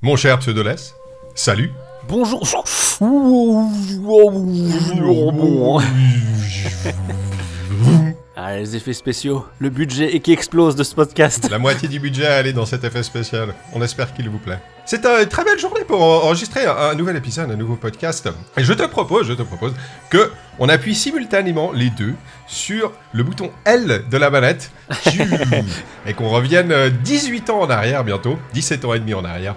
Mon cher Pseudolès, salut. Bonjour. Ah, les effets spéciaux, le budget et qui explose de ce podcast. La moitié du budget a allé dans cet effet spécial. On espère qu'il vous plaît. C'est une très belle journée pour en- enregistrer un, un nouvel épisode, un nouveau podcast. Et je te propose, je te propose que on appuie simultanément les deux sur le bouton L de la manette et qu'on revienne euh, 18 ans en arrière bientôt, 17 ans et demi en arrière,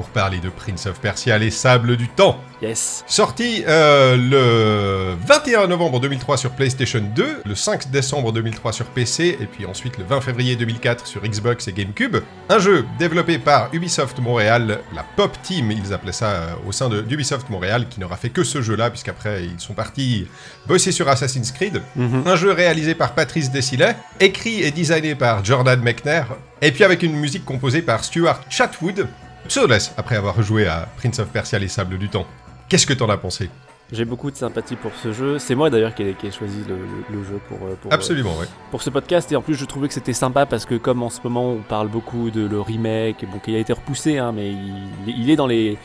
pour parler de Prince of Persia, les sables du temps. Yes. Sorti euh, le 21 novembre 2003 sur PlayStation 2, le 5 décembre 2003 sur PC, et puis ensuite le 20 février 2004 sur Xbox et GameCube. Un jeu développé par Ubisoft Montréal, la Pop Team, ils appelaient ça euh, au sein de d'Ubisoft Montréal, qui n'aura fait que ce jeu-là, puisqu'après ils sont partis bosser sur Assassin's Creed. Mhm. Un jeu réalisé par Patrice Desilets, écrit et designé par Jordan Mechner, et puis avec une musique composée par Stuart Chatwood. Pseudoless, après avoir joué à Prince of Persia Les Sables du Temps. Qu'est-ce que t'en as pensé? J'ai beaucoup de sympathie pour ce jeu. C'est moi d'ailleurs qui ai, qui ai choisi le, le- le jeu pour, euh, euh, ouais. pour ce podcast. Et en plus, je trouvais que c'était sympa parce que, comme en ce moment, on parle beaucoup de le remake, bon, qui a été repoussé, hein, mais il, il est dans les.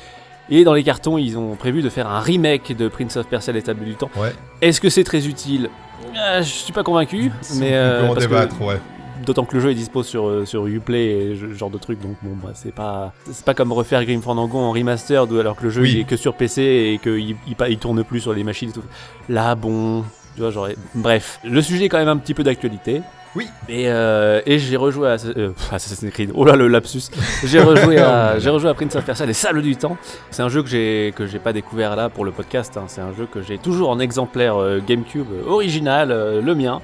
Il est dans les cartons, ils ont prévu de faire un remake de Prince of Persia les tables du temps. Ouais. Est-ce que c'est très utile? Euh, Je suis pas convaincu, mais on euh, peut en parce que- débattre, ouais. D'autant que le jeu est dispo sur, euh, sur Uplay et ce genre de trucs, donc bon, bah, c'est pas c'est pas comme refaire Grim Fandango en remastered alors que le jeu Oui. il est que sur PC et qu'il il, il tourne plus sur les machines et tout. Là, bon, tu vois, genre, bref, le sujet est quand même un petit peu d'actualité. Oui. Et, euh, et j'ai rejoué à euh, Assassin's Creed. Oh là le lapsus. J'ai rejoué à j'ai rejoué à Prince of Persia les Sables du temps. C'est un jeu que j'ai que j'ai pas découvert là pour le podcast. hein. C'est un jeu que j'ai toujours en exemplaire euh, GameCube euh, original, le mien,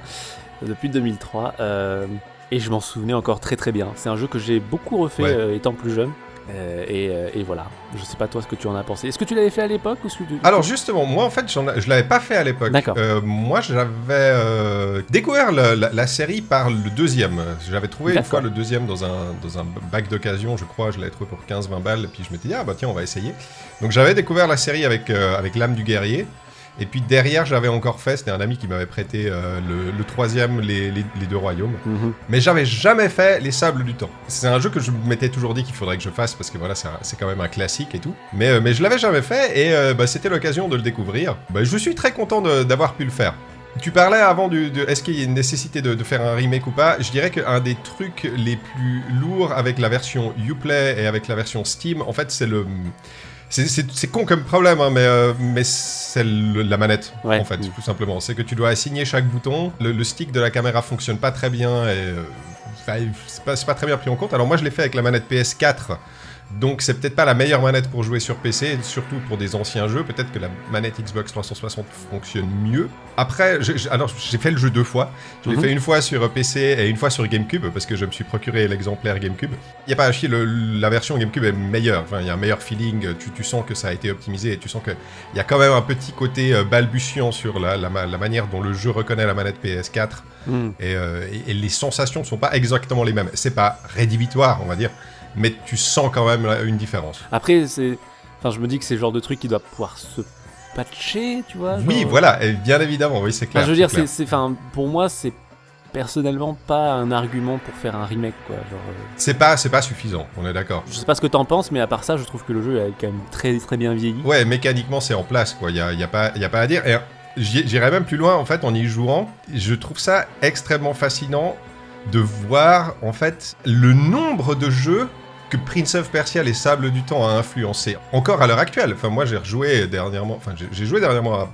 depuis 2003. euh, et je m'en souvenais encore très très bien. C'est un jeu que j'ai beaucoup refait Ouais. euh, étant plus jeune. Euh, et, euh, et voilà. Je sais pas toi ce que tu en as pensé. Est-ce que tu l'avais fait à l'époque ou tu- Alors justement, moi en fait, ai- je l'avais pas fait à l'époque. D'accord. Euh, moi, j'avais découvert la, la- la série par le deuxième. J'avais trouvé une fois le deuxième dans un, dans un bac d'occasion, je crois. Je l'avais trouvé pour 15-20 balles. Et puis je m'étais dit, ah bah tiens, on va essayer. Donc j'avais découvert la série avec, avec l'âme du guerrier. Et puis derrière, j'avais encore fait, c'était un ami qui m'avait prêté euh, le, le troisième, les, les- les deux royaumes. Mhm. Mais j'avais jamais fait les sables du temps. C'est un jeu que je m'étais toujours dit qu'il faudrait que je fasse parce que voilà, c'est quand même un classique et tout. Mais, euh, mais je l'avais jamais fait et euh, bah, c'était l'occasion de le découvrir. Bah, je suis très content d'avoir pu le faire. Tu parlais avant du, de est-ce qu'il y a une nécessité de, de faire un remake ou pas? Je dirais qu'un des trucs les plus lourds avec la version Uplay et avec la version Steam, en fait, c'est le. C'est- con comme problème, hein, mais, euh, mais c'est la manette, Ouais. en fait, Mm. tout simplement. C'est que tu dois assigner chaque bouton. Le, le stick de la caméra fonctionne pas très bien et euh, c'est pas, c'est pas très bien pris en compte. Alors moi, je l'ai fait avec la manette PS4. Donc c'est peut-être pas la meilleure manette pour jouer sur PC, et surtout pour des anciens jeux. Peut-être que la manette Xbox 360 fonctionne mieux. Après, alors j'ai fait le jeu deux fois. Je l'ai Mhm. fait une fois sur PC et une fois sur GameCube parce que je me suis procuré l'exemplaire GameCube. Il y a pas à chier, le- la version GameCube est meilleure. Enfin, il y a un meilleur feeling. Tu, tu sens que ça a été optimisé et tu sens que il y a quand même un petit côté euh, balbutiant sur la, la ma- la manière dont le jeu reconnaît la manette PS4 Mhm. et, euh, et- et les sensations sont pas exactement les mêmes. C'est pas rédhibitoire, on va dire, mais tu sens quand même là, une différence. Après, c'est. Enfin, je me dis que c'est le genre de truc qui doit pouvoir se patcher, tu vois. Oui, voilà, et bien évidemment, oui, c'est Enfin, clair. je veux dire, c'est enfin, pour moi, c'est personnellement pas un argument pour faire un remake, quoi. Genre, euh, c'est pas, c'est pas suffisant, on est d'accord. je sais pas ce que t'en penses, mais à part ça, je trouve que le jeu est quand même très très bien vieilli. Ouais, mécaniquement, c'est en place, quoi. Il y a, y a pas, y a pas à dire. Et j'y- j'irais même plus loin, en fait, en y jouant. Je trouve ça extrêmement fascinant de voir, en fait, le nombre de jeux que Prince of Persia, les Sables du Temps, a influencé. Encore à l'heure actuelle. Enfin, moi, j'ai rejoué dernièrement. Enfin, j'ai- joué dernièrement à.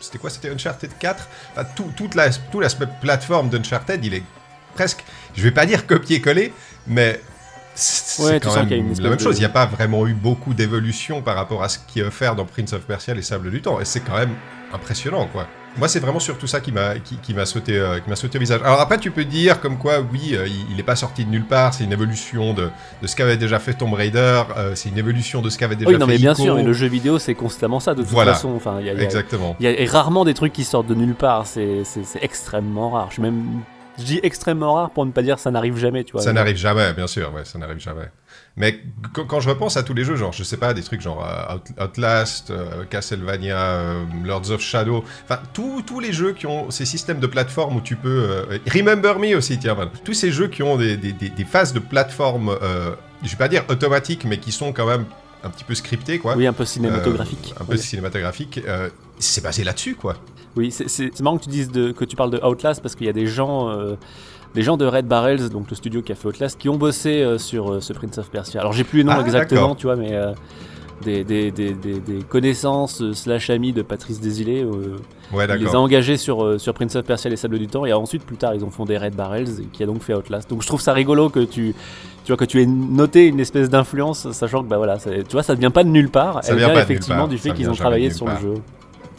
C'était quoi C'était Uncharted 4 Enfin, tout, toute la, tout l'aspect plateforme d'Uncharted, il est presque. Je vais pas dire copier-coller, mais. C'est Ouais, quand même une la même chose. Il n'y a pas vraiment eu beaucoup d'évolution par rapport à ce qui est offert dans Prince of Persia, les Sables du Temps. Et c'est quand même impressionnant, quoi. Moi, c'est vraiment surtout ça qui m'a qui, qui m'a sauté euh, qui m'a sauté au visage. Alors après, tu peux dire comme quoi, oui, euh, il, il est pas sorti de nulle part. C'est une évolution de, de ce qu'avait déjà fait Tomb Raider. euh, c'est une évolution de ce qu'avait déjà oui, non, fait mais bien Ico. sûr, mais le jeu vidéo, c'est constamment ça, de toute Voilà. façon. Enfin, y a, il y a- Exactement. il y a rarement des trucs qui sortent de nulle part. C'est, extrêmement rare. Je suis même. Je dis extrêmement rare pour ne pas dire ça n'arrive jamais, tu vois. Ça n'arrive jamais, bien sûr, ouais, ça n'arrive jamais. Mais quand, je repense à tous les jeux, genre, je sais pas, des trucs genre euh, Out- Outlast, euh, Castlevania, euh, Lords of Shadow, enfin, tous les jeux qui ont ces systèmes de plateforme où tu peux. euh, Remember Me aussi, tiens, voilà. Tous ces jeux qui ont des, des- phases de plateforme je vais pas dire automatiques, mais qui sont quand même un petit peu scriptés, quoi. Oui, un peu cinématographique. Un peu Oui. cinématographique. c'est basé là-dessus, quoi. Oui, c'est marrant que tu dises de, que tu parles de Outlast parce qu'il y a des gens, des gens de Red Barrels, donc le studio qui a fait Outlast, qui ont bossé euh, sur euh, ce Prince of Persia. Alors j'ai plus les noms Ah, exactement, tu vois, mais euh, des, des, des, des, des connaissances slash amis de Patrice euh, Ouais, il les a engagés sur, sur Prince of Persia et les Sables du Temps et ensuite plus tard ils ont fondé Red Barrels qui a donc fait Outlast. Donc je trouve ça rigolo que tu tu vois que tu aies noté une espèce d'influence sachant que bah voilà, ça- tu vois ça vient pas de nulle part, Ça elle vient effectivement du fait qu'ils ont travaillé sur le jeu.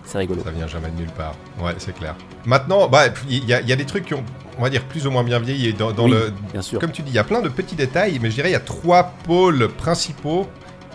C'est rigolo. Ça vient jamais de nulle part. Ouais, c'est clair. Maintenant, bah, il y, a- il y a des trucs qui ont, on va dire, plus ou moins bien vieilli. Dans, dans Oui. le, Bien sûr. comme tu dis, il y a plein de petits détails, mais je dirais il y a trois pôles principaux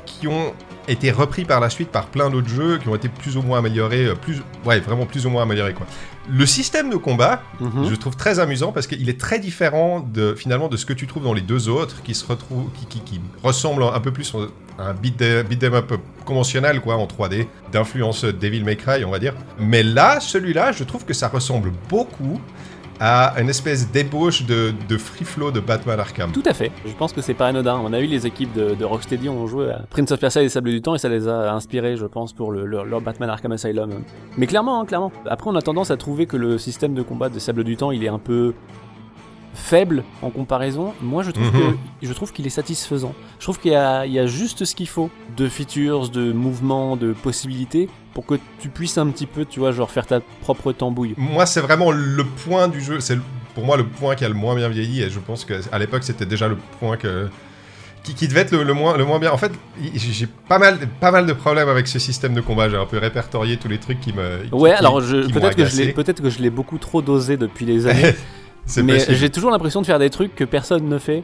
qui ont été repris par la suite par plein d'autres jeux qui ont été plus ou moins améliorés, euh, plus, ouais, vraiment plus ou moins améliorés quoi. Le système de combat, Mhm. je trouve très amusant parce qu'il est très différent de finalement de ce que tu trouves dans les deux autres, qui se retrouvent, qui, qui, qui ressemblent un peu plus à un beat de- beat up conventionnel quoi, en 3D, d'influence Devil May Cry, on va dire. Mais là, celui-là, je trouve que ça ressemble beaucoup à une espèce d'ébauche de, free flow de Batman Arkham. Tout à fait. Je pense que c'est pas anodin. On a eu les équipes de, Rocksteady ont joué à Prince of Persia et les Sables du Temps et ça les a inspirés, je pense, pour le, leur, leur Batman Arkham Asylum. Mais clairement, hein, clairement. Après, on a tendance à trouver que le système de combat des Sables du Temps, il est un peu faible en comparaison. Moi, je trouve Mhm. que je trouve qu'il est satisfaisant. Je trouve qu'il y a, il y a juste ce qu'il faut de features, de mouvements, de possibilités pour que tu puisses un petit peu, tu vois, genre faire ta propre tambouille. Moi, c'est vraiment le point du jeu. C'est pour moi le point qui a le moins bien vieilli, et je pense qu'à l'époque, c'était déjà le point que. Qui, qui devait être le, le moins, le moins bien. En fait, j'ai pas mal, pas mal de problèmes avec ce système de combat. J'ai un peu répertorié tous les trucs qui me. qui- Ouais, qui- alors peut-être que je l'ai agacé. peut-être que je l'ai beaucoup trop dosé depuis les années. Mais j'ai toujours l'impression de faire des trucs que personne ne fait.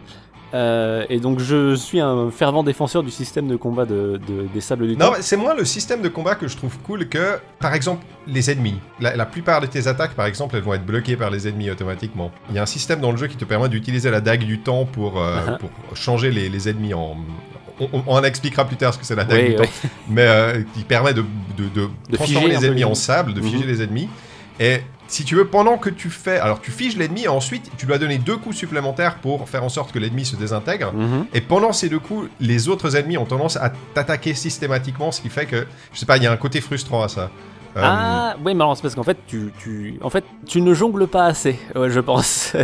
Euh, et donc je suis un fervent défenseur du système de combat de, de- des sables du Non, temps. mais c'est moins le système de combat que je trouve cool que, par exemple, les ennemis. La, la plupart de tes attaques, par exemple, elles vont être bloquées par les ennemis automatiquement. Il y a un système dans le jeu qui te permet d'utiliser la dague du temps pour, euh, pour changer les, les ennemis en. On, en expliquera plus tard ce que c'est la dague du temps, mais euh, qui permet de, de, transformer figer les ennemis en sable, de figer Mhm. les ennemis. Et si tu veux, pendant que tu fais. Alors, tu figes l'ennemi et ensuite, tu dois donner deux coups supplémentaires pour faire en sorte que l'ennemi se désintègre. Mhm. Et pendant ces deux coups, les autres ennemis ont tendance à t'attaquer systématiquement, ce qui fait que, je sais pas, il y a un côté frustrant à ça. Euh, Ah, oui, mais alors c'est parce qu'en fait, tu, tu, en fait, tu ne jongles pas assez, je pense. il, y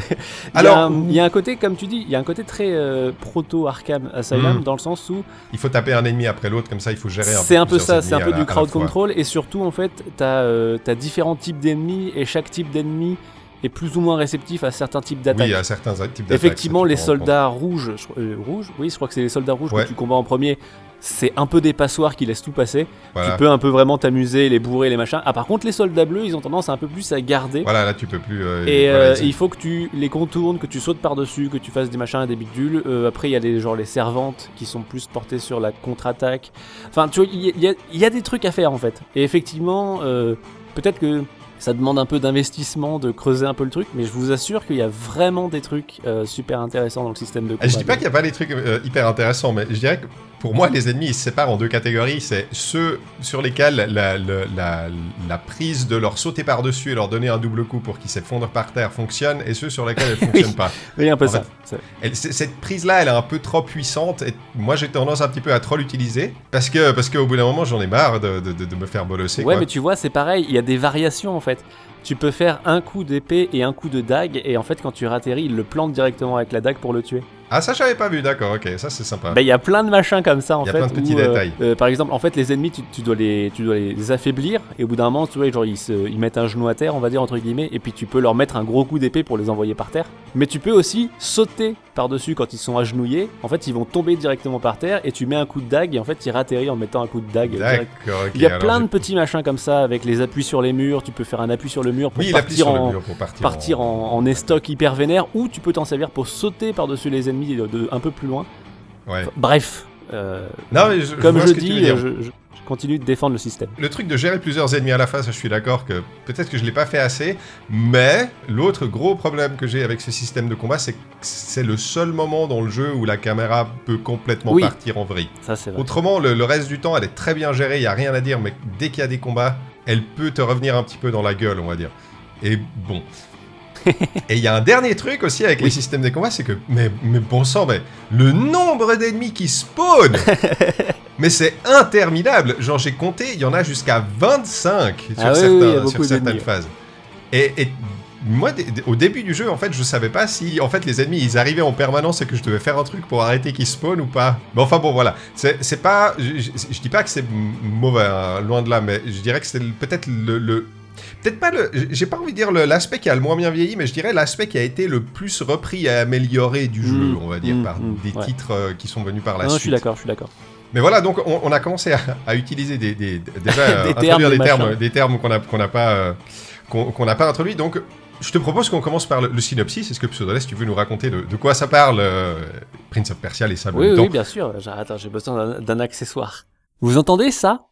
a Alors, un, il y a un côté, comme tu dis, il y a un côté très euh, proto-Arkham Asylum, Mhm. dans le sens où il faut taper un ennemi après l'autre, comme ça il faut gérer un c'est un peu ça, c'est un peu du crowd control, et surtout, en fait, t'as euh, t'as différents types d'ennemis, et chaque type d'ennemi est plus ou moins réceptif à certains types d'attaques. Oui, à certains types d'attaques. Effectivement, tu les soldats rouges, euh, rouges, oui, je crois que c'est les soldats rouges Ouais. que tu combats en premier. C'est un peu des passoires qui laissent tout passer. Voilà. Tu peux un peu vraiment t'amuser, les bourrer, les machins. Ah, par contre, les soldats bleus, ils ont tendance un peu plus à garder. Voilà, là tu peux plus. euh, Et euh, il faut que tu les contournes, que tu sautes par-dessus, que tu fasses des machins, des bidules. Euh, après, il y a les, genre, les servantes qui sont plus portées sur la contre-attaque. Enfin, tu vois, il y, a- y y des trucs à faire en fait. Et effectivement, peut-être que ça demande un peu d'investissement, de creuser un peu le truc, mais je vous assure qu'il y a vraiment des trucs super intéressants dans le système de combat. Ah, je dis pas qu'il n'y a pas des trucs hyper intéressants, mais je dirais que pour moi, les ennemis ils se séparent en deux catégories. C'est ceux sur lesquels la, la- la- la prise de leur sauter par-dessus et leur donner un double coup pour qu'ils s'effondrent par terre fonctionne, et ceux sur lesquels elle fonctionne pas. Oui, un peu En ça. fait, ça. Elle- c- cette prise-là, elle est un peu trop puissante, et moi j'ai tendance un petit peu à trop l'utiliser, parce que parce qu'au bout d'un moment, j'en ai marre de, de- de- de me faire bolosser. Ouais, quoi. mais tu vois, c'est pareil, il y a des variations en fait. Tu peux faire un coup d'épée et un coup de dague, et en fait, quand tu ratterris, il le plante directement avec la dague pour le tuer. Ah, ça j'avais pas vu, d'accord, ok, ça c'est sympa. Bah, il y a plein de machins comme ça en y a fait. plein de petits où, euh, détails. euh, par exemple, en fait, les ennemis, tu, tu dois les, tu dois les affaiblir, et au bout d'un moment, tu vois, genre, ils, se, ils mettent un genou à terre, on va dire, entre guillemets, et puis tu peux leur mettre un gros coup d'épée pour les envoyer par terre. Mais tu peux aussi sauter par-dessus quand ils sont agenouillés. En fait, ils vont tomber directement par terre, et tu mets un coup de dague, et en fait, ils ratterrissent en mettant un coup de dague. D'accord, ok. Il y a plein de petits machins comme ça, avec les appuis sur les murs, tu peux faire un appui sur le mur pour Oui, partir en, mur pour partir. partir en, en estoc hyper vénère, ou tu peux t'en servir pour sauter par-dessus les ennemis de, de- un peu plus loin. Ouais. Bref, euh, Non, mais je- comme je, dis, je, continue de défendre le système. Le truc de gérer plusieurs ennemis à la fois, ça, je suis d'accord que peut-être que je l'ai pas fait assez, mais l'autre gros problème que j'ai avec ce système de combat, c'est que c'est le seul moment dans le jeu où la caméra peut complètement Oui. partir en vrille. Ça, vrai. Autrement, le, le reste du temps, elle est très bien gérée, il y a rien à dire, mais dès qu'il y a des combats, elle peut te revenir un petit peu dans la gueule, on va dire. Et bon. Et il y a un dernier truc aussi avec les systèmes de combat, c'est que, mais, mais bon sang, mais le nombre d'ennemis qui spawnent Mais c'est interminable Genre j'ai compté, il y en a jusqu'à 25 sur, Ah oui, certains- oui, sur certaines phases. Et, et moi, au début du jeu, en fait, je savais pas si, en fait, les ennemis, ils arrivaient en permanence et que je devais faire un truc pour arrêter qu'ils spawnent ou pas. Mais enfin bon, voilà. C'est pas, je, je, je dis pas que c'est mauvais, hein, loin de là, mais je dirais que c'est peut-être le, le- Peut-être pas le. J'ai pas envie de dire l'aspect qui a le moins bien vieilli, mais je dirais l'aspect qui a été le plus repris et amélioré du jeu, Mm, on va dire, mm, par mm, des ouais. titres euh, qui sont venus par la Non, je suite. suis d'accord, je suis d'accord. Mais voilà, donc on, on a commencé à, à utiliser des, des- déjà euh, Des termes, des termes, machins. des termes qu'on n'a pas euh, qu'on qu'on n'a pas introduits. Donc je te propose qu'on commence par le, le synopsis. Est-ce que Pseudolès, tu veux nous raconter de, de quoi ça parle, euh, Prince of Persia, les sables Oui, oui, bien sûr. J'ai- Attends, j'ai besoin d'un accessoire. Vous entendez ça?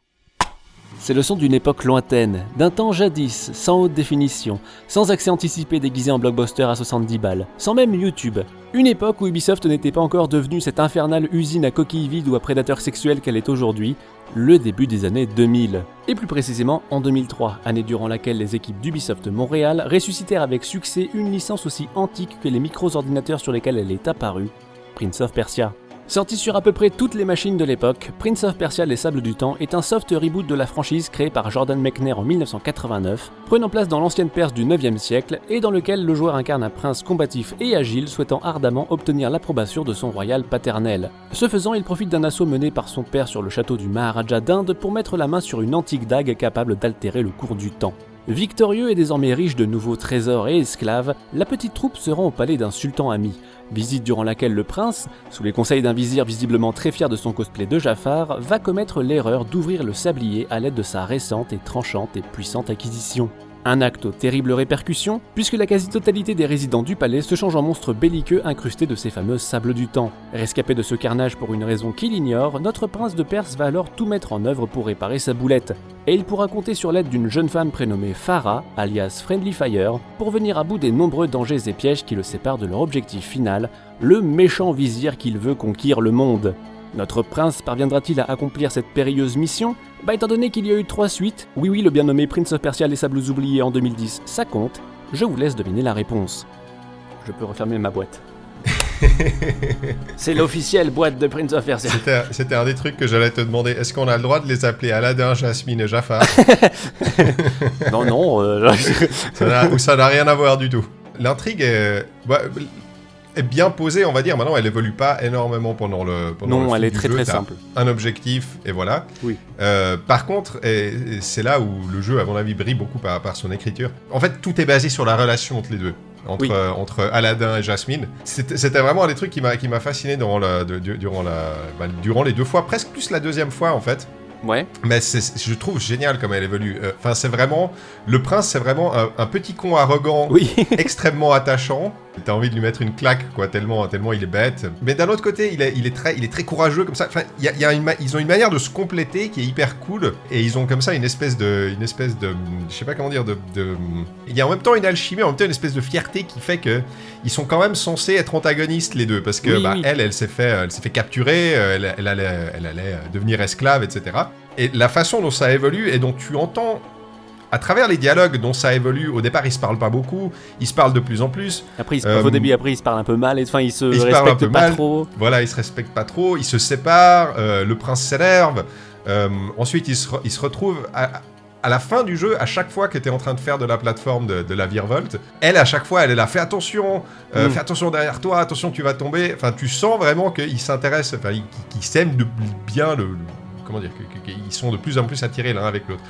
C'est le son d'une époque lointaine, d'un temps jadis, sans haute définition, sans accès anticipé déguisé en blockbuster à 70 balles, sans même YouTube. Une époque où Ubisoft n'était pas encore devenue cette infernale usine à coquilles vides ou à prédateurs sexuels qu'elle est aujourd'hui, le début des années 2000. Et plus précisément en 2003, année durant laquelle les équipes d'Ubisoft Montréal ressuscitèrent avec succès une licence aussi antique que les micro-ordinateurs sur lesquels elle est apparue, Prince of Persia. Sorti sur à peu près toutes les machines de l'époque, Prince of Persia Les Sables du Temps est un soft reboot de la franchise créée par Jordan Mechner en 1989, prenant place dans l'ancienne Perse du 9e siècle et dans lequel le joueur incarne un prince combatif et agile souhaitant ardemment obtenir l'approbation de son royal paternel. Ce faisant, il profite d'un assaut mené par son père sur le château du Maharaja d'Inde pour mettre la main sur une antique dague capable d'altérer le cours du temps. Victorieux et désormais riche de nouveaux trésors et esclaves, la petite troupe se rend au palais d'un sultan ami. Visite durant laquelle le prince, sous les conseils d'un vizir visiblement très fier de son cosplay de Jafar, va commettre l'erreur d'ouvrir le sablier à l'aide de sa récente et tranchante et puissante acquisition. Un acte aux terribles répercussions, puisque la quasi-totalité des résidents du palais se change en monstres belliqueux incrustés de ces fameux sables du temps. Rescapé de ce carnage pour une raison qu'il ignore, notre prince de Perse va alors tout mettre en œuvre pour réparer sa boulette. Et il pourra compter sur l'aide d'une jeune femme prénommée Farah, alias Friendly Fire, pour venir à bout des nombreux dangers et pièges qui le séparent de leur objectif final, le méchant vizir qu'il veut conquérir le monde. Notre prince parviendra-t-il à accomplir cette périlleuse mission? Bah étant donné qu'il y a eu trois suites, oui oui le bien nommé Prince of Persia les Sables Oubliés en 2010, ça compte, je vous laisse deviner la réponse. Je peux refermer ma boîte. C'est l'officielle boîte de Prince of Persia. C'était un des trucs que j'allais te demander. Est-ce qu'on a le droit de les appeler Aladdin, Jasmine et Jafar? Non non, euh, Ça n'a- Ou ça n'a rien à voir du tout L'intrigue est, bah, est bien posée, on va dire. Maintenant, elle évolue pas énormément pendant le pendant non, elle est très jeu. très simple. Un objectif, et voilà. Oui. Euh, par contre, et- et c'est là où le jeu, à mon avis, brille beaucoup par, par son écriture. En fait, tout est basé sur la relation entre les deux. Entre, Oui. euh, entre Aladdin et Jasmine. C'était vraiment un des trucs qui m'a qui m'a fasciné durant, la, de- durant, la, bah, durant les deux fois, presque plus la deuxième fois en fait. Ouais, Mais je trouve génial comme elle évolue. Euh, Enfin, c'est vraiment. Le prince, c'est vraiment un, un petit con arrogant, oui. extrêmement attachant. T'as envie de lui mettre une claque, quoi, tellement, tellement il est bête. Mais d'un autre côté, il est, il est, très, il est très courageux comme ça. Enfin, y a, il y a une ils ont une manière de se compléter qui est hyper cool. Et ils ont comme ça une espèce de. Une espèce de. Je sais pas comment dire. De, de- Il y a en même temps une alchimie, en même temps une espèce de fierté qui fait que. Ils sont quand même censés être antagonistes, les deux. Parce que, Oui, bah, oui. elle, elle s'est fait, elle s'est fait capturer. euh, Elle, elle allait, elle allait devenir esclave, etc. Et la façon dont ça évolue et dont tu entends à travers les dialogues dont ça évolue, au départ ils se parlent pas beaucoup, ils se parlent de plus en plus, Après, il se- Euh, au début, après, il se parle un peu mal, et enfin, il se il se parle un respecte peu pas mal. trop. voilà, ils se respectent pas trop, ils se séparent, euh, le prince s'énerve, euh, ensuite ils se, re- ils se retrouvent à, à la fin du jeu, à chaque fois que tu es en train de faire de la plateforme de, de la Virevolt, elle à chaque fois elle est là, fais attention, euh, Mm. fais attention derrière toi, attention tu vas tomber, enfin tu sens vraiment qu'ils s'intéressent, enfin ils- qu'ils s'aiment bien le, le- comment dire, qu'ils sont de plus en plus attirés l'un avec l'autre.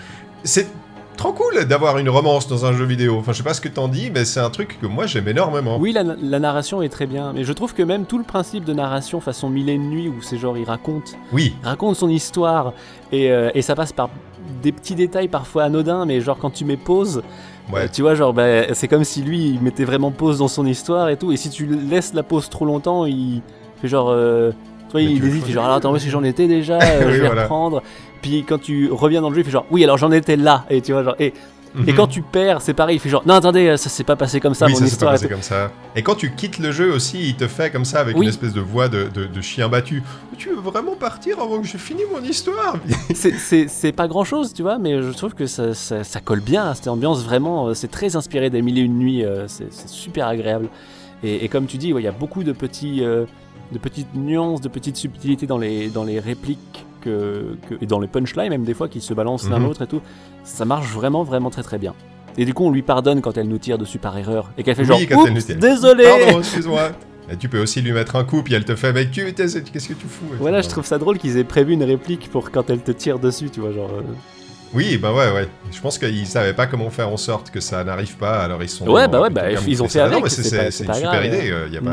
C'est trop cool d'avoir une romance dans un jeu vidéo. Enfin, je sais pas ce que t'en dis, mais c'est un truc que moi j'aime énormément. Oui, la, la narration est très bien, mais je trouve que même tout le principe de narration façon Mille et une nuits, où c'est genre il raconte, Oui, il raconte son histoire, et, euh, et ça passe par des petits détails parfois anodins, mais genre quand tu mets pause, ouais. euh, tu vois, genre bah, c'est comme si lui il mettait vraiment pause dans son histoire et tout, et si tu laisses la pause trop longtemps, il fait genre. euh, tu vois, Mais il hésite, genre, alors attends, moi si j'en étais déjà, euh, Oui, je vais voilà. reprendre. Puis quand tu reviens dans le jeu, il fait genre, oui, alors j'en étais là, et tu vois, genre, et Et Mhm. quand tu perds, c'est pareil, il fait genre non attendez, ça s'est pas passé comme ça oui, mon ça s'est pas histoire. et passé comme ça. Et quand tu quittes le jeu aussi, il te fait comme ça avec Oui. une espèce de voix de, de- de chien battu. Tu veux vraiment partir avant que j'ai fini mon histoire? C'est- C'est c'est pas grand chose, tu vois, mais je trouve que ça, ça- ça colle bien à cette ambiance. Vraiment, euh, c'est très inspiré des Mille et Une Nuits. euh, C'est super agréable. Et, et comme tu dis, ouais, il y a beaucoup de, petits, euh, de petites nuances, de petites subtilités dans les, dans les répliques que, que- et dans les punchlines, même des fois, qui se balancent l'un Mhm. l'autre et tout. Ça marche vraiment, vraiment très très bien. Et du coup, on lui pardonne quand elle nous tire dessus par erreur. Et qu'elle fait genre, Oui, Oups, tire. désolé Pardon, excuse-moi. Et tu peux aussi lui mettre un coup, puis elle te fait, mec, tu- qu'est-ce que tu fous Voilà, je trouve ça drôle qu'ils aient prévu une réplique pour quand elle te tire dessus, tu vois, genre... euh, Oui, bah ouais, ouais. Je pense qu'ils savaient pas comment faire en sorte que ça n'arrive pas, alors ils sont. Ouais, bah ouais, bah, ils ont fait ça. avec, Non, mais c'est une super grave, idée, euh. il y a, pas,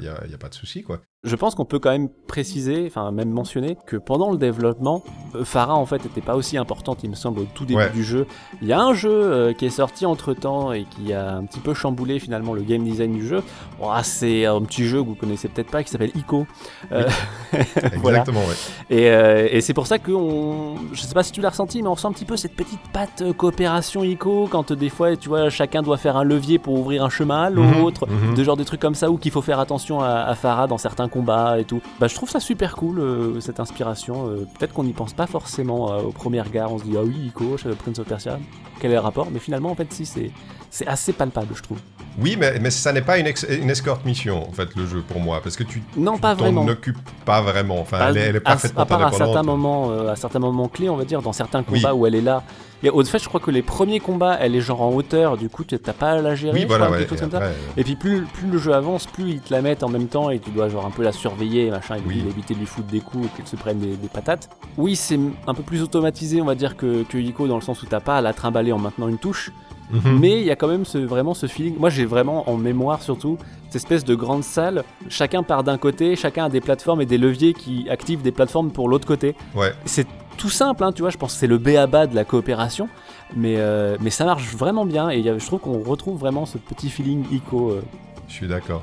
y a Mhm. a pas de souci, quoi. Je pense qu'on peut quand même préciser, enfin même mentionner, que pendant le développement, euh, Farah en fait n'était pas aussi importante, il me semble, au tout début Ouais. du jeu. Il y a un jeu euh, qui est sorti entre temps et qui a un petit peu chamboulé finalement le game design du jeu. Oh, c'est un petit jeu que vous connaissez peut-être pas qui s'appelle Ico. Euh, Voilà. Exactement, ouais. et euh, et c'est pour ça que on, je sais pas si tu l'as ressenti, mais on sent un petit peu cette petite patte euh, coopération Ico quand euh, des fois tu vois chacun doit faire un levier pour ouvrir un chemin à l'autre Mhm, mhm. de genre des trucs comme ça ou qu'il faut faire attention à, à Farah dans certains combats et tout. Bah je trouve ça super cool euh, cette inspiration. Euh, Peut-être qu'on n'y pense pas forcément euh, au premier regard. On se dit ah oui Ico, chez Prince of Persia, quel est le rapport? Mais finalement en fait si c'est assez palpable je trouve. Oui, mais, mais ça n'est pas une, ex- une escort mission, en fait, le jeu, pour moi, parce que tu Non pas vraiment. occupes pas vraiment. Enfin, elle, est- elle est à, parfaitement à part à certains moments, euh, à certains moments clés, on va dire, dans certains Oui. combats où elle est là. Et au fait, je crois que les premiers combats, elle est genre en hauteur, du coup, tu- t'as pas à la gérer. Oui, voilà, crois, ouais. quelque chose et comme ça. euh, Et puis plus, plus le jeu avance, plus ils te la mettent en même temps et tu dois genre un peu la surveiller, machin, et Oui. puis éviter de lui foutre des coups et qu'elle se prenne des, des patates. Oui, c'est un peu plus automatisé, on va dire, que, que Ico, dans le sens où t'as pas à la trimballer en maintenant une touche. mhm. Mais il y a quand même ce, vraiment ce feeling. Moi, j'ai vraiment en mémoire surtout cette espèce de grande salle. Chacun part d'un côté, chacun a des plateformes et des leviers qui activent des plateformes pour l'autre côté. Ouais. C'est tout simple, hein, tu vois. Je pense que c'est le béaba de la coopération. Mais, euh, mais ça marche vraiment bien et il y a- je trouve qu'on retrouve vraiment ce petit feeling Ico. euh. Je suis d'accord.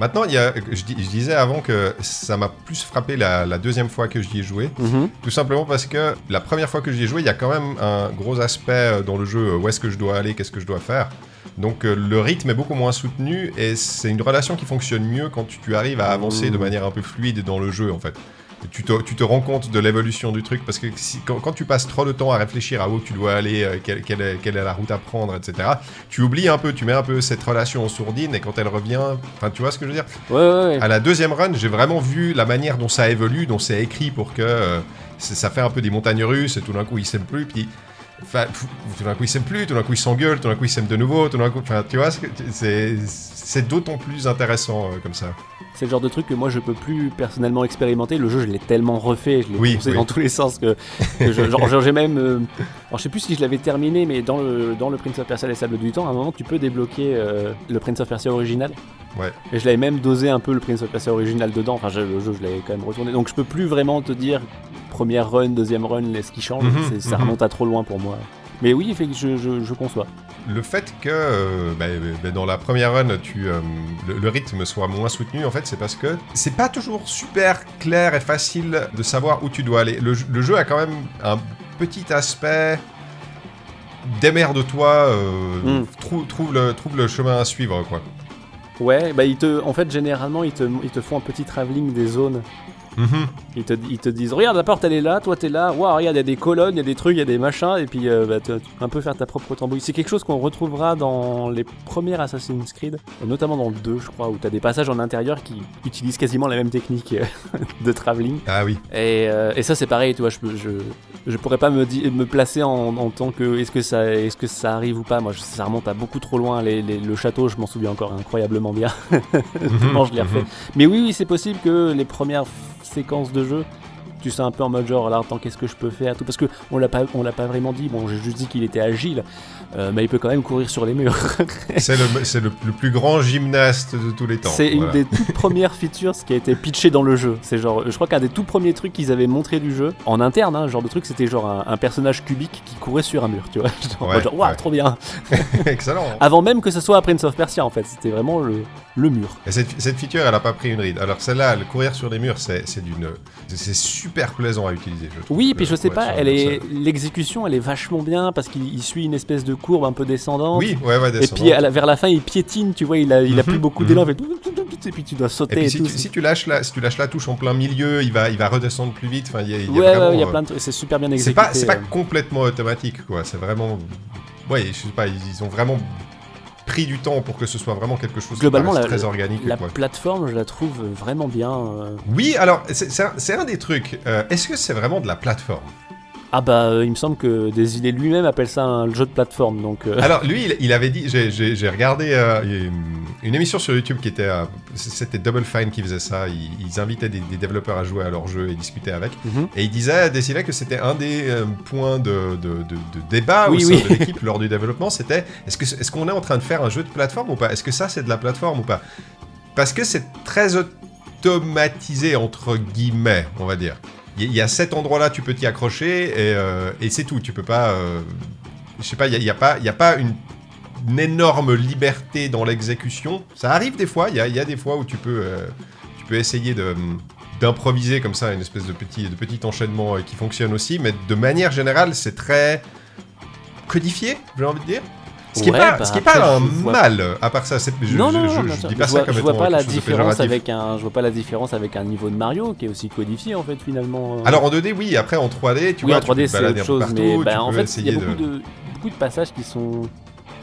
Maintenant, il y a, je, dis- je disais avant que ça m'a plus frappé la, la deuxième fois que j'y ai joué. Tout simplement parce que la première fois que j'y ai joué, il y a quand même un gros aspect euh, dans le jeu, où est-ce que je dois aller, qu'est-ce que je dois faire. Donc le rythme est beaucoup moins soutenu et c'est une relation qui fonctionne mieux quand tu, tu arrives à avancer de Mmh. manière un peu fluide dans le jeu en fait. Tu te, tu te rends compte de l'évolution du truc parce que si- quand, quand tu passes trop de temps à réfléchir à où tu dois aller, euh, quelle, quelle est, quelle est la route à prendre, etc., tu oublies un peu, tu mets un peu cette relation en sourdine et quand elle revient, enfin tu vois ce que je veux dire? Ouais, ouais, ouais. à la deuxième run, j'ai vraiment vu la manière dont ça évolue, dont c'est écrit pour que euh, ça fait un peu des montagnes russes et tout d'un coup ils s'aiment plus, puis enfin, tout d'un coup ils s'aiment plus, tout d'un coup ils s'engueulent, tout d'un coup ils s'aiment de nouveau, tout d'un coup, enfin tu vois, c'est d'autant plus intéressant euh, comme ça. C'est le genre de truc que moi je peux plus personnellement expérimenter. Le jeu, je l'ai tellement refait, je l'ai Oui, poussé oui. dans tous les sens que, que je- genre, j'ai même. euh, alors je sais plus si je l'avais terminé, mais dans le, dans le Prince of Persia Les Sables du Temps, à un moment tu peux débloquer euh, le Prince of Persia original. Ouais. Et je l'avais même dosé un peu le Prince of Persia original dedans. Enfin, je- le jeu, je l'avais quand même retourné. Donc je peux plus vraiment te dire première run, deuxième run, ce qui change. Mhm, ça mhm. remonte à trop loin pour moi. Mais oui, fait que je, je, je conçois. Le fait que euh, bah, bah, dans la première run, tu, euh, le, le rythme soit moins soutenu, en fait, c'est parce que c'est pas toujours super clair et facile de savoir où tu dois aller. Le, jeu- le jeu a quand même un petit aspect démerde-toi, euh, Mm. trou- trouve, le, trouve le chemin à suivre, quoi. Ouais, bah ils te, en fait, généralement, ils te, ils te font un petit travelling des zones. Mhm. Ils te, ils te disent regarde la porte elle est là, toi t'es là, waouh regarde il y a des colonnes, il y a des trucs, il y a des machins et puis euh, bah, tu- un peu faire ta propre tambouille. C'est quelque chose qu'on retrouvera dans les premiers Assassin's Creed, et notamment dans le 2 je crois, où t'as des passages en intérieur qui utilisent quasiment la même technique euh, de travelling. Ah oui. Et, euh, et ça c'est pareil, tu vois, je, je, je pourrais pas me, me placer en, en tant que est-ce que, ça, est que ça arrive ou pas, moi ça remonte à beaucoup trop loin, les- les- le château je m'en souviens encore incroyablement bien. Tellement je l'ai refait. Mhm. Mais oui, oui, c'est possible que les premières séquences de jeu, tu sais un peu en mode genre là, attends, qu'est-ce que je peux faire tout parce que on l'a pas, on l'a pas vraiment dit. Bon, j'ai juste dit qu'il était agile, euh, mais il peut quand même courir sur les murs. C'est le, le, le plus grand gymnaste de tous les temps. C'est une des toutes premières features qui a été pitché dans le jeu. C'est genre, je crois qu'un des tout premiers trucs qu'ils avaient montré du jeu en interne, hein, genre de truc, c'était genre un, un personnage cubique qui courait sur un mur, tu vois. Genre, en Ouais, genre, ouais. trop bien. Excellent. Avant même que ce soit à Prince of Persia, en fait, c'était vraiment le, le mur. Et cette, cette feature, elle a pas pris une ride. Alors celle-là, le courir sur les murs, c'est c'est d'une, c'est- c'est super plaisant à utiliser. Je trouve, Oui, et puis je sais pas, elle est l'exécution, elle est vachement bien parce qu'il il suit une espèce de courbe un peu descendante. Oui, ouais, ouais, Et puis à la- vers la fin, il piétine, tu vois, il a, il a Mhm, plus beaucoup mhm. d'élan, fait et puis tu dois Et sauter puis et, si tout. tu, si tu lâches la, si tu lâches la touche en plein milieu, il va, il va redescendre plus vite. Enfin, il y a, y a ouais, vraiment, y a euh, plein de trucs, c'est super bien exécuté. pas, c'est pas euh. complètement automatique, quoi. C'est vraiment, ouais, je sais pas, ils, ils ont vraiment pris du temps pour que ce soit vraiment quelque chose Globalement, qui la- très organique. La quoi. plateforme, je la trouve vraiment bien. euh. Oui, alors c'est un, un des trucs. Euh, Est-ce que c'est vraiment de la plateforme? Ah bah, euh, il me semble que Desilets lui-même appelle ça un jeu de plateforme, donc... euh, Alors lui, il, il avait dit, j'ai- regardé euh, une, émission sur YouTube qui était, c'était Double Fine qui faisait ça. Ils, ils invitaient des, des développeurs à jouer à leur jeu et discuter avec. mhm. Et il disait, décidait que c'était un des points de, de- de- de débat Oui, au sein oui. de l'équipe lors du développement. C'était est-ce que est-ce qu'on est en train de faire un jeu de plateforme ou pas? Est-ce que ça c'est de la plateforme ou pas? Parce que c'est très automatisé entre guillemets, on va dire. Il y, a cet endroit-là, tu peux t'y accrocher et, euh, et c'est tout. Tu peux pas, euh, je sais pas, il y a, a pas, a pas une énorme liberté dans l'exécution. Ça arrive des fois, il y a, des fois où tu peux, euh, tu peux essayer d'improviser comme ça, une espèce de petit, de petit enchaînement euh, qui fonctionne aussi, mais de manière générale, c'est très codifié, j'ai envie de dire. Ce qui n'est Ouais, pas, bah, ce qui est pas un je mal, à part ça. c'est- Je, non, je- non, je- non, je sûr. dis pas je ça vois, comme je vois pas la différence avec un, je vois pas la différence avec un niveau de Mario qui est aussi codifié en fait finalement. Alors en 2D, oui, après en 3D, tu oui, vois, en tu peux 3D te c'est autre chose, partout, mais bah, en fait il y a de... beaucoup de passages qui sont,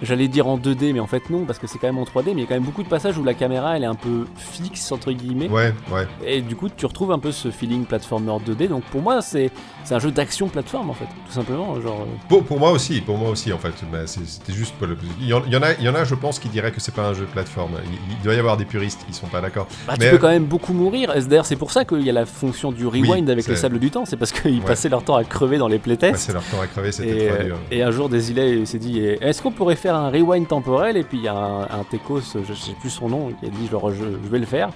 j'allais dire en 2D, mais en fait non parce que c'est quand même en 3D, mais il y a quand même beaucoup de passages où la caméra elle est un peu fixe entre guillemets, Ouais, ouais. et du coup tu retrouves un peu ce feeling platformer 2D. Donc pour moi c'est un jeu d'action plateforme en fait, tout simplement genre. euh, Pour, pour moi aussi, pour moi aussi en fait. C'est- C'était juste pas le. Il y, en, il y en a, il y en a, je pense, qui diraient que c'est pas un jeu plateforme. Il, il doit y avoir des puristes qui sont pas d'accord. Bah, Mais- tu peux quand même beaucoup mourir. D'ailleurs, c'est pour ça qu'il y a la fonction du rewind Oui, avec le c'est- sable du temps. C'est parce qu'ils Ouais. passaient leur temps à crever dans les playtests. Passer leur temps à crever, c'était trop euh, dur. et un jour, Desilets s'est dit eh, Est-ce qu'on pourrait faire un rewind temporel Et puis il y a un, un Techos, je sais plus son nom, qui a dit genre, je, je vais le faire.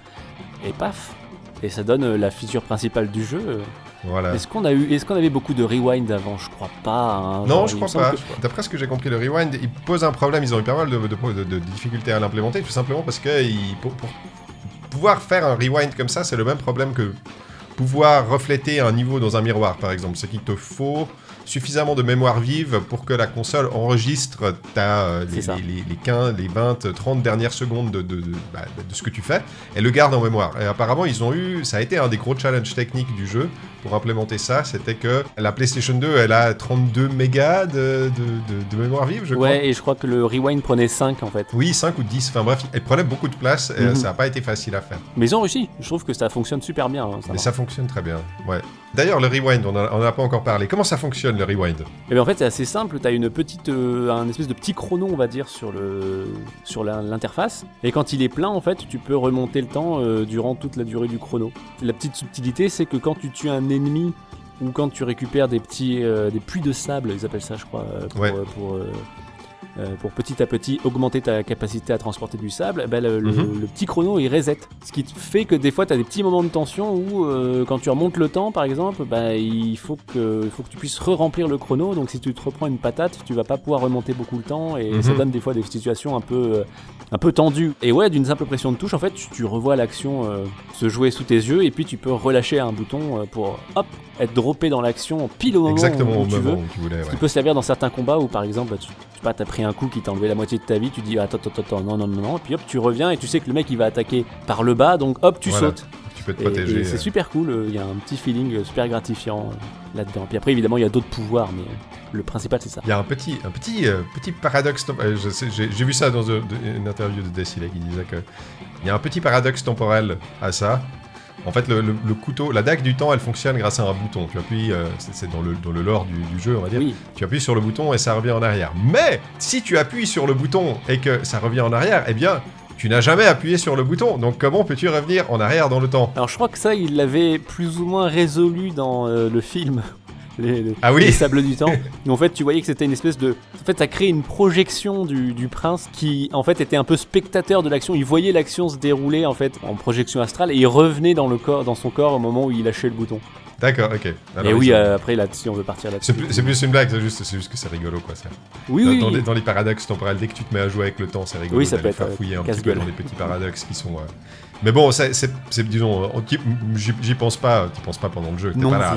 Et paf Et ça donne euh, la feature principale du jeu. Voilà. Est-ce qu'on a eu, est-ce qu'on avait beaucoup de rewind avant? Je crois pas. hein. Non, Genre, je crois pas. D'après ce que j'ai compris, le rewind, il pose un problème. Ils ont eu pas mal de, de- de- de difficultés à l'implémenter, tout simplement parce que il- pour, pour pouvoir faire un rewind comme ça, c'est le même problème que pouvoir refléter un niveau dans un miroir, par exemple. C'est qu'il te faut suffisamment de mémoire vive pour que la console enregistre ta, euh, les, les- les- les 15, les 20, 30 dernières secondes de, de- de- bah, de ce que tu fais et le garde en mémoire. Et apparemment, ils ont eu, ça a été un des gros challenges techniques du jeu pour implémenter ça, c'était que la PlayStation 2, elle a 32 mégas de, de- de- de mémoire vive, je crois. Ouais, et je crois que le rewind prenait 5 en fait. Oui, 5 ou 10, enfin bref, elle prenait beaucoup de place et Mhm. ça n'a pas été facile à faire. Mais ils ont réussi. Je trouve que ça fonctionne super bien. hein, ça Mais ça fonctionne très bien, ouais. D'ailleurs, le rewind, on n'en a pas encore parlé. Comment ça fonctionne le rewind? Et bien en fait c'est assez simple, tu as une petite, euh, un espèce de petit chrono on va dire sur le sur l'interface et quand il est plein en fait tu peux remonter le temps euh, durant toute la durée du chrono. La petite subtilité c'est que quand tu tues un ennemi ou quand tu récupères des petits euh, des puits de sable ils appellent ça je crois euh, pour, Ouais. euh, pour, euh, pour petit à petit augmenter ta capacité à transporter du sable, ben, le, Mhm. le petit chrono il reset. Ce qui fait que des fois tu as des petits moments de tension où euh, quand tu remontes le temps par exemple, bah, il, faut que, il faut que tu puisses re-remplir le chrono. Donc si tu te reprends une patate, tu vas pas pouvoir remonter beaucoup le temps et Mhm. ça donne des fois des situations un peu, euh, un peu tendues. Et ouais, d'une simple pression de touche, en fait, tu, tu revois l'action euh, se jouer sous tes yeux et puis tu peux relâcher un bouton euh, pour hop, être droppé dans l'action pile au moment Exactement où, au tu moment veux. où tu voulais, Ce ouais. qui peut servir dans certains combats où par exemple tu, tu pas, t'as pris un coup qui t'a enlevé la moitié de ta vie, tu dis attends attends attends non non non non et puis hop tu reviens et tu sais que le mec il va attaquer par le bas donc hop tu Voilà. sautes Tu peux te et, protéger. et c'est euh. super cool euh, il y a un petit feeling euh, super gratifiant là-dedans puis après évidemment il y a d'autres pouvoirs mais le principal c'est ça Il y a un petit, un petit, euh, petit paradoxe. euh, J'ai vu ça dans une interview de Decile qui disait que il y a un petit paradoxe temporel à ça. En fait, le, le- le couteau, la dague du temps, elle fonctionne grâce à un bouton. Tu appuies, euh, c'est dans le, dans le lore du, du jeu, on va dire. oui Tu appuies sur le bouton et ça revient en arrière. Mais si tu appuies sur le bouton et que ça revient en arrière, eh bien, tu n'as jamais appuyé sur le bouton. Donc comment peux-tu revenir en arrière dans le temps? Alors je crois que ça il l'avait plus ou moins résolu dans euh, le film les, les- Ah oui les sables du temps où en fait tu voyais que c'était une espèce de en fait ça crée une projection du, du prince qui en fait était un peu spectateur de l'action il voyait l'action se dérouler en fait en projection astrale et il revenait dans le corps dans son corps au moment où il lâchait le bouton D'accord, ok. Alors, Et oui, euh, après là-dessus, on veut partir là-dessus. C'est plus, une blague, c'est juste, que c'est rigolo quoi. Ça. Oui, dans, oui, dans oui. les, dans les paradoxes temporels, dès que tu te mets à jouer avec le temps, c'est rigolo Oui, ça peut être, euh, un petit peu dans les petits paradoxes qui sont. euh, Mais bon, c'est, disons, on- j'y, pense pas, t'y penses pas pendant le jeu. T'es Non, pas là à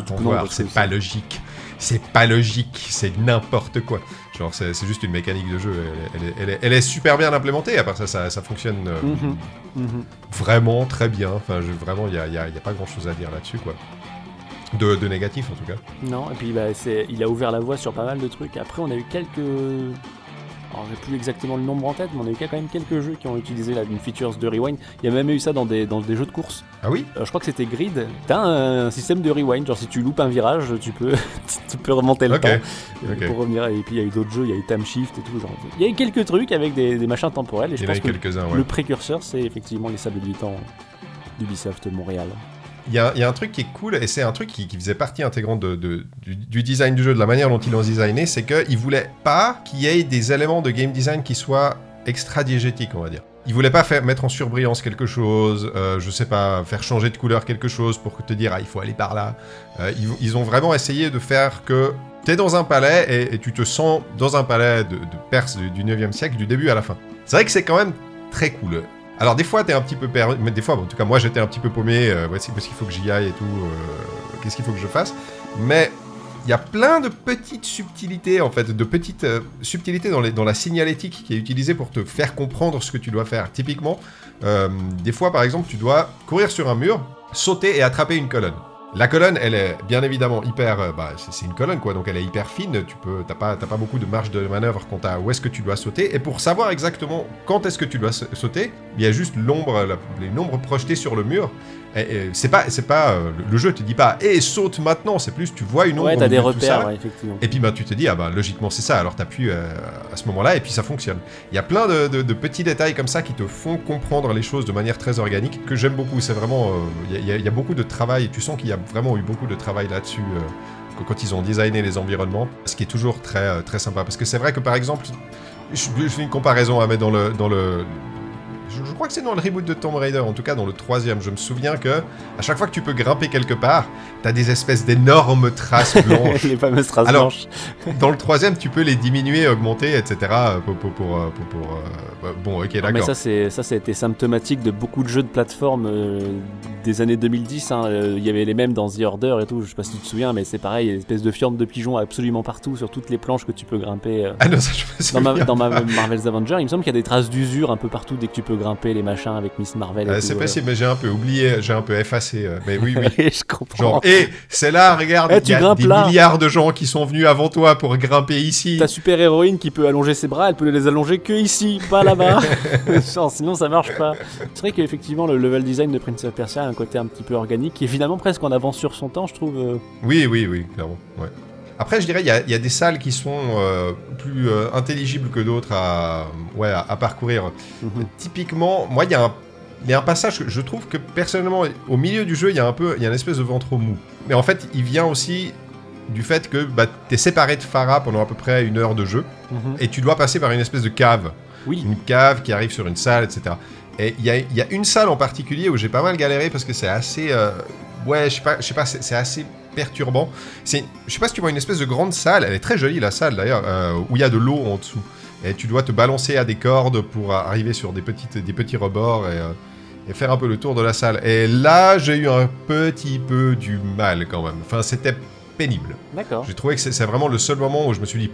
c'est- pas logique. C'est pas logique, c'est n'importe quoi. Genre, c'est, juste une mécanique de jeu. Elle, elle est, elle est- elle est super bien implémentée. À part ça, ça, ça fonctionne euh, Mhm, mhm. vraiment très bien. Enfin, je- vraiment, il y a, y a- y a pas grand chose à dire là-dessus, quoi. De, de négatif en tout cas. Non, et puis bah, il a ouvert la voie sur pas mal de trucs. Après, on a eu quelques. Alors, j'ai plus exactement le nombre en tête, mais on a eu quand même quelques jeux qui ont utilisé la une features de rewind. Il y a même eu ça dans des, dans des jeux de course. Ah oui? Euh, je crois que c'était Grid. T'as un, système de rewind, genre si tu loupes un virage, tu peux, tu peux remonter le temps pour revenir. Et puis il y a eu d'autres jeux, il y a eu Time Shift et tout. Genre. Il y a eu quelques trucs avec des, des machins temporels. Et Il je y en a pense que quelques-uns, ouais. le précurseur, c'est effectivement les sables du temps d'Ubisoft Montréal. Il y, a, un truc qui est cool, et c'est un truc qui, faisait partie intégrante du, design du jeu, de la manière dont ils l'ont designé, c'est qu'ils voulaient pas qu'il y ait des éléments de game design qui soient extra diégétiques, on va dire. Ils voulaient pas faire, mettre en surbrillance quelque chose, euh, je sais pas, faire changer de couleur quelque chose pour te dire, ah, il faut aller par là. Euh, ils, ont vraiment essayé de faire que t'es dans un palais et, tu te sens dans un palais de, de Perse du, du 9e siècle, du début à la fin. C'est vrai que c'est quand même très cool. Alors des fois t'es un petit peu perdu, des fois, en tout cas moi j'étais un petit peu paumé, euh, voici parce qu'il faut que j'y aille et tout, euh, qu'est-ce qu'il faut que je fasse? Mais il y a plein de petites subtilités en fait, de petites euh, subtilités dans, dans la signalétique qui est utilisée pour te faire comprendre ce que tu dois faire. Typiquement, euh, des fois par exemple tu dois courir sur un mur, sauter et attraper une colonne. La colonne, elle est bien évidemment hyper, euh, bah, c'est une colonne quoi, donc elle est hyper fine. Tu peux, t'as pas, pas beaucoup de marge de manœuvre quant à où est-ce que tu dois sauter. Et pour savoir exactement quand est-ce que tu dois sa- sauter, il y a juste l'ombre, les nombres projetés sur le mur. Et, et c'est pas, c'est pas, euh, le, jeu te dit pas, et saute maintenant. C'est plus, tu vois une ombre. Ouais, t'as des ça. repères, ouais, effectivement. Et puis bah, tu te dis, ah bah logiquement c'est ça, alors t'appuies euh, à ce moment-là et puis ça fonctionne. Il y a plein de, de- de petits détails comme ça qui te font comprendre les choses de manière très organique que j'aime beaucoup. C'est vraiment, euh, il y a- il y, a- il y a beaucoup de travail, tu sens qu'il y a vraiment eu beaucoup de travail là-dessus euh, quand ils ont designé les environnements, ce qui est toujours très, euh, très sympa. Parce que c'est vrai que par exemple, je, je fais une comparaison à mettre dans le... Dans le je, je crois que c'est dans le reboot de Tomb Raider, en tout cas dans le troisième. Je me souviens que à chaque fois que tu peux grimper quelque part, t'as des espèces d'énormes traces blanches. les fameuses traces Alors, blanches. Dans le troisième, tu peux les diminuer, augmenter, etc. euh, Pour, pour, pour, euh, pour- euh, bah, bon, ok, mais d'accord. ça, c'est ça, ça a été symptomatique de beaucoup de jeux de plateforme euh, des années 2010. hein. Euh, Il y avait les mêmes dans The Order et tout. Je sais pas si tu te souviens, mais c'est pareil, il y a une espèce de fiente de pigeons absolument partout sur toutes les planches que tu peux grimper. euh. Ah non, ça, je me Dans, ma, souviens. dans ma Marvel's Avenger, il me semble qu'il y a des traces d'usure un peu partout dès que tu peux grimper les machins avec Miss Marvel. et Euh, c'est euh. possible, mais j'ai un peu oublié, j'ai un peu effacé. euh, mais oui, oui. je comprends. Genre, et c'est là, regarde, Eh, il tu y a des là. milliards de gens qui sont venus avant toi pour grimper ici. Ta super héroïne qui peut allonger ses bras, elle peut les allonger que ici, pas là-bas. Sinon ça marche pas. C'est vrai qu'effectivement le level design de Prince of Persia a un côté un petit peu organique, est finalement presque en avance sur son temps, je trouve. euh. Oui, oui, oui, clairement. ouais. Après, je dirais, il y, a- il y a des salles qui sont euh, plus euh, intelligibles que d'autres à, ouais, à, à parcourir. Mhm. Typiquement, moi, il y, a un- il y a un passage que je trouve que personnellement, au milieu du jeu, il y a un peu, il y a une espèce de ventre mou. Mais en fait, il vient aussi du fait que bah, tu es séparé de Farah pendant à peu près une heure de jeu Mhm. et tu dois passer par une espèce de cave. Oui. Une cave qui arrive sur une salle, etc. Et il y a, il y a une salle en particulier où j'ai pas mal galéré parce que c'est assez. euh, ouais, je sais pas, je sais pas c'est assez perturbant. C'est, je sais pas si tu vois une espèce de grande salle, elle est très jolie la salle d'ailleurs, euh, où il y a de l'eau en dessous. Et tu dois te balancer à des cordes pour arriver sur des, petits rebords euh, et faire un peu le tour de la salle. Et là, j'ai eu un petit peu du mal quand même. Enfin, c'était pénible. D'accord. J'ai trouvé que c'est vraiment le seul moment où je me suis dit.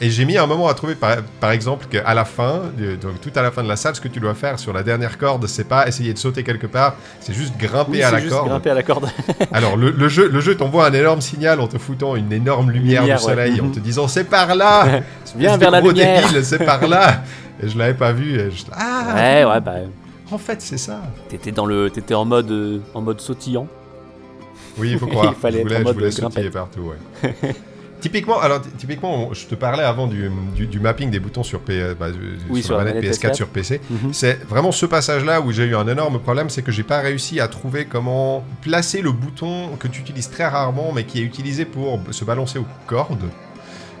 Et j'ai mis un moment à trouver, par, par exemple, qu'à la fin, donc tout à la fin de la salle, ce que tu dois faire sur la dernière corde, c'est pas essayer de sauter quelque part, c'est juste grimper Oui, à la juste corde. grimper à la corde. Alors le, le jeu, le jeu t'envoie un énorme signal en te foutant une énorme lumière, Lumière, du ouais. soleil, en Mhm. te disant c'est par là, Viens vers la gros lumière. débile, c'est par là. Et je l'avais pas vu. Et je... Ah, Ouais, ouais, bah, en fait c'est ça. t'étais dans le, t'étais en mode, euh, en mode sautillant. Oui, il faut croire. Il fallait je être voulais, en je mode voulais grimpette. sautiller partout, ouais. typiquement, alors ty- typiquement, on- je te parlais avant du, du, du mapping des boutons sur, P, bah, euh, Oui, sur la manette PS4, PS4. sur PC. Mhm. C'est vraiment ce passage-là où j'ai eu un énorme problème, c'est que j'ai pas réussi à trouver comment placer le bouton que tu utilises très rarement, mais qui est utilisé pour se balancer aux cordes.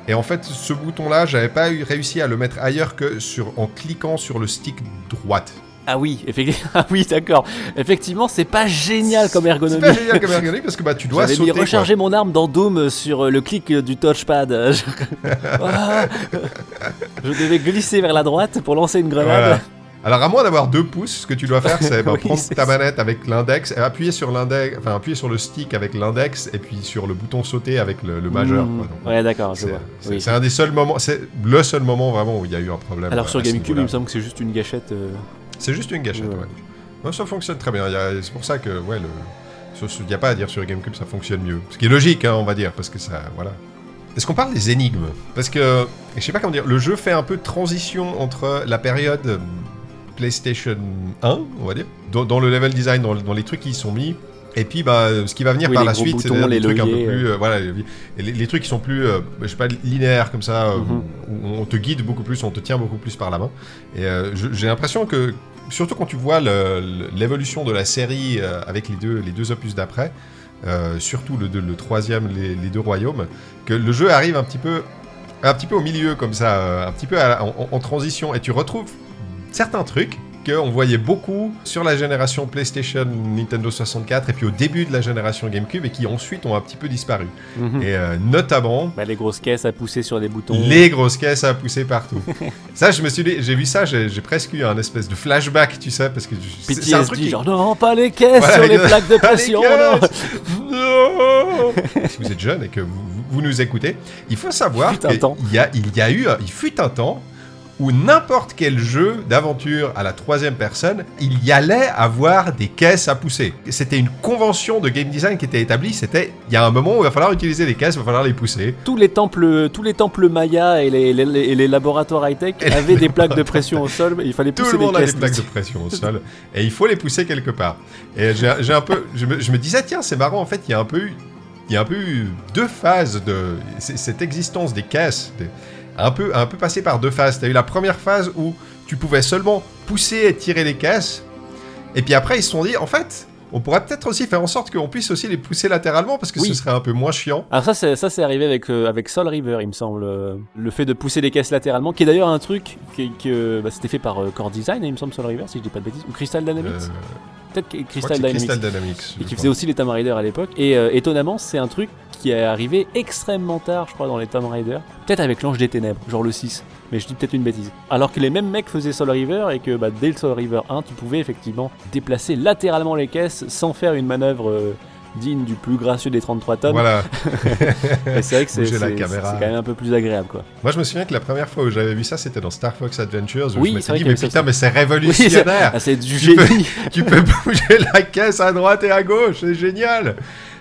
Et en fait, ce bouton-là, j'avais pas réussi à le mettre ailleurs que sur, en cliquant sur le stick droite. Ah oui, effectivement. Ah oui, d'accord. Effectivement, c'est pas génial comme C'est ergonomie. pas génial comme ergonomie parce que bah, tu dois J'avais sauter. mis quoi. recharger mon arme dans Doom sur euh, le clic euh, du touchpad. Euh, Je... Ah. Je devais glisser vers la droite pour lancer une grenade. Voilà. Alors à moins d'avoir deux pouces, ce que tu dois faire, c'est bah, Oui, prendre c'est ta manette avec l'index, et appuyer sur l'index, enfin appuyer sur le stick avec l'index, et puis sur le bouton sauter avec le, le majeur. Mmh. quoi. Donc, Ouais, d'accord, c'est- c'est Oui. c'est un des seuls moments, c'est le seul moment vraiment où il y a eu un problème. Alors à sur GameCube, il me semble que c'est juste une gâchette. euh, C'est juste une gâchette, Ouais. ouais. Ouais, ça fonctionne très bien. C'est pour ça que, ouais, le... il n'y a pas à dire sur GameCube, ça fonctionne mieux. Ce qui est logique, hein, on va dire, parce que ça, voilà. Est-ce qu'on parle des énigmes? Parce que, je sais pas comment dire, le jeu fait un peu de transition entre la période euh, PlayStation 1, on va dire, dans, dans le level design, dans, dans les trucs qui y sont mis, et puis bah, ce qui va venir Oui, par la suite, c'est des les trucs un peu plus, euh, voilà, les, trucs qui sont plus, euh, je sais pas, linéaires comme ça, euh, Mhm. où on te guide beaucoup plus, on te tient beaucoup plus par la main. Et euh, j'ai l'impression que, surtout quand tu vois l'évolution de la série euh, avec les deux, les deux opus d'après, euh, surtout le, troisième, les, deux royaumes, que le jeu arrive un petit peu, un petit peu au milieu comme ça, euh, un petit peu en transition, et tu retrouves certains trucs qu'on voyait beaucoup sur la génération PlayStation, Nintendo 64, et puis au début de la génération GameCube, et qui ensuite ont un petit peu disparu. mhm. Et euh, notamment Bah, les grosses caisses à pousser sur les boutons. les grosses caisses à pousser partout. ça, je me suis dit, j'ai vu ça, j'ai presque eu un espèce de flashback, tu sais, parce que je- c'est un truc PTSD, qui... genre non, pas les caisses Voilà, sur les plaques de pression. non. Si vous êtes jeune et que vous, nous écoutez, il faut savoir qu'il y a, il y a eu, il fut un temps où n'importe quel jeu d'aventure à la troisième personne, il y allait avoir des caisses à pousser. C'était une convention de game design qui était établie, c'était, il y a un moment où il va falloir utiliser les caisses, il va falloir les pousser. Tous les temples, tous les temples mayas et les, les- les- et les laboratoires high-tech avaient des plaques de pression au sol. mais Il fallait Tout pousser le monde des a des plaques de pression au sol et il faut les pousser quelque part. Et j'ai un peu, je me, je me disais tiens c'est marrant en fait il y a un peu eu, il y a un peu eu deux phases de cette existence des caisses, des- un peu un peu passé par deux phases. T'as eu la première phase où tu pouvais seulement pousser et tirer les caisses, et puis après ils se sont dit en fait on pourrait peut-être aussi faire en sorte qu'on puisse aussi les pousser latéralement parce que Oui. ce serait un peu moins chiant. Alors ça, c'est, ça c'est arrivé avec, euh, avec Soul River, il me semble. euh, le fait de pousser les caisses latéralement, qui est d'ailleurs un truc qui, qui, euh, bah, c'était fait par euh, Core Design, il me semble, Soul River, si je dis pas de bêtises. Ou Crystal Dynamics Peut-être que que Crystal Dynamics. Crystal Dynamics. Et qui faisait aussi les Tomb Raider à l'époque. Et étonnamment, c'est un truc qui est arrivé extrêmement tard, je crois, dans les Tomb Raider. Peut-être avec l'Ange des Ténèbres, genre le 6. Mais je dis peut-être une bêtise. Alors que les mêmes mecs faisaient Soul River et que bah, dès le Soul River 1, tu pouvais effectivement déplacer latéralement les caisses sans faire une manœuvre euh, digne du plus gracieux des 33 tonnes. Voilà. Et c'est vrai que c'est, Bouger la c'est- caméra. c'est quand même un peu plus agréable, quoi. Moi, je me souviens que la première fois où j'avais vu ça, c'était dans Star Fox Adventures. Où Oui, je me suis dit, mais putain, c'est Oui, c'est, révolutionnaire. ah, c'est du Tu peux- génie. tu peux bouger la caisse à droite et à gauche, c'est génial.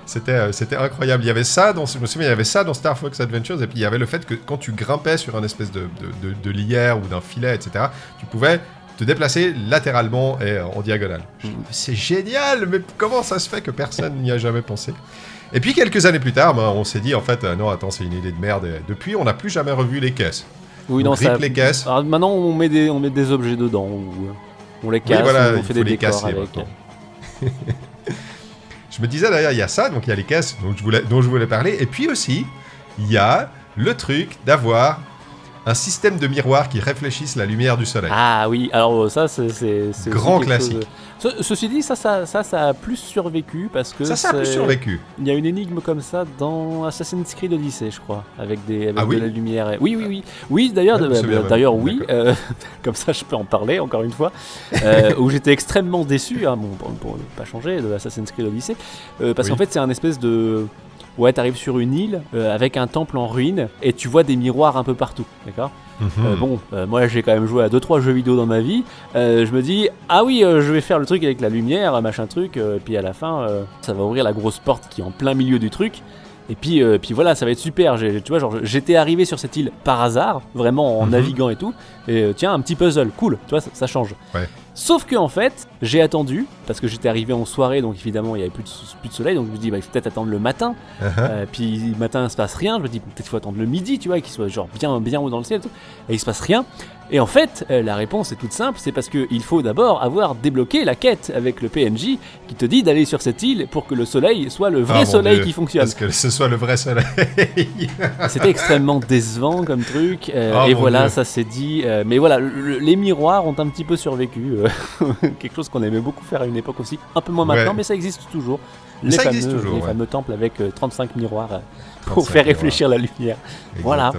C'était, euh, c'était incroyable. Il y avait ça dans, je me souviens, il y avait ça dans Star Fox Adventures, et puis il y avait le fait que quand tu grimpais sur un espèce de, de, de- de lierre ou d'un filet, etc., tu pouvais te déplacer latéralement et euh, en diagonale. Dis, C'est génial, mais comment ça se fait que personne n'y a jamais pensé? Et puis quelques années plus tard, ben, on s'est dit en fait, euh, non, attends, c'est une idée de merde. Et depuis, on n'a plus jamais revu les caisses. Oui, on non, ça. les caisses. Alors, maintenant, on met, des, on met des objets dedans. ou, on les casse, oui, voilà, on fait des les décors casser avec. je me disais d'ailleurs, il y a ça, donc il y a les caisses dont je voulais, dont je voulais parler, et puis aussi, il y a le truc d'avoir un système de miroirs qui réfléchissent la lumière du soleil. Ah oui, alors euh, ça, c'est. Grand classique. chose Ce- ceci dit, ça, ça, ça, ça a plus survécu parce que. ça, ça a plus survécu. Il y a une énigme comme ça dans Assassin's Creed Odyssey, je crois, avec, des, avec Ah oui de la lumière. Oui, oui, oui. Oui, d'ailleurs, souviens, d'ailleurs, oui. euh, comme ça, je peux en parler encore une fois. euh, où j'étais extrêmement déçu, hein, bon, pour, pour ne pas changer, de Assassin's Creed Odyssey, euh, parce Oui. qu'en fait, c'est un espèce de. Ouais, t'arrives sur une île euh, avec un temple en ruine et tu vois des miroirs un peu partout, d'accord Mhm. euh, bon, euh, moi j'ai quand même joué à 2-3 jeux vidéo dans ma vie. Je me dis, ah oui, je vais faire le truc avec la lumière, machin truc. et puis à la fin, ça va ouvrir la grosse porte qui est en plein milieu du truc. Et puis, euh, puis voilà, ça va être super. Tu vois, genre, j'étais arrivé sur cette île par hasard, vraiment en Mhm. naviguant et tout. Et euh, tiens, un petit puzzle, cool, tu vois, ça, ça change. Ouais. Sauf que en fait, j'ai attendu, parce que j'étais arrivé en soirée, donc évidemment il y avait plus de, plus de soleil, donc je me dis, bah, il faut peut-être attendre le matin. Uh-huh. Euh, puis le matin, il se passe rien. Je me dis, peut-être qu'il faut attendre le midi, tu vois, qu'il soit genre bien, bien haut dans le ciel et tout. Et il se passe rien. Et en fait, euh, la réponse est toute simple c'est parce qu'il faut d'abord avoir débloqué la quête avec le PNJ qui te dit d'aller sur cette île pour que le soleil soit le vrai Ah, soleil Dieu. qui fonctionne. Parce que ce soit le vrai soleil. C'était extrêmement décevant comme truc. euh, Ah, et voilà, Dieu. ça s'est dit. euh, mais voilà, le- les miroirs ont un petit peu survécu. euh. quelque chose qu'on aimait beaucoup faire à une époque aussi, un peu moins maintenant, Ouais. mais ça existe toujours. Les ça fameux, existe toujours, les ouais. fameux temples avec euh, 35 miroirs pour 35 faire miroirs. réfléchir la lumière. Voilà.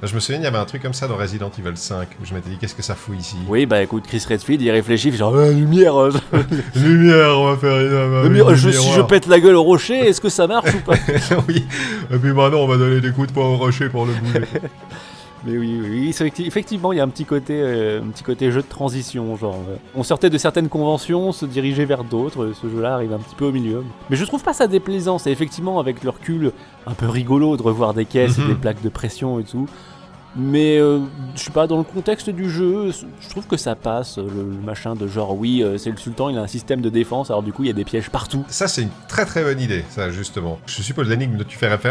Je me souviens, il y avait un truc comme ça dans Resident Evil 5 où je m'étais dit qu'est-ce que ça fout ici? Oui, bah écoute, Chris Redfield, il réfléchit, genre, Ah, lumière, euh, Lumière, on va faire une, lumière, je- si je pète la gueule au rocher, est-ce que ça marche ou pas? Oui. Et puis maintenant, on va donner des coups de poing au rocher pour le bouger. Mais oui, oui, oui, c'est- effectivement, il y a un petit côté, euh, un petit côté jeu de transition, genre. euh, on sortait de certaines conventions, on se dirigeait vers d'autres. euh, Ce jeu-là arrive un petit peu au milieu. Mais je trouve pas ça déplaisant. C'est effectivement avec le recul un peu rigolo de revoir des caisses Mhm. et des plaques de pression et tout. Mais euh, je sais pas, dans le contexte du jeu, je trouve que ça passe. euh, Le, le machin de genre, oui, euh, c'est le sultan, il a un système de défense, alors du coup, il y a des pièges partout. Ça, c'est une très très bonne idée, ça, justement. Je suppose l'énigme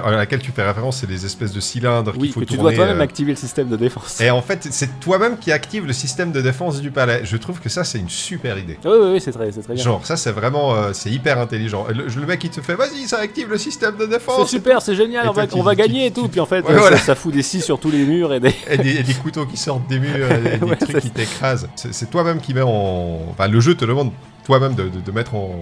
à laquelle tu fais référence, c'est des espèces de cylindres Oui, qu'il faut que tu dois toi-même euh, activer le système de défense. Et en fait, c'est toi-même qui active le système de défense du palais. Je trouve que ça, c'est une super idée. Oui, oui, oui, c'est très, c'est très bien. Genre, ça, c'est vraiment. euh, c'est hyper intelligent. Le, le mec, il te fait Vas-y, ça active le système de C'est défense. super, c'est génial, on va, on va gagner et tout. Puis en fait, Ouais, voilà. ça, ça fout des scies sur tous les murs et des. Et des, et des couteaux qui sortent des murs, et des, Ouais, trucs qui t'écrasent. C'est toi-même qui met en. Enfin, le jeu te demande toi-même de, de- de mettre en,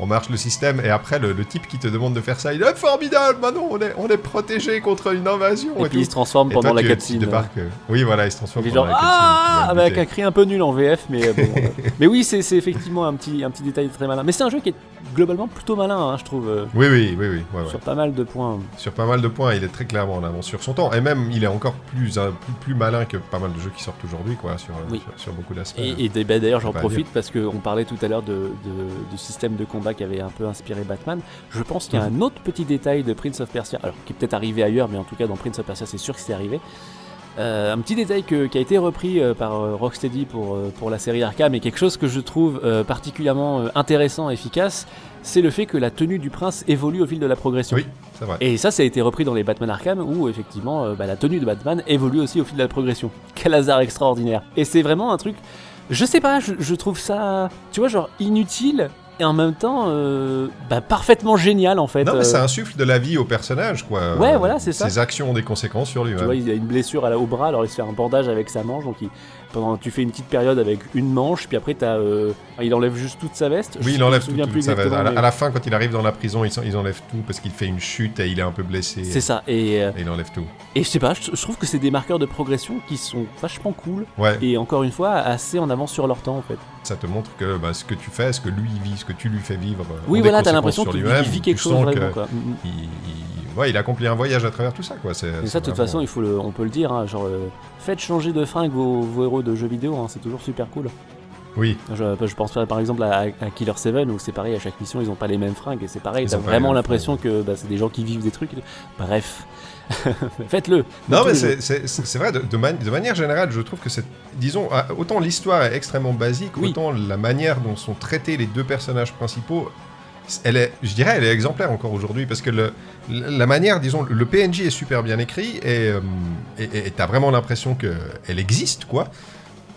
en marche le système, et après, le, le type qui te demande de faire ça, il est formidable, maintenant on est, on est protégé contre une invasion. Et Et, puis il se transforme Et pendant toi, la cutscene. débarques, euh, Oui, voilà, il se transforme pendant genre la ah avec un cri un peu nul en VF, mais euh, bon. euh, mais oui, c'est effectivement un petit, un petit détail très malin. Mais c'est un jeu qui est globalement plutôt malin, hein, je trouve, euh, Oui, oui, oui, oui. ouais, ouais. sur pas mal de points. Sur pas mal de points, il est très clairement en avance sur son temps. Et même, il est encore plus, plus, plus malin que pas mal de jeux qui sortent aujourd'hui, quoi, sur, Oui. sur, sur beaucoup d'aspects. Et, bah, d'ailleurs, j'en profite parce qu'on parlait tout à l'heure de, de- du système de combat qui avait un peu inspiré Batman. Je pense qu'il y a Mhm. un autre petit détail de Prince of Persia, alors qui est peut-être arrivé ailleurs, mais en tout cas dans Prince of Persia, c'est sûr que c'est arrivé. Euh, un petit détail que- qui a été repris euh, par euh, Rocksteady pour, pour la série Arkham et quelque chose que je trouve particulièrement intéressant et efficace, c'est le fait que la tenue du prince évolue au fil de la progression. Oui, c'est vrai. Et ça, ça a été repris dans les Batman Arkham où effectivement bah, la tenue de Batman évolue aussi au fil de la progression. Quel hasard extraordinaire. Et c'est vraiment un truc, je sais pas, je, je trouve ça, tu vois, genre inutile et en même temps euh, bah, parfaitement génial en fait. Non, mais Euh, ça insuffle de la vie au personnage, quoi. Ouais, Euh, voilà, c'est ça. Ses actions ont des conséquences sur tu lui-même. vois, il a une blessure à la- au bras, alors il se fait un bandage avec sa manche, donc il, pendant, tu fais une petite période avec une manche, puis après t'as, euh, il enlève juste toute sa veste. Je Oui, il enlève tout. plus tout, ça va- exactement, à, la, mais à la fin, quand il arrive dans la prison, ils, ils enlèvent tout parce qu'il fait une chute et il est un peu blessé. C'est ça. Et, euh, Et il enlève tout. et je sais pas, je, je trouve que c'est des marqueurs de progression qui sont vachement cool Ouais, et encore une fois assez en avance sur leur temps en fait. ça te montre que bah, ce que tu fais, ce que lui vit, ce que tu lui fais vivre. euh, Oui, voilà, t'as l'impression qu'il vit quelque Tu chose vraiment que quoi. Il, il- ouais, il accomplit un voyage à travers tout ça, quoi. C'est, Et ça, de toute façon, il faut le, on peut le dire, hein, genre, euh, faites changer de fringue vos, vos héros de jeux vidéo, hein, c'est toujours super cool. Oui, Je, je pense par exemple à, à Killer 7 où c'est pareil, à chaque mission ils ont pas les mêmes fringues et c'est pareil, Ils t'as vraiment l'impression que bah, c'est des gens qui vivent des trucs. Bref, faites-le. Non, mais c'est- vrai, de, de man- de manière générale, je trouve que c'est. Disons, ah, autant l'histoire est extrêmement basique, Oui. autant la manière dont sont traités les deux personnages principaux, elle est, je dirais, elle est exemplaire encore aujourd'hui, parce que la manière, disons, le PNJ est super bien écrit, et euh, t'as vraiment l'impression qu'elle existe, quoi.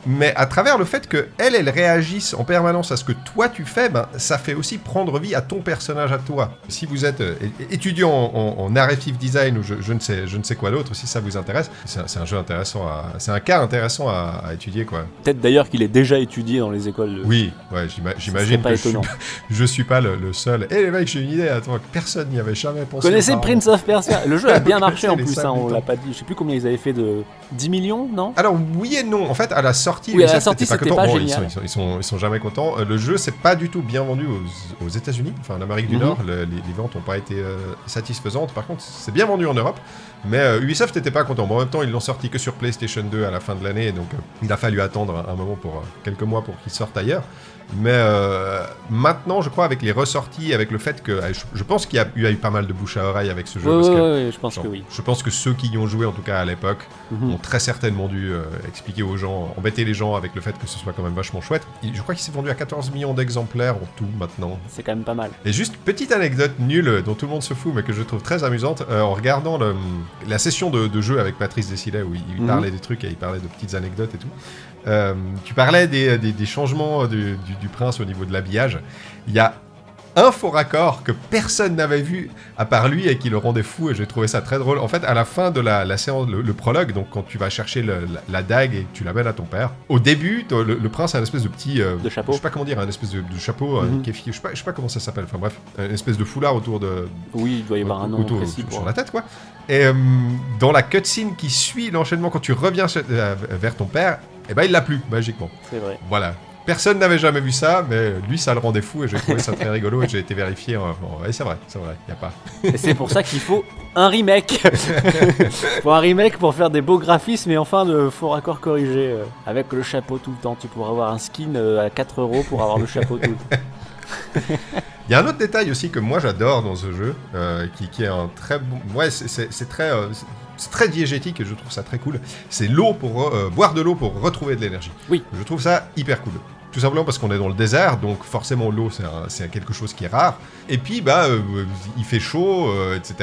Mais à travers le fait que elle, elle réagisse en permanence à ce que toi tu fais, ben, ça fait aussi prendre vie à ton personnage à toi. Si vous êtes euh, étudiant en, en, en narrative design ou je, je ne sais, je ne sais quoi d'autre, si ça vous intéresse, c'est un, jeu intéressant, c'est un cas intéressant à, à étudier quoi. Peut-être d'ailleurs qu'il est déjà étudié dans les écoles. de- Oui, ouais, j'imagine que je suis, je suis pas le, le seul. Eh les mecs, j'ai une idée, attends, personne n'y avait jamais pensé. Connaissez. Prince of Persia? Le jeu a bien marché en plus, hein, on l'a pas dit. Je sais plus combien ils avaient fait de 10 millions, non? Alors oui et non. En fait, à la sortie, Oui, à la Ubisoft sortie, était c'était content. pas Bon, ils, génial. sont, ils, sont, ils, sont, ils sont jamais contents. Euh, Le jeu, c'est pas du tout bien vendu aux, aux États-Unis, enfin en Amérique du Mhm. Nord. Le- les, les ventes n'ont pas été euh, satisfaisantes. Par contre, c'est bien vendu en Europe. Mais euh, Ubisoft n'était pas content. Bon, en même temps, ils l'ont sorti que sur PlayStation 2 à la fin de l'année, donc euh, il a fallu attendre un, un moment pour quelques mois pour qu'il sorte ailleurs. Mais euh, maintenant, je crois, avec les ressorties, avec le fait que euh, je, je pense qu'il y, a- il y a eu pas mal de bouche à oreille avec ce jeu. Parce que, ouais, je pense genre, que oui. Je pense que ceux qui y ont joué, en tout cas à l'époque, Mhm. ont très certainement dû euh, expliquer aux gens, embêter les gens avec le fait que ce soit quand même vachement chouette. Je crois qu'il s'est vendu à 14 millions d'exemplaires en tout maintenant. C'est quand même pas mal. Et juste petite anecdote nulle dont tout le monde se fout mais que je trouve très amusante, euh, en regardant le- la session de, de jeu avec Patrice Desilets où il, il Mhm. parlait des trucs et il parlait de petites anecdotes et tout. Euh, tu parlais des, des- des changements du, du- du prince au niveau de l'habillage. Il y a un faux raccord que personne n'avait vu à part lui et qui le rendait fou et j'ai trouvé ça très drôle. En fait, à la fin de la, la séance, le, le prologue, donc quand tu vas chercher le- la, la dague et que tu l'amènes à ton père, au début, le, le prince a une espèce de petit... euh, De chapeau. Je sais pas comment dire, un espèce de, de chapeau, euh, Mhm. kéfi- je sais pas, je sais pas comment ça s'appelle, enfin bref, une espèce de foulard autour de, Oui, il doit y avoir un nom autour- précis sur la tête, quoi. Et euh, dans la cutscene qui suit l'enchaînement, quand tu reviens euh, vers ton père, eh ben il l'a plus, magiquement. C'est vrai. Voilà. Personne n'avait jamais vu ça, mais lui, ça le rendait fou et j'ai trouvé ça très rigolo et j'ai été vérifié. euh, bon, ouais, c'est vrai, c'est vrai, y a pas. Et c'est pour ça qu'il faut un remake. faut un remake pour faire des beaux graphismes et enfin de faux raccords corrigés. euh, avec le chapeau tout le temps. Tu pourras avoir un skin euh, à 4 euros pour avoir le chapeau tout le temps. Il y a un autre détail aussi que moi j'adore dans ce jeu, euh, qui, qui est un très bon. Ouais, c'est très. C'est- très diégétique et je trouve ça très cool. C'est l'eau pour euh, boire de l'eau pour retrouver de l'énergie. Oui. Je trouve ça hyper cool. Tout simplement parce qu'on est dans le désert, donc forcément l'eau c'est quelque chose qui est rare. Et puis bah euh, il fait chaud, euh, etc.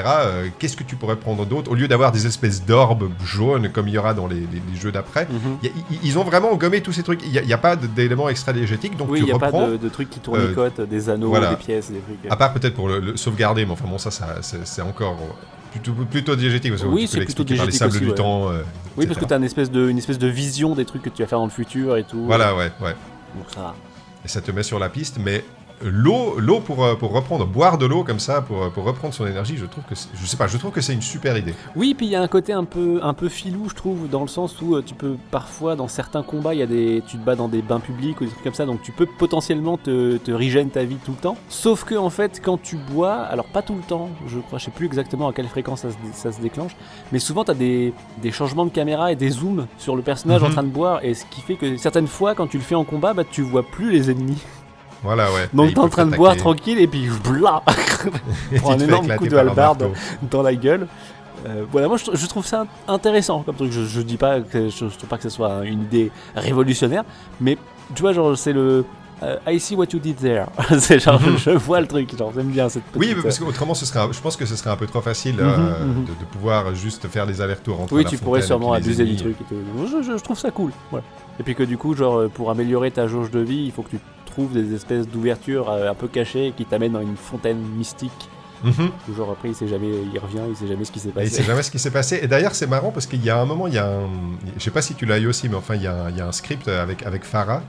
Qu'est-ce que tu pourrais prendre d'autre? Au lieu d'avoir des espèces d'orbes jaunes comme il y aura dans les, les- les jeux d'après Mhm. y ils- ont vraiment gommé tous ces trucs. Il n'y a, pas d'éléments extra-diégétiques, donc Oui, tu il n'y a reprends. pas de, de trucs qui tournicotent, des anneaux, voilà. des pièces, des trucs. À part peut-être pour le, le sauvegarder, mais enfin bon, ça, ça c'est encore plutôt, plutôt diégétique. Parce que Oui, tu c'est plutôt par les diégétique sables aussi, du ouais. temps. euh, oui, parce que tu as une espèce, de, une espèce de vision des trucs que tu vas faire dans le futur et tout. Voilà, ouais, ouais. Donc ça. Et ça te met sur la piste, mais l'eau, l'eau pour, euh, pour reprendre, boire de l'eau comme ça, pour, euh, pour reprendre son énergie, je trouve que, c'est- je sais pas, je trouve que c'est une super idée. Oui, puis il y a un côté un peu, un peu filou, je trouve, dans le sens où euh, tu peux parfois, dans certains combats, il y a des, tu te bats dans des bains publics ou des trucs comme ça, donc tu peux potentiellement te, te ta vie tout le temps. Sauf que en fait, quand tu bois, alors pas tout le temps, je crois, je sais plus exactement à quelle fréquence ça se, ça se déclenche, mais souvent tu as des, des changements de caméra et des zooms sur le personnage en Mhm. train de boire, et ce qui fait que certaines fois, quand tu le fais en combat, bah tu vois plus les ennemis. Voilà, ouais. Donc t'es en train de boire tranquille, et puis Et prends un énorme coup de marteau. dans la gueule. Euh, voilà, moi je, je trouve ça intéressant comme truc. Je, je dis pas que je, je trouve pas que ce soit une idée révolutionnaire, mais tu vois, genre c'est le euh, I see what you did there. c'est genre je vois le truc, genre j'aime bien cette petite. Oui, mais parce qu'autrement, ce serait, je pense que ce serait un peu trop facile Mhm, euh, mhm. De, de pouvoir juste faire les allers-retours entre oui, la tu pourrais sûrement abuser du truc. Et tout. Je, trouve ça cool. Voilà. Et puis que du coup, genre pour améliorer ta jauge de vie, il faut que tu trouves des espèces d'ouvertures euh, un peu cachées qui t'amènent dans une fontaine mystique. Mhm. Genre après il sait jamais, il revient, il sait jamais ce qui s'est Et il passé. sait jamais ce qui s'est passé. Et d'ailleurs, c'est marrant parce qu'il y a un moment, il y a un. Je sais pas si tu l'as eu aussi, mais enfin, il y a un, il y a un script avec, avec Farah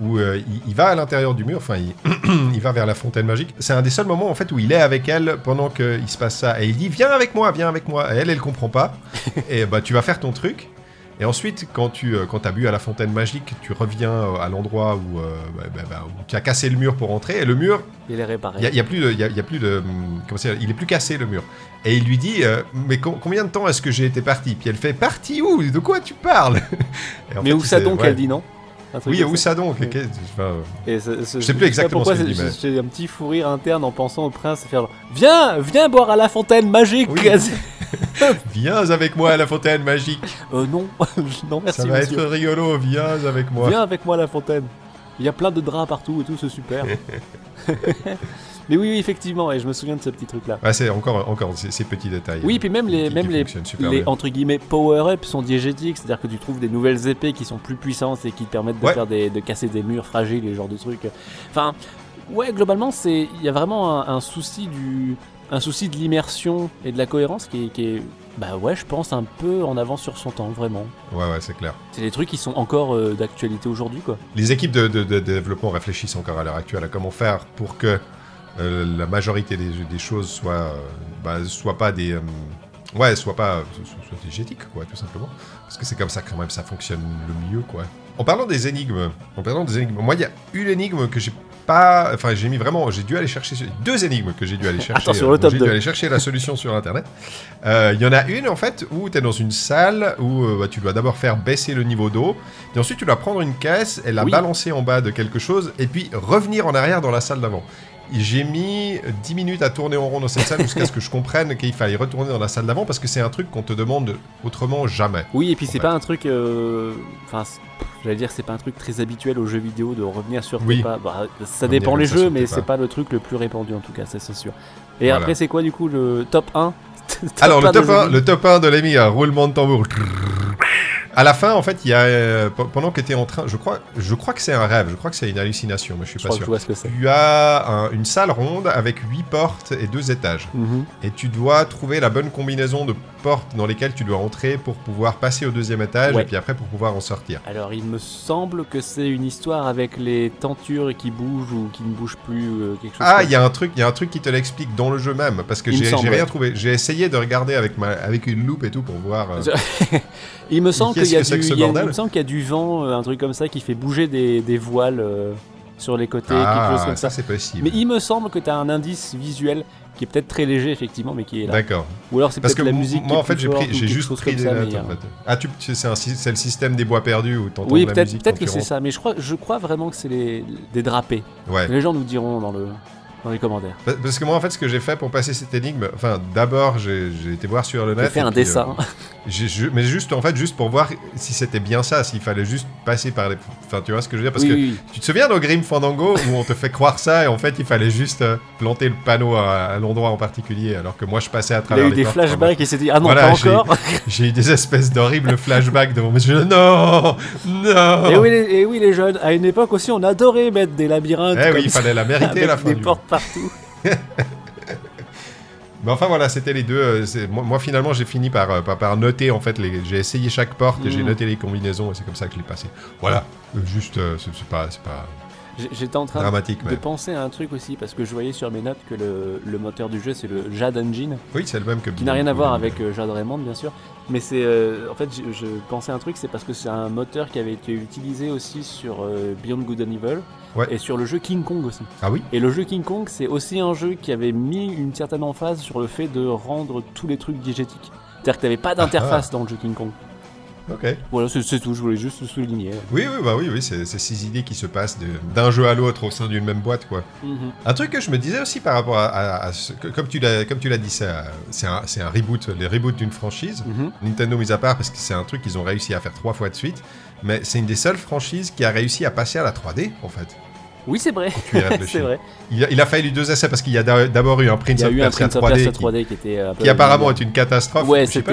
où euh, il, il va à l'intérieur du mur, enfin, il, il va vers la fontaine magique. C'est un des seuls moments en fait où il est avec elle pendant qu'il se passe ça. Et il dit Viens avec moi, viens avec moi. Et elle, elle comprend pas. et bah, tu vas faire ton truc. Et ensuite, quand tu euh, quand as bu à la fontaine magique, tu reviens euh, à l'endroit où, euh, bah, bah, bah, où tu as cassé le mur pour entrer. Et le mur, Il est réparé. il y a, il y a plus de, il y a, il y a plus de, hum, comment il est plus cassé le mur. Et il lui dit, euh, mais com- combien de temps est-ce que j'ai été parti? Puis elle fait, parti où? De quoi tu parles Mais fait, où ça donc ouais. elle dit non? Oui, où ça. donc Ouais. Euh, Et ce- ce- Je sais plus exactement pourquoi ce qu'il c'est- dit, mais- J'ai un petit fou rire interne en pensant au prince faire genre, Viens, viens boire à la fontaine magique Oui. Viens avec moi à la fontaine magique. Euh, non, non merci ça va monsieur. être rigolo. Viens avec moi. Viens avec moi à la fontaine. Il y a plein de draps partout et tout, c'est super. Mais oui, oui, effectivement, et je me souviens de ce petit truc là. Ouais, c'est encore, encore ces, ces petits détails. Oui, puis même les, qui- même qui les, les entre guillemets power-up sont diégétiques, c'est-à-dire que tu trouves des nouvelles épées qui sont plus puissantes et qui te permettent de Ouais. faire des, de casser des murs fragiles et ce genre de trucs. Enfin, ouais, globalement, c'est il y a vraiment un, un souci du un souci de l'immersion et de la cohérence qui est, qui est bah ouais, je pense un peu en avance sur son temps, vraiment. Ouais, ouais, c'est clair. C'est des trucs qui sont encore euh, d'actualité aujourd'hui, quoi. Les équipes de, de- de développement réfléchissent encore à l'heure actuelle à comment faire pour que euh, la majorité des, des choses soient, euh, bah, soient pas des, euh, ouais, soient pas, soient, soient diégétiques, quoi, tout simplement. Parce que c'est comme ça que quand même ça fonctionne le mieux, quoi. En parlant des énigmes, en parlant des énigmes, moi il y a une énigme que j'ai pas, enfin j'ai mis vraiment, j'ai dû aller chercher deux énigmes que j'ai dû aller chercher. Attention, le top J'ai dû aller chercher la solution sur internet. Il y en a une en fait où tu es dans une salle où bah, tu dois d'abord faire baisser le niveau d'eau, et ensuite tu dois prendre une caisse et la Oui. balancer en bas de quelque chose, et puis revenir en arrière dans la salle d'avant. J'ai mis 10 minutes à tourner en rond dans cette salle jusqu'à ce que je comprenne qu'il fallait retourner dans la salle d'avant parce que c'est un truc qu'on te demande autrement jamais. Oui, et puis c'est fait. pas un truc. euh, Enfin, j'allais dire, c'est pas un truc très habituel aux jeux vidéo de revenir sur tes Oui. pas. Bah, ça Revenir dépend les ça jeux, mais tes c'est pas. pas le truc le plus répandu en tout cas, ça c'est sûr. Et Voilà. après, c'est quoi du coup le top 1 Top Alors, le 1 top, des 1, énigmes le top 1 de l'émis, un roulement de tambour. À la fin, en fait, il y a euh, pe- pendant que tu es en train, je crois, je crois que c'est un rêve, je crois que c'est une hallucination, mais je suis Je pas que sûr. vois ce que c'est. Tu as un- une salle ronde avec huit portes et deux étages. Mhm. Et tu dois trouver la bonne combinaison de portes dans lesquelles tu dois entrer pour pouvoir passer au deuxième étage Ouais. et puis après pour pouvoir en sortir. Alors, il me semble que c'est une histoire avec les tentures qui bougent ou qui ne bougent plus, euh, quelque chose Ah, il y a un truc, il y a un truc qui te l'explique dans le jeu même parce que j'ai rien trouvé. J'ai essayé de regarder avec ma avec une loupe et tout pour voir. euh, Il me semble qu'il y a- qu'il y a du vent, euh, un truc comme ça, qui fait bouger des, des voiles euh, sur les côtés, quelque chose ah, comme ça ça. c'est possible. Mais il me semble que tu as un indice visuel qui est peut-être très léger, effectivement, mais qui est là. D'accord. Ou alors c'est Parce peut-être que la musique. moi en fait j'ai juste pris des notes en euh, fait. Ah tu c'est le système des bois perdus où t'entends Oui, la musique peut-être que c'est ça, mais je crois, je crois vraiment que c'est les, des drapés. Ouais. Les gens nous diront dans, le, dans les commentaires. Pa- Parce que moi, en fait, ce que j'ai fait pour passer cette énigme, enfin, d'abord, j'ai j'ai été voir sur le J'ai net. fait et un puis, dessin. euh, j'ai- mais juste, en fait, juste pour voir si c'était bien ça, s'il fallait juste passer par les. Enfin, tu vois ce que je veux dire? Parce oui, que oui, tu te souviens dans Grim Fandango où on te fait croire ça et en fait, il fallait juste euh, planter le panneau à, à l'endroit en particulier, alors que moi, je passais à Il a travers eu des flashbacks et s'est dit Ah non, Voilà, pas j'ai- encore J'ai eu des espèces d'horribles flashbacks devant mes yeux. Non Non Et oui, les, et oui, les jeunes, à une époque aussi, on adorait mettre des labyrinthes. Eh oui, il fallait la mériter la fin des du portes partout. Mais enfin voilà, c'était les deux. euh, moi, moi, finalement j'ai fini par, euh, par, par noter en fait. Les... J'ai essayé chaque porte et j'ai Mm. noté les combinaisons et c'est comme ça que je l'ai passé. Voilà, Euh, juste c'est pas, pas J'étais en train dramatique de penser à un truc aussi, parce que je voyais sur mes notes que le, le moteur du jeu, c'est le Jade Engine, oui c'est le même que. qui n'a rien à voir avec euh, Jade Raymond, bien sûr. Mais c'est. euh, en fait, je, je pensais à un truc, c'est parce que c'est un moteur qui avait été utilisé aussi sur euh, Beyond Good and Evil. Ouais. Et sur le jeu King Kong aussi. Ah oui. Et le jeu King Kong, c'est aussi un jeu qui avait mis une certaine emphase sur le fait de rendre tous les trucs diégétiques. C'est-à-dire que t'avais pas d'interface dans le jeu King Kong. Ok. Voilà, c'est tout, je voulais juste le souligner. Oui oui bah oui oui c'est ces idées qui se passent d'un jeu à l'autre au sein d'une même boîte quoi. Mhm. Un truc que je me disais aussi par rapport à, à- à ce- que- comme tu l'as comme tu l'as dit c'est un, reboot les reboots d'une franchise. Mhm. Nintendo mis à part parce que c'est un truc qu'ils ont réussi à faire trois fois de suite. Mais c'est une des seules franchises qui a réussi à passer à la 3D en fait. Oui, c'est vrai. C'est. Il a, il a fallu deux essais parce qu'il y a d'a- d'abord eu un Prince of Persia Prince of 3D, Persia qui, 3D qui était un peu. qui apparemment est une catastrophe. Ouais, c'était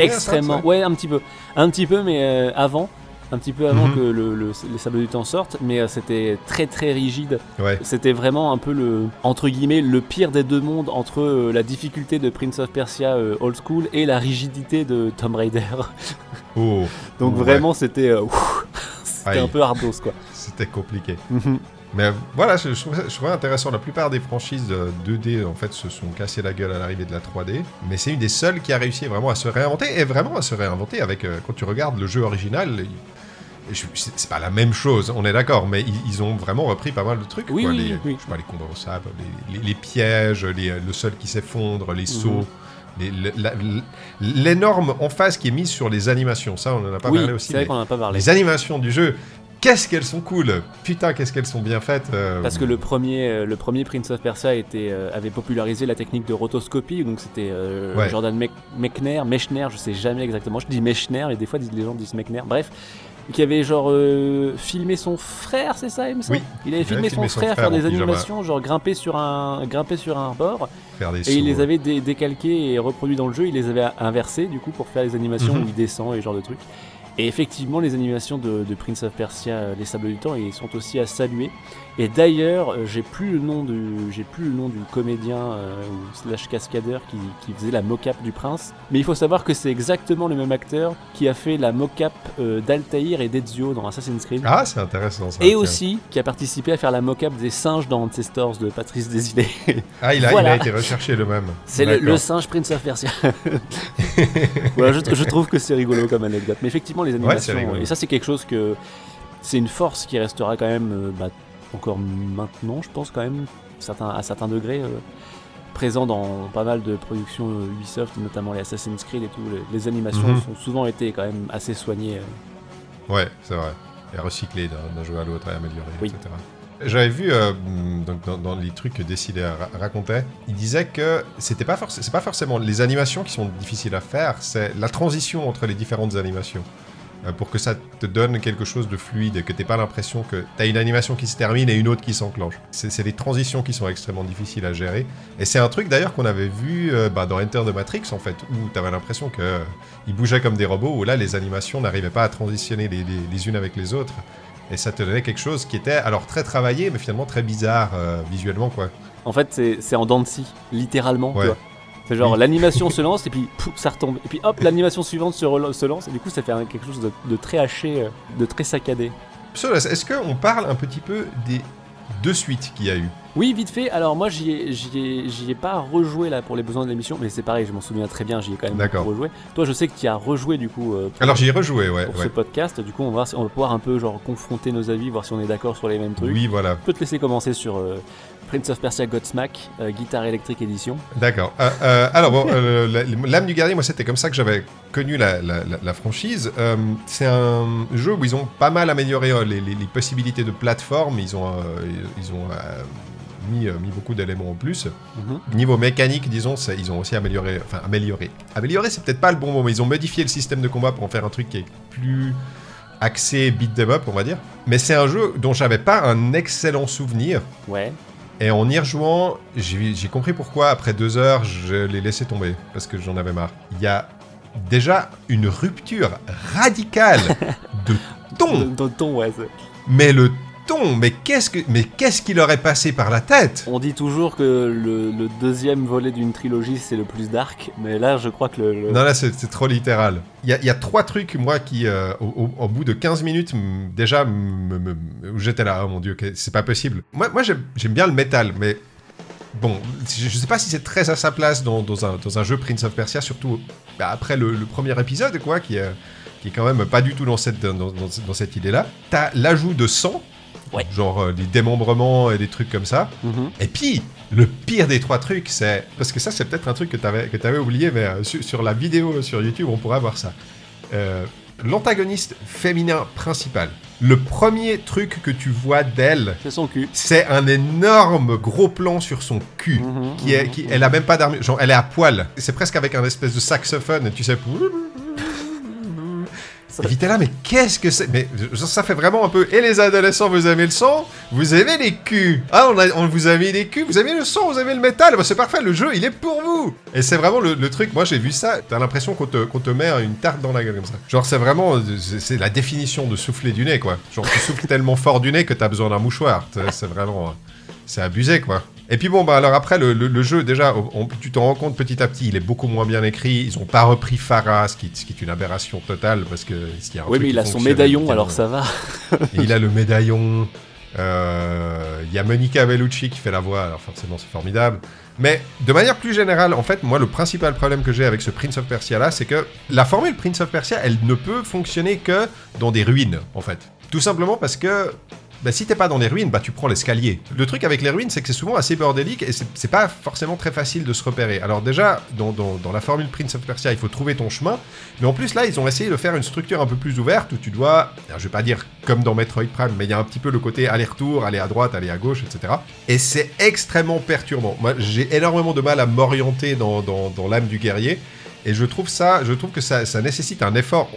extrêmement. ça ouais, un petit peu. Un petit peu, mais euh, avant. Un petit peu avant Mhm. que le, le- les sables du temps sortent, mais euh, c'était très très rigide. Ouais. C'était vraiment un peu le entre guillemets le pire des deux mondes entre euh, la difficulté de Prince of Persia euh, old school et la rigidité de Tomb Raider. Oh, Donc Ouais. vraiment c'était c'était un peu hardos quoi. c'était compliqué. Mhm. Mais voilà, je, trouvais, intéressant. La plupart des franchises de 2D en fait se sont cassées la gueule à l'arrivée de la 3D, mais c'est une des seules qui a réussi vraiment à se réinventer et vraiment à se réinventer avec euh, quand tu regardes le jeu original. C'est pas la même chose, on est d'accord, mais ils, ils ont vraiment repris pas mal de trucs. Oui, quoi. oui, les, oui. Je sais pas, les combats au sable, les, les- les pièges, les- le sol qui s'effondre, les sauts. les- le- la- L'énorme emphase qui est mise sur les animations, ça on en a pas parlé aussi. c'est vrai qu'on en a pas parlé. les animations du jeu, qu'est-ce qu'elles sont cool Putain, qu'est-ce qu'elles sont bien faites euh, Parce que le premier, euh, le premier Prince of Persia était, euh, avait popularisé la technique de rotoscopie, donc c'était euh, Ouais. Jordan Mech- Mechner, Mechner, je sais jamais exactement, je dis Mechner et des fois les gens disent Mechner, bref, qui avait genre euh, filmé son frère, c'est ça, il me semble Oui, Il avait il filmé avait son filmé son frère faire des animations, genre grimper sur un, grimper sur un bord, faire des et il les avait dé- décalqués et reproduits dans le jeu, il les avait inversés du coup pour faire les animations Mhm. où il descend et ce genre de trucs. Et effectivement, les animations de, de Prince of Persia, Les Sables du Temps, ils sont aussi à saluer. Et d'ailleurs, euh, j'ai plus le nom du, j'ai plus le nom du comédien euh, ou slash cascadeur qui, qui faisait la mocap du prince. Mais il faut savoir que c'est exactement le même acteur qui a fait la mocap euh, d'Altaïr et d'Ezio dans Assassin's Creed. Ah, c'est intéressant ça. et tiens. aussi qui a participé à faire la mocap des singes dans Ancestors de Patrice Desilets. Ah, il a, Voilà. il a été recherché le même. C'est le, singe Prince of Persia. voilà, je, je trouve que c'est rigolo comme anecdote. Mais effectivement, les animations, et ça, c'est quelque chose que. C'est une force qui restera quand même, euh, bah, encore maintenant, je pense, quand même, certains, à certains degrés, euh, présent dans pas mal de productions euh, Ubisoft, notamment les Assassin's Creed et tout. Les, les animations Mhm. sont souvent été quand même assez soignées. euh. Ouais, c'est vrai. Et recyclé d'un jeu à l'autre et amélioré, Oui. etc. J'avais vu euh, donc dans, dans les trucs que Décidé ra- racontait, il disait que c'était pas c'est pas forcément les animations qui sont difficiles à faire, c'est la transition entre les différentes animations. Euh, pour que ça te donne quelque chose de fluide et que t'aies pas l'impression que t'as une animation qui se termine et une autre qui s'enclenche. C'est les transitions qui sont extrêmement difficiles à gérer. Et c'est un truc d'ailleurs qu'on avait vu euh, bah, dans Enter the Matrix en fait, où t'avais l'impression que euh, bougeaient comme des robots, où là les animations n'arrivaient pas à transitionner les, les- les unes avec les autres. Et ça te donnait quelque chose qui était alors très travaillé, mais finalement très bizarre euh, visuellement quoi. En fait, c'est en dents de scie, littéralement. tu Ouais. vois. C'est genre l'animation se lance et puis pouf, ça retombe. Et puis hop, l'animation suivante se, lance et du coup ça fait quelque chose de, de très haché, euh, de très saccadé. Solas, est-ce qu'on parle un petit peu des deux suites qu'il y a eu? Oui, vite fait. Alors moi, j'y ai, j'y ai, j'y ai pas rejoué là pour les besoins de l'émission, mais c'est pareil, je m'en souviens très bien. J'y ai quand même rejoué. Toi, je sais que tu as rejoué du coup euh, pour, Alors j'y ai rejoué, ouais. pour ouais. ce podcast. Du coup, on va, voir si- on va pouvoir un peu genre confronter nos avis, voir si on est d'accord sur les mêmes trucs. Oui, voilà. Je peux te laisser commencer sur euh, Prince of Persia Godsmack, euh, guitare électrique édition. D'accord. Euh, euh, alors, bon, euh, l'âme du guerrier, moi, c'était comme ça que j'avais connu la, la- la- la franchise. C'est un jeu où ils ont pas mal amélioré les, les- les possibilités de plateforme. Ils ont, ils ont mis, mis beaucoup d'éléments en plus. Mhm. Niveau mécanique, disons, ils ont aussi amélioré. Enfin, amélioré. Amélioré, c'est peut-être pas le bon mot, mais ils ont modifié le système de combat pour en faire un truc qui est plus axé beat them up, on va dire. Mais c'est un jeu dont j'avais pas un excellent souvenir. Ouais. Et en y rejouant, j'ai compris pourquoi, après deux heures, je l'ai laissé tomber, parce que j'en avais marre. Il y a déjà une rupture radicale de ton. Ton, ouais. Mais le mais qu'est-ce que, mais qu'est-ce qui leur est passé par la tête? On dit toujours que le, le deuxième volet d'une trilogie c'est le plus dark, mais là je crois que le. le- Non, là, c'est trop littéral. Il y, a- il y a trois trucs, moi, qui, euh, au, au- au bout de 15 minutes, déjà, j'étais là, oh mon dieu, c'est pas possible. Moi, moi j'aime bien le métal, mais bon, je, sais pas si c'est très à sa place dans, dans un, dans un jeu Prince of Persia, surtout bah, après le, le premier épisode, quoi, qui est, qui est quand même pas du tout dans cette, dans, dans- dans cette idée-là. T'as l'ajout de sang, Ouais. genre euh, des démembrements et des trucs comme ça. Mhm. Et puis, le pire des trois trucs, c'est. Parce que ça, c'est peut-être un truc que tu avais, que avais oublié, mais euh, su- sur, la vidéo sur YouTube, on pourra voir ça. Euh, L'antagoniste féminin principal. Le premier truc que tu vois d'elle, C'est son cul. c'est un énorme gros plan sur son cul. Mhm, Qui est, mhm, qui, elle a même pas d'armure, genre elle est à poil. C'est presque avec un espèce de saxophone, tu sais. Là, mais qu'est-ce que c'est? Mais ça fait vraiment un peu. Et les adolescents, vous aimez le son? Vous aimez les culs Ah, on, on vous a mis les culs, vous aimez le son, vous aimez le métal Bah, C'est parfait, le jeu, il est pour vous Et c'est vraiment le, truc, moi j'ai vu ça, t'as l'impression qu'on te, qu'on te met une tarte dans la gueule comme ça. Genre, c'est vraiment. C'est la définition de souffler du nez, quoi. Genre, tu souffles tellement fort du nez que t'as besoin d'un mouchoir. C'est vraiment. C'est abusé, quoi. Et puis bon, bah alors après, le, le- le jeu, déjà, on- tu t'en rends compte petit à petit, il est beaucoup moins bien écrit. Ils ont pas repris Farah, ce qui, ce qui est une aberration totale, parce que... s'il y a un Oui, mais il a son médaillon, alors ça va. Et il a le médaillon. euh, Il y a Monica Bellucci qui fait la voix, alors forcément c'est formidable. Mais de manière plus générale, en fait, moi le principal problème que j'ai avec ce Prince of Persia là, c'est que la formule Prince of Persia, elle ne peut fonctionner que dans des ruines, en fait. Tout simplement parce que bah, si t'es pas dans les ruines, bah tu prends l'escalier. Le truc avec les ruines, c'est que c'est souvent assez bordélique et c'est pas forcément très facile de se repérer. Alors déjà, dans, la formule Prince of Persia, il faut trouver ton chemin. Mais en plus, là, ils ont essayé de faire une structure un peu plus ouverte où tu dois, je vais pas dire comme dans Metroid Prime, mais il y a un petit peu le côté aller-retour, aller à droite, aller à gauche, etc. Et c'est extrêmement perturbant. Moi, j'ai énormément de mal à m'orienter dans, l'âme du guerrier. Et je trouve ça, je trouve que ça nécessite un effort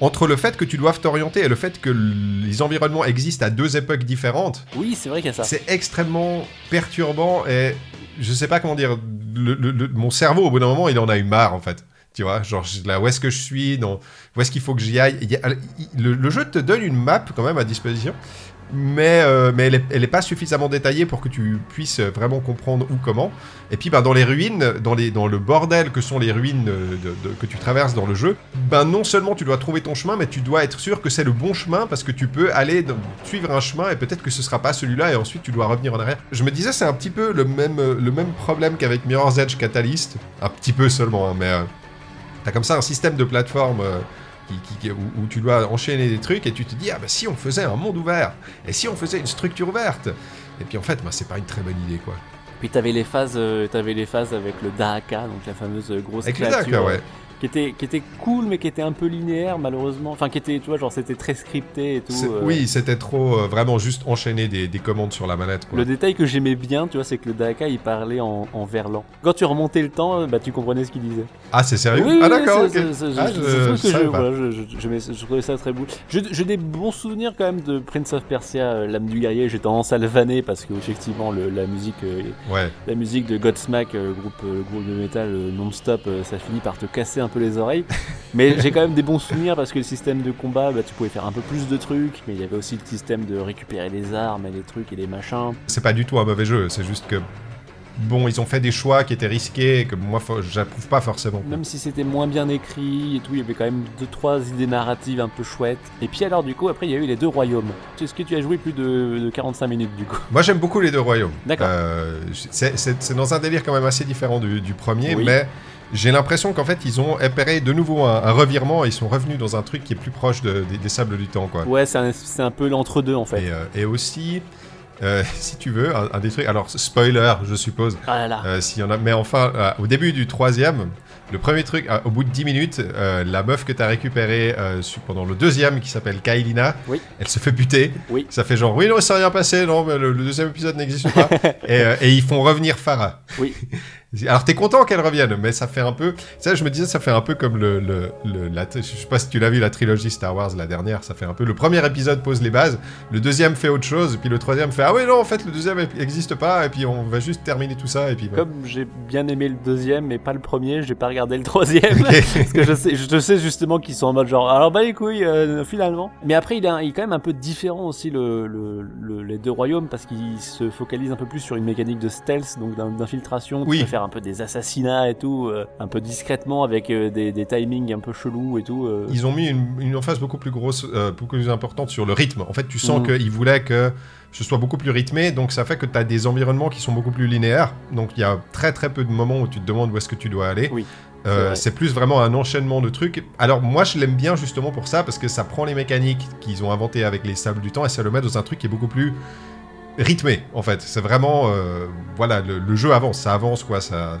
entre le fait que tu doives t'orienter et le fait que les environnements existent à deux époques différentes. Oui, c'est vrai qu'il y a ça. C'est extrêmement perturbant et je sais pas comment dire. le- le- le- mon cerveau, au bout d'un moment, il en a eu marre en fait. Tu vois, genre là, où est-ce que je suis, dans, où est-ce qu'il faut que j'y aille? Il y a- il- le, le jeu te donne une map quand même à disposition, mais, euh, mais elle, est, elle est pas suffisamment détaillée pour que tu puisses vraiment comprendre où, comment. Et puis ben, dans les ruines, dans, les, dans le bordel que sont les ruines que tu traverses dans le jeu, ben non seulement tu dois trouver ton chemin, mais tu dois être sûr que c'est le bon chemin parce que tu peux aller suivre un chemin et peut-être que ce sera pas celui-là et ensuite tu dois revenir en arrière. Je me disais c'est un petit peu le même, le même problème qu'avec Mirror's Edge Catalyst, un petit peu seulement, hein, mais euh, t'as comme ça un système de plateforme. euh, qui- qui- qui- où, où tu dois enchaîner des trucs et tu te dis ah bah si on faisait un monde ouvert et si on faisait une structure ouverte et puis en fait bah, c'est pas une très bonne idée quoi. Puis t'avais les phases, euh, t'avais les phases avec le Dahaka, donc la fameuse euh, grosse avec le créature Dakar ouais qui était, qui était cool, mais qui était un peu linéaire, malheureusement. Enfin, qui était, tu vois, genre, c'était très scripté et tout. Euh. Oui, c'était trop euh, vraiment juste enchaîner des, des commandes sur la manette. Quoi. Le détail que j'aimais bien, tu vois, c'est que le Daka, il parlait en, en verlan. Quand tu remontais le temps, bah, tu comprenais ce qu'il disait. Ah, c'est sérieux Oui, Ah, d'accord, c'est- ok. c'est- c'est- Ah, je- je je, voilà, trouvais ça très beau. J'ai des bons souvenirs quand même de Prince of Persia, euh, l'âme du guerrier. J'ai tendance à le vanner parce que effectivement le- la musique, Ouais. la musique de Godsmack, groupe, groupe de métal non-stop, ça finit par te casser un peu les oreilles. mais j'ai quand même des bons souvenirs parce que le système de combat, bah, tu pouvais faire un peu plus de trucs, mais il y avait aussi le système de récupérer les armes et les trucs et les machins. C'est pas du tout un mauvais jeu, c'est juste que. Bon, ils ont fait des choix qui étaient risqués et que moi, j'approuve pas forcément. Même si c'était moins bien écrit et tout, il y avait quand même deux trois idées narratives un peu chouettes. Et puis alors du coup après il y a eu les deux royaumes. Est-ce que tu as joué plus de, de 45 minutes du coup? Moi, j'aime beaucoup les deux royaumes. D'accord. Euh, c'est- dans un délire quand même assez différent du, du premier, Oui. mais j'ai l'impression qu'en fait, ils ont opéré de nouveau un, un revirement et ils sont revenus dans un truc qui est plus proche de- des- des sables du temps, quoi. Ouais, c'est un, peu l'entre-deux en fait. Et, euh, et aussi, euh, si tu veux, un, un des trucs. Alors, spoiler, je suppose, Ah là là. euh, s'il y en a. Mais enfin, euh, au début du troisième, le premier truc, au bout de 10 minutes, la meuf que tu as récupérée pendant le deuxième, qui s'appelle Kailina, Oui. elle se fait buter. Oui. Ça fait genre, oui, non, ça n'a rien passé, non, mais le, le deuxième épisode n'existe pas. et, et ils font revenir Farah. Oui. Alors t'es content qu'elle revienne, mais ça fait un peu. Ça, je me disais, ça fait un peu comme le, le, le- la, je sais pas si tu l'as vu la trilogie Star Wars la dernière. Ça fait un peu. Le premier épisode pose les bases, le deuxième fait autre chose, et puis le troisième fait ah oui non en fait le deuxième n'existe pas, et puis on va juste terminer tout ça, et puis. Comme j'ai bien aimé le deuxième mais pas le premier, j'ai pas regardé le troisième. parce que je sais, je sais justement qu'ils sont en mode genre alors bah les couilles euh, finalement. Mais après il est, un- il est quand même un peu différent aussi le, le- le- les deux royaumes parce qu'il se focalise un peu plus sur une mécanique de stealth donc d'in- d'infiltration. Oui. faire un peu des assassinats et tout, euh, un peu discrètement avec euh, des, des timings un peu chelous et tout. euh. Ils ont mis une, une emphase beaucoup plus grosse, beaucoup plus importante sur le rythme. En fait, tu sens Mhm. qu'ils voulaient que ce soit beaucoup plus rythmé, donc ça fait que tu as des environnements qui sont beaucoup plus linéaires. Donc il y a très très peu de moments où tu te demandes où est-ce que tu dois aller. Oui, Euh, c'est plus vraiment un enchaînement de trucs. Alors moi je l'aime bien justement pour ça, parce que ça prend les mécaniques qu'ils ont inventées avec les sables du temps et ça le met dans un truc qui est beaucoup plus rythmé en fait. C'est vraiment... euh, voilà, le, le jeu avance, ça avance quoi, ça...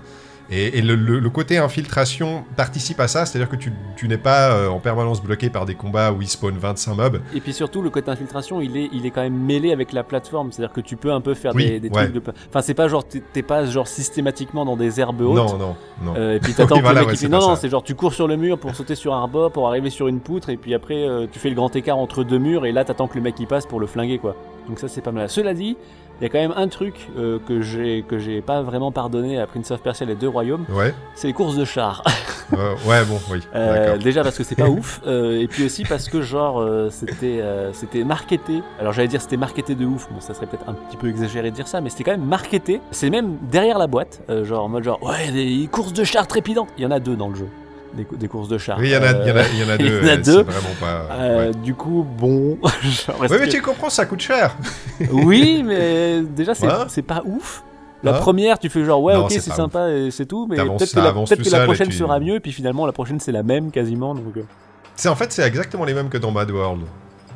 Et, et le, le- le côté infiltration participe à ça, c'est-à-dire que tu, tu n'es pas euh, en permanence bloqué par des combats où il spawn 25 mobs. Et puis surtout, le côté infiltration, il est, il est quand même mêlé avec la plateforme. C'est-à-dire que tu peux un peu faire Oui, des, des ouais. trucs de. Enfin, c'est pas genre, t'es pas genre systématiquement dans des herbes hautes. Non, non, non. Euh, et puis t'attends Oui, voilà, le mec ouais, non non c'est genre tu cours sur le mur pour sauter sur un rebord pour arriver sur une poutre et puis après euh, tu fais le grand écart entre deux murs et là t'attends que le mec il passe pour le flinguer quoi donc ça c'est pas mal cela dit il y a quand même un truc euh, que j'ai que j'ai pas vraiment pardonné à Prince of Persia les deux royaumes Ouais, c'est les courses de chars euh, ouais, bon, oui. Euh, déjà parce que c'est pas ouf, euh, et puis aussi parce que genre c'était c'était marketé. Alors j'allais dire c'était marketé de ouf, bon ça serait peut-être un petit peu exagéré de dire ça, mais c'était quand même marketé. C'est même derrière la boîte, genre en mode genre ouais des courses de chars trépidantes. Il y en a deux dans le jeu, des, cou- des courses de chars. Oui, il y en a, il y en a, Euh, il y en a il y deux. en a euh, deux. C'est vraiment pas... euh, ouais. Du coup bon, Oui, mais que- tu comprends, ça coûte cher. oui mais déjà c'est Hein c'est pas ouf. La Hein première, tu fais genre ouais, Non, ok, c'est sympa et c'est tout, mais peut-être que, la, que prochaine tu- sera mieux, et puis finalement la prochaine c'est la même quasiment. Donc, euh. En fait, c'est exactement les mêmes que dans Mad World.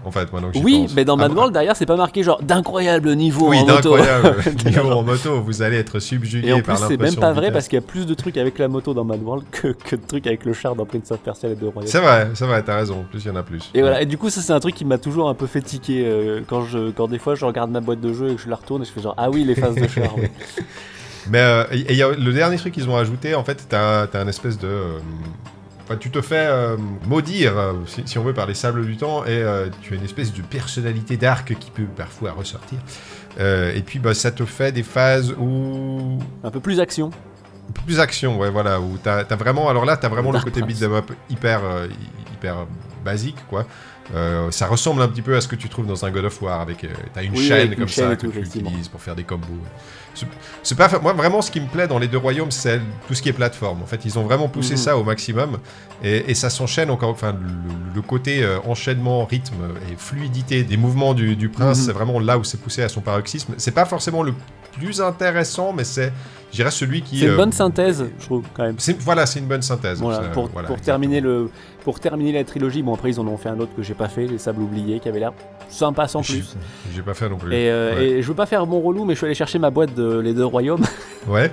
En fait, maintenant que j'y Oui, pense. mais dans Ah, Mad World, derrière, c'est pas marqué genre d'incroyable niveau Oui, en moto. d'incroyable. Niveau en moto, vous allez être subjugué Et en plus, c'est même pas de vrai parce qu'il y a plus de trucs avec la moto dans Mad World que, que de trucs avec le char dans Prince of Persia et les deux royaumes. C'est vrai, c'est vrai, t'as raison. En plus, il y en a plus. Et voilà, et du coup, ça c'est un truc qui m'a toujours un peu fait tiquer euh, quand, je, quand des fois je regarde ma boîte de jeu et que je la retourne et je fais genre ah oui, les phases de char. ouais. Mais euh, et y a le dernier truc qu'ils ont ajouté, en fait, t'as as un espèce de. euh, enfin, tu te fais euh, maudire, euh, si, si on veut, par les sables du temps, et euh, tu as une espèce de personnalité d'arc qui peut parfois ressortir. Euh, et puis, bah, ça te fait des phases où. Un peu plus action. Un peu plus action, ouais, voilà, où t'as as vraiment. Alors là, t'as vraiment Dark le côté beat'em up hyper, hy- hyper basique, quoi. Euh, ça ressemble un petit peu à ce que tu trouves dans un God of War avec euh, t'as une Oui, chaîne avec une comme chaîne ça que tout, tu utilises pour faire des combos. C'est- C'est pas moi vraiment ce qui me plaît dans les deux royaumes, c'est tout ce qui est plateforme. En fait, ils ont vraiment poussé Mhm. ça au maximum et, et ça s'enchaîne encore. Enfin, le, le côté euh, enchaînement, rythme et fluidité des mouvements du, du prince, Mhm. c'est vraiment là où c'est poussé à son paroxysme. C'est pas forcément le plus intéressant, mais c'est, je dirais, celui qui. C'est une euh, bonne synthèse, je trouve quand même. voilà, c'est une bonne synthèse. Voilà, pour, voilà, pour exactement. terminer le pour terminer la trilogie, bon après ils en ont fait un autre que j'ai pas fait, les Sables oubliés, qui avait l'air sympa sans plus. J'ai pas fait non plus. Et, euh, Ouais. et je veux pas faire mon relou, mais je suis allé chercher ma boîte de les deux royaumes. Ouais.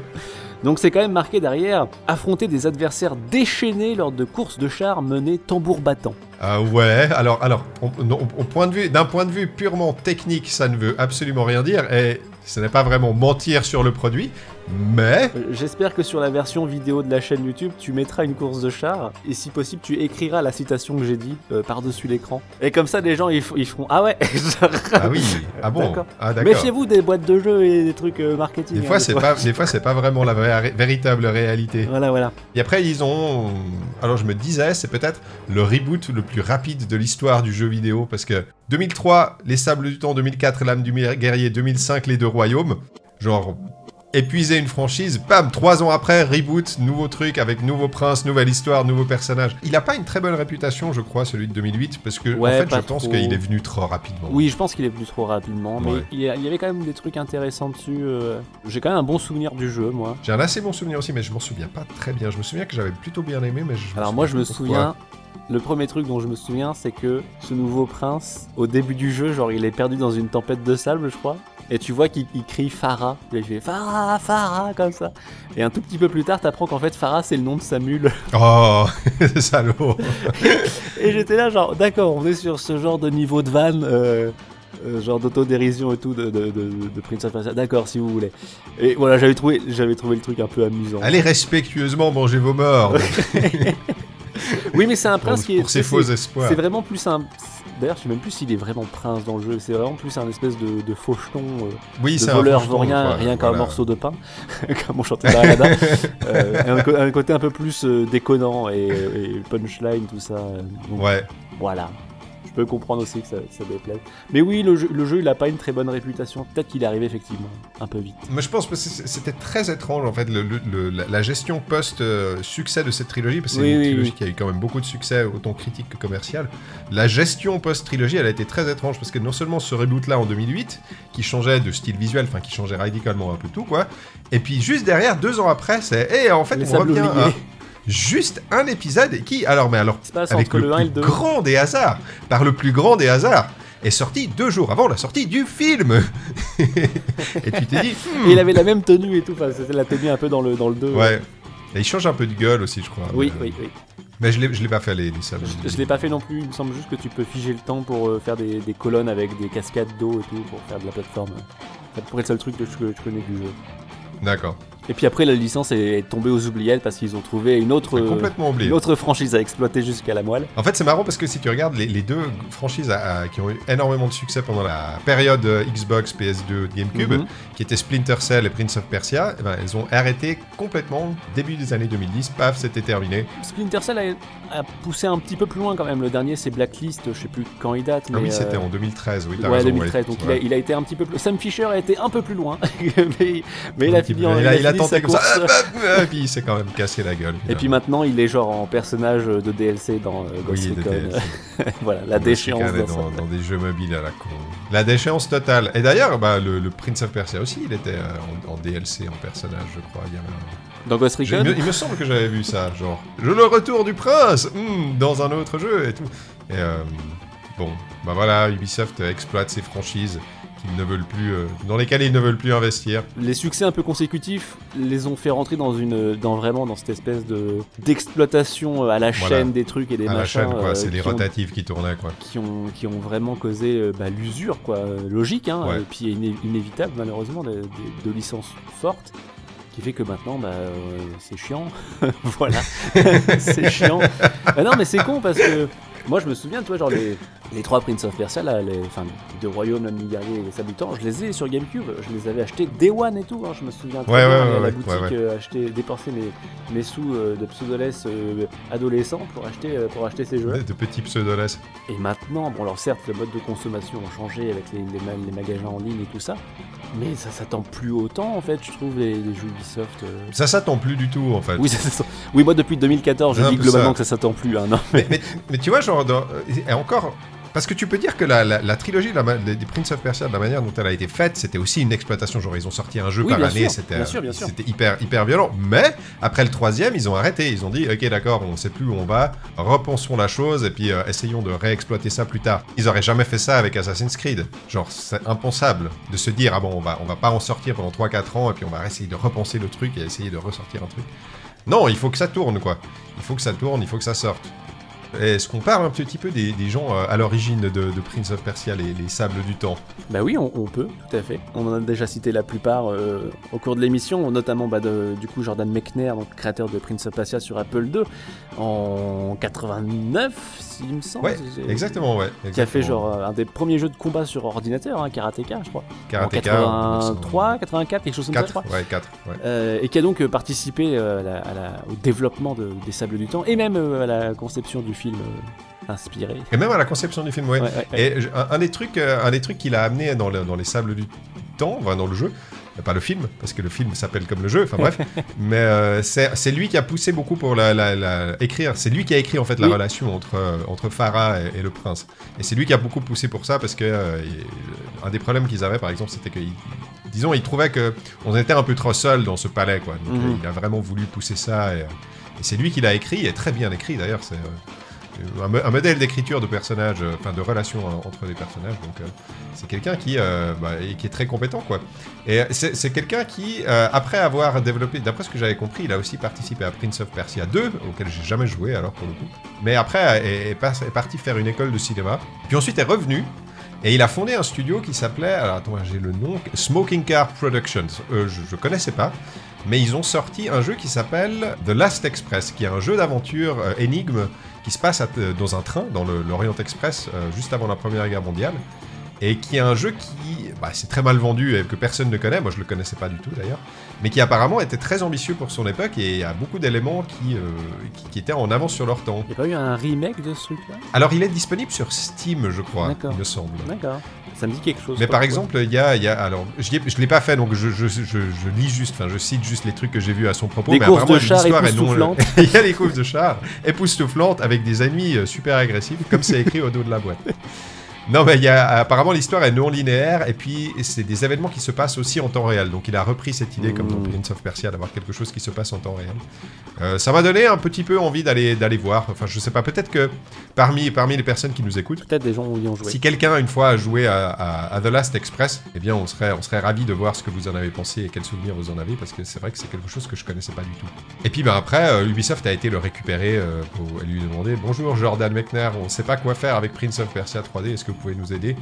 Donc c'est quand même marqué derrière affronter des adversaires déchaînés lors de courses de chars menées tambour battant. Ah ouais, alors, alors on- on- au point de vue, d'un point de vue purement technique, ça ne veut absolument rien dire, et ce n'est pas vraiment mentir sur le produit, mais Euh, J'espère que sur la version vidéo de la chaîne YouTube, tu mettras une course de char et si possible, tu écriras la citation que j'ai dit euh, par-dessus l'écran. Et comme ça, les gens ils, feront Ah ouais ah oui, ah bon, D'accord. ah. Méfiez-vous des boîtes de jeux et des trucs euh, marketing. Des hein, fois, c'est pas, des fois, c'est pas vraiment la vraie- véritable réalité. Voilà, voilà. Et après, ils ont. Alors, je me disais, c'est peut-être le reboot le plus rapide de l'histoire du jeu vidéo. Parce que 2003, Les Sables du Temps, 2004, L'âme du guerrier, 2005, Les Deux Royaumes. Genre, épuiser une franchise, bam, trois ans après, reboot, nouveau truc avec nouveau prince, nouvelle histoire, nouveau personnage. Il a pas une très bonne réputation, je crois, celui de 2008. Parce que, Ouais, en fait, je pense trop. qu'il est venu trop rapidement. Oui, je pense qu'il est venu trop rapidement, mais Ouais. il y, avait quand même des trucs intéressants dessus. euh. J'ai quand même un bon souvenir du jeu, moi. J'ai un assez bon souvenir aussi, mais je m'en souviens pas très bien. Je me souviens que j'avais plutôt bien aimé, mais je. Alors moi, je me souviens. Le premier truc dont je me souviens, c'est que ce nouveau prince, au début du jeu, genre il est perdu dans une tempête de sable, je crois. Et tu vois qu'il il crie Farah. Et il fait Farah, Farah, comme ça. Et un tout petit peu plus tard, t'apprends qu'en fait Farah, c'est le nom de sa mule. Oh, salaud Et j'étais là, genre, d'accord, on est sur ce genre de niveau de van, euh, euh, genre d'autodérision et tout de, de, de, de Prince of Persia. D'accord, si vous voulez. Et voilà, j'avais trouvé, j'avais trouvé le truc un peu amusant. Allez respectueusement manger vos morts Oui, mais c'est un prince qui est. pour ses faux espoirs. C'est vraiment plus un. D'ailleurs, je sais même plus s'il est vraiment prince dans le jeu. C'est vraiment plus un espèce de, de faucheton, euh, Oui, de voleur vaurien, quoi, rien qu'un voilà. morceau de pain, comme on chantait dans Aladdin. Euh, un, un côté un peu plus euh, déconnant et, et punchline, tout ça. euh, donc, Ouais, Voilà. Peux comprendre aussi que ça, ça déplaise. Mais oui, le jeu, le jeu, il a pas une très bonne réputation. Peut-être qu'il est arrivé effectivement un peu vite. mais je pense que c'était très étrange en fait le, le- le- la, gestion post-succès de cette trilogie, parce que Oui, c'est une oui, trilogie oui. qui a eu quand même beaucoup de succès, autant critique que commercial. La gestion post-trilogie, elle a été très étrange, parce que non seulement ce reboot-là en 2008, qui changeait de style visuel, enfin qui changeait radicalement un peu tout, quoi, et puis juste derrière, deux ans après, c'est, et en fait, Les on revient à juste un épisode qui, alors, mais alors, avec le, le 1 et le plus 2. grand des hasards, par le plus grand des hasards, est sorti deux jours avant la sortie du film. et tu t'es dit, hmm, Et il avait la même tenue et tout. Enfin, c'était la tenue un peu dans le, dans le 2. ouais. Et il change un peu de gueule aussi, je crois. Oui, mais, oui, oui. Mais je l'ai, pas fait les, les sables. Je, je l'ai pas fait non plus. Il me semble juste que tu peux figer le temps pour euh, faire des, des colonnes avec des cascades d'eau et tout pour faire de la plateforme. C'est pour le seul truc que je, que je connais du jeu. D'accord. Et puis après, la licence est tombée aux oubliettes parce qu'ils ont trouvé une autre, complètement oublié. une autre franchise à exploiter jusqu'à la moelle. En fait, c'est marrant parce que si tu regardes les, les deux franchises à- à- qui ont eu énormément de succès pendant la période euh, Xbox, PS2, GameCube, Mhm. qui étaient Splinter Cell et Prince of Persia, eh ben, elles ont arrêté complètement début des années 2010. Paf, c'était terminé. Splinter Cell a, a poussé un petit peu plus loin quand même. Le dernier, c'est Blacklist. Je sais plus quand il date. ah Mais oui, c'était euh, en 2013. Oui, t'as Ouais, raison, 2013. donc il, a, ouais. il a été un petit peu plus. Sam Fisher a été un peu plus loin, mais, mais il a fini en il a, il il a fini tenté sa comme ça, course. hop, hop, hop, et puis il s'est quand même cassé la gueule. Et puis maintenant, il est genre en personnage de DLC dans euh, Ghost Oui. DLC. voilà, la déchéance. Dans dans, dans des jeux mobiles à la con. La déchéance totale. Et d'ailleurs, bah, le, le Prince of Persia aussi, il était euh, en, en DLC, en personnage, je crois. Il, y avait un- Dans Ghost Recon il, me, il me semble que j'avais vu ça, genre, je le retour du prince hmm, dans un autre jeu et tout. Et euh, bon, bah voilà, Ubisoft exploite ses franchises qu'ils ne veulent plus, euh, dans lesquelles ils ne veulent plus investir. Les succès un peu consécutifs les ont fait rentrer dans une, dans vraiment dans cette espèce de d'exploitation euh, à la Voilà. chaîne des trucs et des à la machins chaîne, quoi, euh, c'est les ont- rotatives qui tournaient, quoi. qui ont, qui ont vraiment causé bah, l'usure, quoi, logique, hein, Ouais. et puis iné- inévitable malheureusement de, de- de licences fortes, qui fait que maintenant, bah, euh, c'est chiant, voilà, c'est chiant. Ah non, mais c'est con parce que moi je me souviens, toi, genre les, les trois Prince of Persia, là, les, enfin, deux royaumes, l'ami guerrier et les temps, je les ai sur GameCube, je les avais achetés Day One et tout, hein, je me souviens très Ouais, bien, ouais, ouais, la boutique, euh, acheter, dépenser mes, mes sous euh, de pseudoless euh, adolescent pour acheter, euh, pour acheter ces jeux. De petits pseudoless. Et maintenant, bon alors certes, le mode de consommation a changé avec les, les les magasins en ligne et tout ça, mais ça s'attend plus autant en fait, je trouve, les, les jeux Ubisoft. euh. Ça s'attend plus du tout, en fait. Oui, ça oui, moi depuis 2014, je dis globalement ça. que ça s'attend plus. Hein, non, mais, mais- mais tu vois, genre, dans- et encore, Parce que tu peux dire que la, la- la trilogie des Prince of Persia, de la manière dont elle a été faite, c'était aussi une exploitation. Genre, ils ont sorti un jeu Oui, par année, c'était hyper, hyper violent. Mais après le troisième, ils ont arrêté. Ils ont dit, ok, d'accord, on sait plus où on va, repensons la chose et puis euh, essayons de réexploiter ça plus tard. Ils auraient jamais fait ça avec Assassin's Creed. Genre, c'est impensable de se dire, ah bon, on va, on va pas en sortir pendant 3-4 ans et puis on va essayer de repenser le truc et essayer de ressortir un truc. Non, il faut que ça tourne, quoi. Il faut que ça tourne, il faut que ça sorte. Est-ce qu'on parle un petit peu des, des gens euh, à l'origine de, de Prince of Persia, les, les sables du temps? Bah oui, on, on peut, tout à fait. On en a déjà cité la plupart euh, au cours de l'émission, notamment bah, de- du coup Jordan Mechner, donc créateur de Prince of Persia sur Apple II, en 89, s'il me semble. Ouais, Exactement, ouais. Qui a fait genre euh, un des premiers jeux de combat sur ordinateur, hein, Karateka, je crois. Karateka, en 83, 84, quelque chose comme ça, je 4, crois. ouais, 4, ouais. Euh, et qui a donc participé euh, à la- à la- au développement de- des Sables du Temps et même à la conception du film euh, inspiré. Et même à la conception du film, ouais. Ouais, ouais, ouais. Et un, un des trucs, euh, un des trucs qu'il a amené dans, le- dans les sables du temps, enfin, dans le jeu, pas le film, parce que le film s'appelle comme le jeu, enfin bref, mais euh, c'est lui qui a poussé beaucoup pour la, la- la- écrire, c'est lui qui a écrit en fait la relation entre, euh, entre Farah et, et le prince. Et c'est lui qui a beaucoup poussé pour ça, parce que euh, un des problèmes qu'ils avaient par exemple, c'était que, disons, il trouvait que on était un peu trop seul dans ce palais, quoi. Donc Mhm. il a vraiment voulu pousser ça, et, et c'est lui qui l'a écrit, et très bien écrit d'ailleurs, c'est... euh, un, mo- un modèle d'écriture de personnages, euh, enfin de relations euh, entre les personnages. Donc euh, c'est quelqu'un qui, bah, qui est très compétent, quoi. Et c'est quelqu'un qui, après avoir développé, d'après ce que j'avais compris, il a aussi participé à Prince of Persia 2, auquel j'ai jamais joué alors pour le coup. Mais après est, parti faire une école de cinéma. Puis ensuite est revenu. Et il a fondé un studio qui s'appelait, alors attends, j'ai le nom, Smoking Car Productions. Je, je connaissais pas, mais ils ont sorti un jeu qui s'appelle The Last Express, qui est un jeu d'aventure énigme qui se passe à- dans un train, dans l'Orient Express, euh, juste avant la Première Guerre mondiale, et qui est un jeu qui, bah, c'est très mal vendu et que personne ne connaît, moi je le connaissais pas du tout d'ailleurs, mais qui apparemment était très ambitieux pour son époque et a beaucoup d'éléments qui, euh, qui, qui étaient en avance sur leur temps. Il n'y a pas eu un remake de ce truc-là? Alors il est disponible sur Steam, je crois, il me semble. D'accord. Ça me dit quelque chose. Mais par exemple, il y a, il y a- alors, je ne l'ai pas fait, donc je, je, je, je lis juste, enfin, je cite juste les trucs que j'ai vus à son propos. Des mais courses de non- époustouflantes. il y a des courses de chars époustouflantes avec des ennemis euh, super agressifs, comme c'est écrit au dos de la boîte. Non, mais il y a, apparemment l'histoire est non linéaire et puis c'est des événements qui se passent aussi en temps réel. Donc il a repris cette idée, comme dans Mm. Prince of Persia, d'avoir quelque chose qui se passe en temps réel. Euh, ça m'a donné un petit peu envie d'aller d'aller voir. Enfin, je sais pas, peut-être que parmi, parmi les personnes qui nous écoutent, Peut-être des gens y ont joué. si quelqu'un une fois a joué à, à- à The Last Express, eh bien on serait, on serait ravis de voir ce que vous en avez pensé et quels souvenirs vous en avez, parce que c'est vrai que c'est quelque chose que je connaissais pas du tout. Et puis ben, après, euh, Ubisoft a été le récupérer euh, pour lui demander Bonjour Jordan Mechner, on sait pas quoi faire avec Prince of Persia 3D, est-ce que pouvez nous aider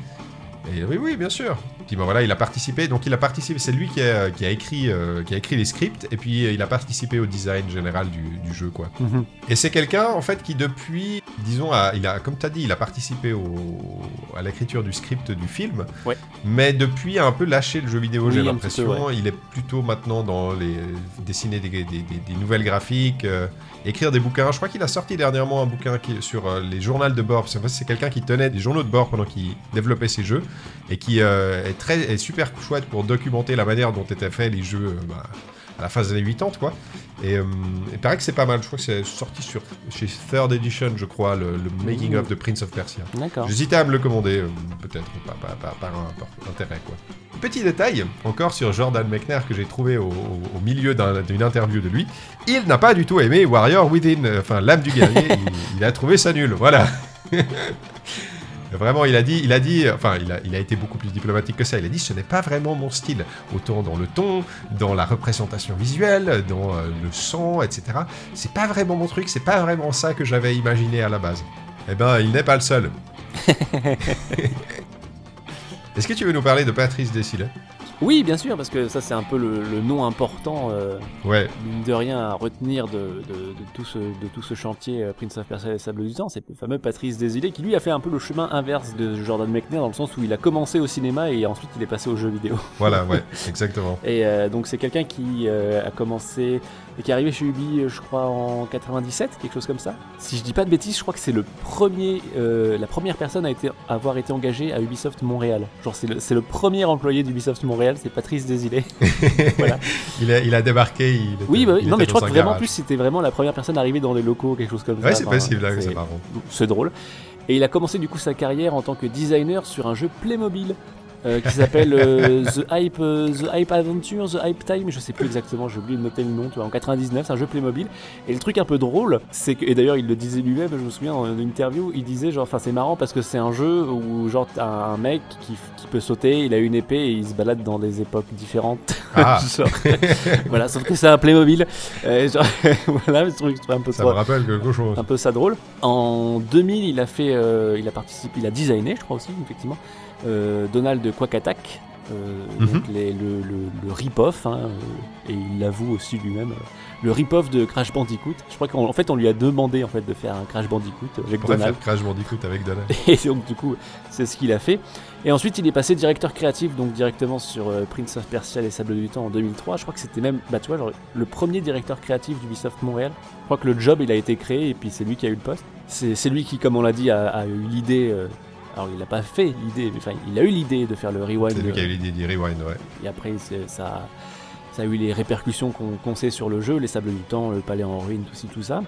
et oui, oui, bien sûr. Puis ben voilà, il a participé. Donc il a participé. C'est lui qui a, qui a écrit, euh, qui a écrit les scripts. Et puis il a participé au design général du, du jeu, quoi. Mhm. Et c'est quelqu'un, en fait, qui depuis, disons, a- il a, comme tu as dit, il a participé au, à l'écriture du script du film, Ouais. mais depuis a un peu lâché le jeu vidéo, Oui, j'ai l'impression. Il est plutôt maintenant dans les dessiner des, des- des- des nouvelles graphiques, euh, écrire des bouquins. Je crois qu'il a sorti dernièrement un bouquin sur euh, les journaux de bord. C'est c'est quelqu'un qui tenait des journaux de bord pendant qu'il développait ses jeux et qui euh, est, très, est super chouette pour documenter la manière dont étaient faits les jeux euh, bah, à la phase des années 80, quoi. Et euh, il paraît que c'est pas mal. Je crois que c'est sorti sur, chez Third Edition, je crois, le, le Making Mmh. of de Prince of Persia. D'accord. J'hésitais à me le commander, euh, peut-être, par, un- par intérêt, quoi. Petit détail, encore sur Jordan Mechner que j'ai trouvé au, milieu d'un- d'une interview de lui. Il n'a pas du tout aimé Warrior Within, euh, enfin l'âme du guerrier. il, il a trouvé ça nul, voilà. Vraiment, il a dit, il a dit, enfin, il a, il a été beaucoup plus diplomatique que ça. Il a dit, ce n'est pas vraiment mon style, autant dans le ton, dans la représentation visuelle, dans euh, le son, etc. C'est pas vraiment mon truc, c'est pas vraiment ça que j'avais imaginé à la base. Eh ben, il n'est pas le seul. Est-ce que tu veux nous parler de Patrice Desilets Oui, bien sûr, parce que ça c'est un peu le, le nom important, euh, Ouais, mine de rien, à retenir de, de- de tout, ce, de tout ce chantier euh, Prince of Persia et les Sables du Temps. C'est le fameux Patrice Desilets qui lui a fait un peu le chemin inverse de Jordan Mechner dans le sens où il a commencé au cinéma et ensuite il est passé aux jeux vidéo. voilà, ouais, exactement. Et euh, donc c'est quelqu'un qui euh, a commencé et qui est arrivé chez Ubi, euh, je crois en 97, quelque chose comme ça. Si je dis pas de bêtises, je crois que c'est le premier, euh, la première personne à, été, à avoir été engagée à Ubisoft Montréal. Genre c'est le, c'est le premier employé d'Ubisoft Montréal, c'est Patrice voilà. Il a, il a débarqué. Il était- Oui, bah oui. il non mais je crois que vraiment garage. plus c'était vraiment la première personne arrivée dans les locaux, quelque chose comme Ouais, ça. c'est Enfin, possible, c'est- c'est marrant. c'est drôle. Et il a commencé du coup sa carrière en tant que designer sur un jeu Playmobil. Euh, qui s'appelle euh, The, Hype, euh, The Hype Adventure, The Hype Time, je sais plus exactement, j'ai oublié de noter le nom, tu vois, en 99, c'est un jeu Playmobil. Et le truc un peu drôle, c'est que, et d'ailleurs il le disait lui-même, je me souviens dans une interview, il disait genre, enfin c'est marrant parce que c'est un jeu où genre t'as un mec qui, qui peut sauter, il a une épée et il se balade dans des époques différentes. Ah. Genre, voilà, sauf que c'est un Playmobil. Genre, voilà, je trouve que c'est un peu Ça trop- me rappelle quelque chose. un peu ça drôle. En 2000, il a fait, il a participé, il a designé, je crois aussi, effectivement, Donald Quack Attack, euh, Mhm. donc les- le, le- le rip-off, hein, euh, et il l'avoue aussi lui-même, euh, le rip-off de Crash Bandicoot. Je crois qu'en en fait, on lui a demandé en fait de faire un Crash Bandicoot avec Donald. faire Crash Bandicoot avec Donald. Et donc du coup, c'est ce qu'il a fait. Et ensuite, il est passé directeur créatif, donc directement sur euh, Prince of Persia et les Sables du Temps en 2003. Je crois que c'était même, bah tu vois, genre, le premier directeur créatif d'Ubisoft Montréal. Je crois que le job, il a été créé et puis c'est lui qui a eu le poste. C'est c'est lui qui, comme on l'a dit, a, a eu l'idée. Alors, il n'a pas fait l'idée, mais enfin, il a eu l'idée de faire le rewind. C'est lui qui a eu l'idée du rewind, ouais. et après, ça, ça a eu les répercussions qu'on sait sur le jeu, les sables du temps, le palais en ruine, tout, ci, tout ça.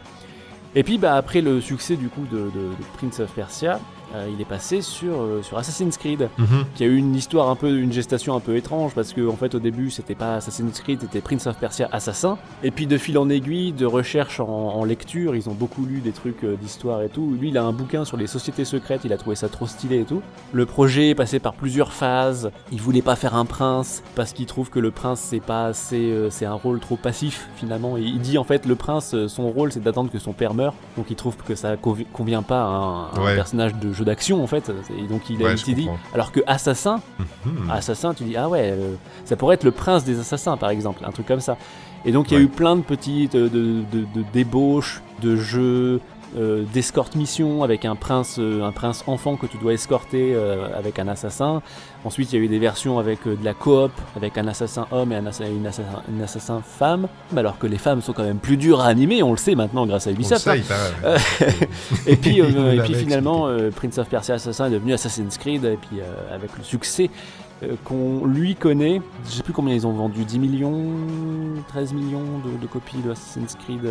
Et puis, bah, après le succès du coup de, de- de Prince of Persia, euh, il est passé sur, euh, sur Assassin's Creed, Mhm. qui a eu une histoire un peu, une gestation un peu étrange, parce que en fait, au début, c'était pas Assassin's Creed, c'était Prince of Persia Assassin. Et puis, de fil en aiguille, de recherche en, en lecture, ils ont beaucoup lu des trucs euh, d'histoire et tout. Lui, il a un bouquin sur les sociétés secrètes, il a trouvé ça trop stylé et tout. Le projet est passé par plusieurs phases. Il voulait pas faire un prince parce qu'il trouve que le prince c'est pas assez, euh, c'est un rôle trop passif finalement. Et il dit en fait le prince, euh, son rôle c'est d'attendre que son père meure. Donc il trouve que ça convi- convient pas à un, à un Ouais. personnage de jeu d'action en fait. Et donc il a Ouais, dit. Alors que assassin, Mhm. assassin, tu dis ah ouais, euh, ça pourrait être le prince des assassins par exemple, un truc comme ça. Et donc il y a Ouais. eu plein de petites euh, de, de, de débauches, de jeux, euh, d'escorte mission avec un prince, euh, un prince enfant que tu dois escorter euh, avec un assassin. Ensuite il y a eu des versions avec de la coop, avec un assassin homme et un assa- une, assassin, une assassin femme. Mais alors que les femmes sont quand même plus dures à animer, on le sait maintenant grâce à Ubisoft. hein. Et puis, et puis finalement, Prince of Persia Assassin est devenu Assassin's Creed, et puis avec le succès qu'on lui connaît, je sais plus combien ils ont vendu, 10 millions, 13 millions de, de copies de Assassin's Creed.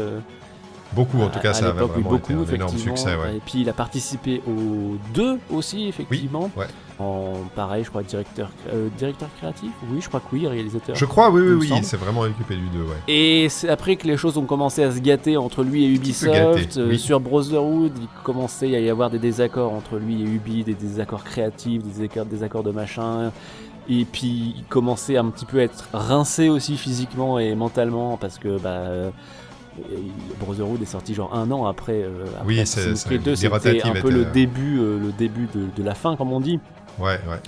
Beaucoup, en tout cas, à ça a l'époque, oui, vraiment été beaucoup, un énorme succès, ouais. Et puis il a participé aux deux aussi, effectivement. ouais. En pareil, je crois, directeur, euh, directeur créatif? Oui, je crois que oui, réalisateur. Je crois, oui, oui, oui, c'est vraiment occupé du 2, ouais. Et c'est après que les choses ont commencé à se gâter entre lui et Ubisoft. gâter, euh, oui. Sur Brotherhood, il commençait à y avoir des désaccords entre lui et Ubi, des désaccords créatifs, des désaccords, des accords de machin. Et puis il commençait un petit peu à être rincé aussi physiquement et mentalement parce que bah, Brotherhood est sorti genre un an après, euh, après Oui, Assassin's c'est- Creed c'est- 2. les C'était un peu le euh, début, euh, le début de, de la fin, comme on dit. Ouais, ouais.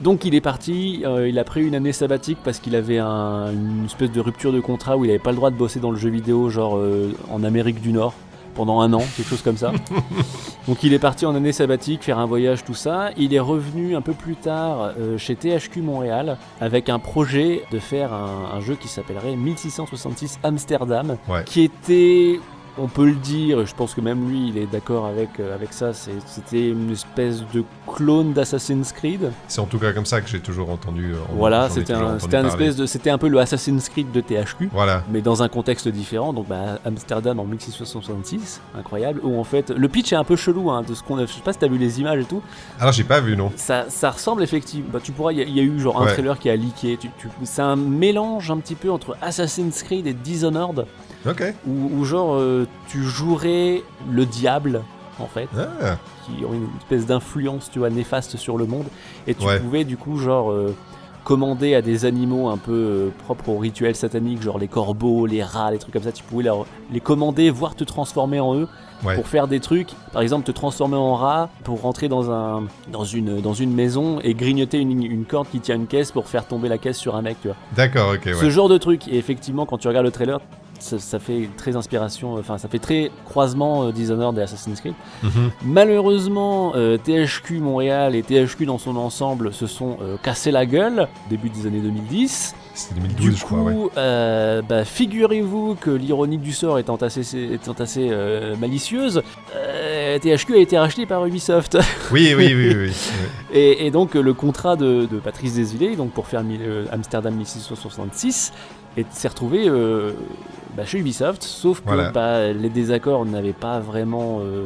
Donc il est parti, euh, il a pris une année sabbatique parce qu'il avait un- une espèce de rupture de contrat où il n'avait pas le droit de bosser dans le jeu vidéo, genre en Amérique du Nord, pendant un an, quelque chose comme ça. Donc il est parti en année sabbatique, faire un voyage, tout ça. Il est revenu un peu plus tard euh, chez THQ Montréal avec un projet de faire un, un jeu qui s'appellerait 1666 Amsterdam, Ouais. qui était... On peut le dire, je pense que même lui il est d'accord avec, euh, avec ça, c'était une espèce de clone d'Assassin's Creed. C'est en tout cas comme ça que j'ai toujours entendu. euh, Voilà, c'était un, espèce de, c'était un peu le Assassin's Creed de THQ, Voilà, mais dans un contexte différent. Donc, bah, Amsterdam en 1666, incroyable. Où en fait, le pitch est un peu chelou, hein, de ce qu'on a. Je sais pas si t'as vu les images et tout. alors j'ai pas vu, non. Ça, ça ressemble effectivement. Bah, tu pourras. Il y, a- il y a eu genre un Ouais. trailer qui a leaké. Tu, tu- c'est un mélange un petit peu entre Assassin's Creed et Dishonored, Ok. où, où genre euh, tu jouerais le diable en fait Ah, qui ont une espèce d'influence, tu vois, néfaste sur le monde. Et tu Ouais. pouvais du coup, genre, euh, commander à des animaux un peu euh, propres au rituel satanique, genre les corbeaux, les rats, les trucs comme ça. Tu pouvais leur- les commander, voire te transformer en eux ouais. pour faire des trucs. Par exemple, te transformer en rat pour rentrer dans, un, dans, une, dans une maison et grignoter une, une corde qui tient une caisse pour faire tomber la caisse sur un mec, tu vois. D'accord, ok, Ce ouais. genre de truc. Et effectivement, quand tu regardes le trailer, ça, ça fait très inspiration, enfin ça fait très croisement euh, Dishonored et Assassin's Creed. Mhm. Malheureusement, euh, THQ Montréal et THQ dans son ensemble se sont euh, cassés la gueule début des années 2010. C'est 2012, Du je coup, crois, ouais. euh, bah, figurez-vous que l'ironie du sort étant assez, étant assez euh, malicieuse, euh, THQ a été racheté par Ubisoft. Oui, oui, oui, oui. oui. Et, et donc euh, le contrat de, de Patrice Desilets, donc pour faire euh, Amsterdam 1666, est- s'est retrouvé euh, bah, chez Ubisoft, sauf que Voilà. bah, les désaccords n'avaient pas vraiment euh,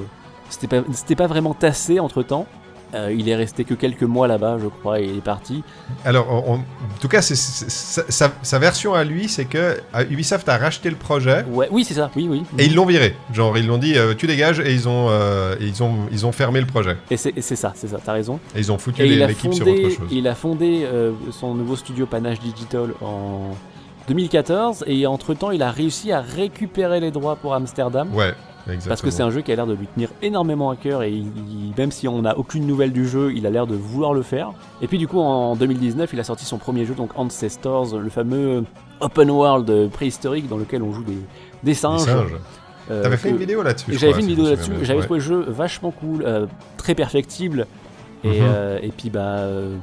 c'était pas, pas vraiment tassé entre temps. il est resté que quelques mois là-bas, je crois, et il est parti. Alors, en- en tout cas, sa, sa- sa version à lui, c'est que euh, Ubisoft a racheté le projet Ouais, oui, c'est ça, oui, oui. et ils l'ont viré. Genre, ils l'ont dit, euh, tu dégages, et ils ont, euh, et ils ont, ils ont fermé le projet. Et c'est, ça, c'est ça, t'as raison. Et ils ont foutu l'équipe sur autre chose. il a fondé euh, son nouveau studio Panache Digital en 2014 et entre-temps il a réussi à récupérer les droits pour Amsterdam. Ouais, exactement. Parce que c'est un jeu qui a l'air de lui tenir énormément à cœur et il- même si on n'a aucune nouvelle du jeu, il a l'air de vouloir le faire. Et puis du coup en 2019 il a sorti son premier jeu, donc Ancestors, le fameux open world préhistorique dans lequel on joue des, des singes. singes. Euh, T'avais fait une vidéo là-dessus. J'avais fait une vidéo là-dessus, j'avais trouvé le jeu vachement cool, euh, très perfectible. Et, Mhm. euh, et puis bah, euh,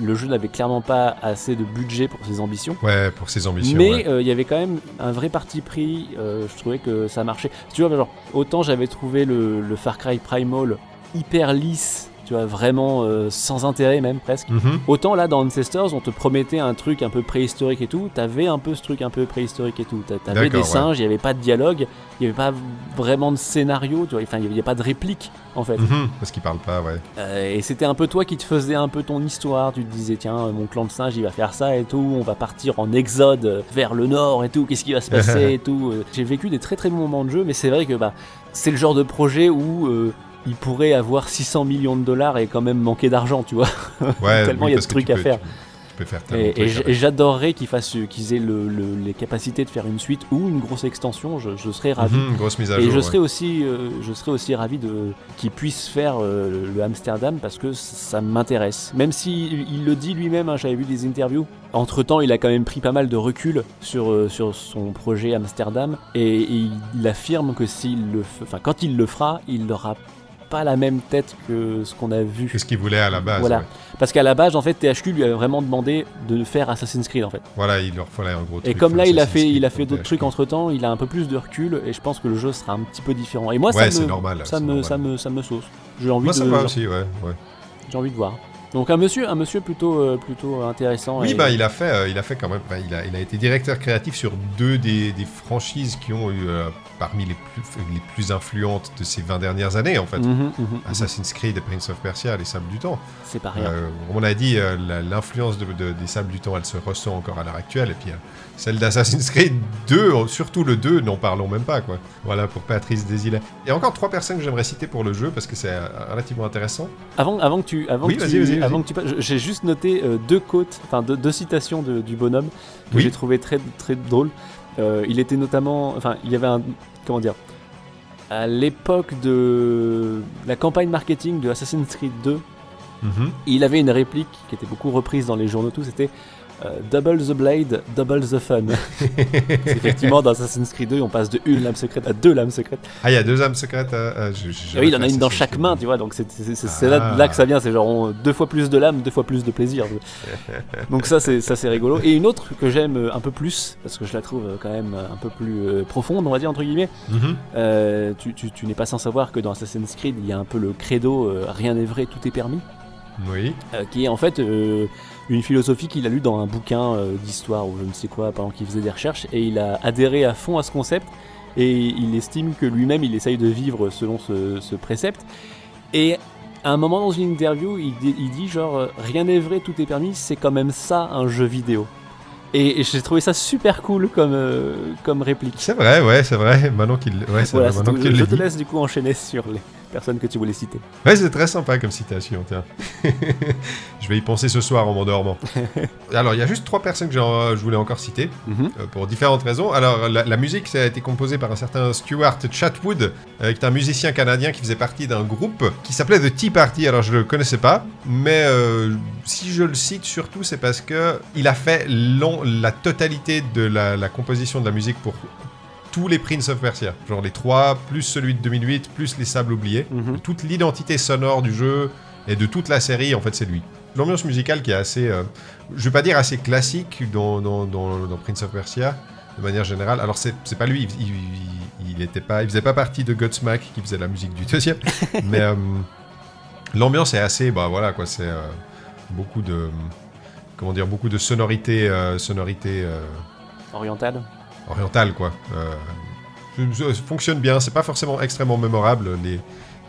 le jeu n'avait clairement pas assez de budget pour ses ambitions. Ouais, pour ses ambitions. Mais ouais. euh, il y avait quand même un vrai parti pris, euh, je trouvais que ça marchait. Tu vois, genre, autant j'avais trouvé le, le Far Cry Primal hyper lisse, tu vois, vraiment euh, sans intérêt même presque. Mhm. Autant là dans Ancestors, on te promettait un truc un peu préhistorique et tout, t'avais un peu ce truc un peu préhistorique et tout. T'a- T'avais des ouais. singes, il n'y avait pas de dialogue, il n'y avait pas vraiment de scénario, tu vois, enfin il n'y avait pas de réplique en fait. Mhm. Parce qu'ils parlent pas, ouais. Euh, et c'était un peu toi qui te faisais un peu ton histoire, tu te disais tiens euh, mon clan de singes il va faire ça et tout, on va partir en exode vers le nord et tout, qu'est-ce qui va se passer et tout. J'ai vécu des très très bons moments de jeu mais c'est vrai que bah, c'est le genre de projet où... euh, il pourrait avoir 600 millions de dollars et quand même manquer d'argent, tu vois. Ouais, Tellement oui, il y a de trucs à peux- faire. Tu, peux faire Et, avec. et j'adorerais qu'ils aient le- le- les capacités de faire une suite ou une grosse extension. Je, je serais ravi. Mhm, grosse mise à Et jour. je ouais. serais aussi, euh, je serais aussi ravi de qu'ils puissent faire euh, le, Amsterdam parce que ça m'intéresse. Même si il, le dit lui-même, hein, j'avais vu des interviews. Entre temps, il a quand même pris pas mal de recul sur euh, sur son projet Amsterdam et, et il affirme que s'il le, enfin quand il le fera, il n'aura pas la même tête que ce qu'on a vu. Qu'est-ce qu'il voulait à la base Voilà. ouais. Parce qu'à la base, en fait, THQ lui avait vraiment demandé de faire Assassin's Creed en fait. Voilà, il leur fallait un gros truc. Et comme là, il a fait, Creed il a fait d'autres trucs entre temps, il a un peu plus de recul et je pense que le jeu sera un petit peu différent. Et moi, Ouais, ça, me, normal. ça, me, normal. ça, me, ça me sauce. J'ai envie, Moi, ça de, me va aussi, ouais. ouais. j'ai envie de voir. Donc un monsieur, un monsieur plutôt, euh, plutôt intéressant. Oui, et- bah, il a fait, euh, il a fait quand même. bah, il, a, il a été directeur créatif sur deux des, des franchises qui ont eu euh, parmi les plus, les plus influentes de ces 20 dernières années, en fait. Mhm, mhm, mhm. Assassin's Creed et Prince of Persia, les Sables du Temps. C'est pas rien. Euh, on a dit, l'influence de- de- des Sables du Temps, elle se ressent encore à l'heure actuelle. Et puis, celle d'Assassin's Creed 2, euh, surtout le 2, n'en parlons même pas, quoi. Voilà, pour Patrice Desilets. Il y a encore trois personnes que j'aimerais citer pour le jeu, parce que c'est euh, relativement intéressant. Avant, avant que tu, avant Oui, que vas-y, tu, vas-y, vas-y. avant que tu j'ai juste noté euh, deux enfin deux, deux citations de- du bonhomme que Oui. j'ai trouvé très très drôle. Euh, il était notamment, enfin, il y avait un, comment dire, à l'époque de la campagne marketing de Assassin's Creed 2, Mhm. il avait une réplique qui était beaucoup reprise dans les journaux tout, c'était euh, Double the blade, double the fun. Effectivement, dans Assassin's Creed 2, on passe de une lame secrète à deux lames secrètes. Ah, il y a deux âmes secrètes. euh, euh, je- je- Et oui, il en a une dans chaque main, tu vois, donc c'est là, Ah. là que ça vient, c'est genre on- deux fois plus de lames, deux fois plus de plaisir. donc ça c'est rigolo. Et une autre que j'aime un peu plus, parce que je la trouve quand même un peu plus euh, profonde, on va dire entre guillemets, Mhm. euh, tu, tu- tu n'es pas sans savoir que dans Assassin's Creed, il y a un peu le credo rien n'est vrai, tout est permis, Oui. euh, qui est en fait euh, une philosophie qu'il a lue dans un bouquin euh, d'histoire ou je ne sais quoi pendant qu'il faisait des recherches, et il a adhéré à fond à ce concept, et il estime que lui-même il essaye de vivre selon ce, ce précepte. Et à un moment dans une interview, il dit, il dit genre euh, rien n'est vrai, tout est permis, c'est quand même ça un jeu vidéo. Et, et j'ai trouvé ça super cool comme, euh, comme réplique. C'est vrai, ouais, c'est vrai. Maintenant qu'il ouais, Voilà, vrai, maintenant je te laisse du coup enchaîner sur les personnes que tu voulais citer. Ouais, c'est très sympa comme citation, tiens. je vais y penser ce soir en m'endormant. Alors, il y a juste trois personnes que j'en- je voulais encore citer, Mhm. euh, pour différentes raisons. Alors, la, la musique, ça a été composée par un certain Stuart Chatwood, euh, qui est un musicien canadien qui faisait partie d'un groupe qui s'appelait The Tea Party. Alors, je le connaissais pas, mais euh, si je le cite surtout, c'est parce que il a fait long- la totalité de la, la composition de la musique pour tous les Prince of Persia. Genre les trois, plus celui de 2008, plus les Sables oubliés Mhm. toute l'identité sonore du jeu et de toute la série, en fait, c'est lui. L'ambiance musicale qui est assez, euh, je vais pas dire assez classique dans, dans, dans- dans Prince of Persia, de manière générale. Alors, c'est c'est pas lui, il, il, il était pas, il faisait pas partie de Godsmack qui faisait la musique du deuxième, mais euh, l'ambiance est assez, bah voilà, quoi, c'est euh, beaucoup de, comment dire, beaucoup de sonorités, euh, sonorités euh, Oriental. orientales, quoi. Euh, ça fonctionne bien, c'est pas forcément extrêmement mémorable,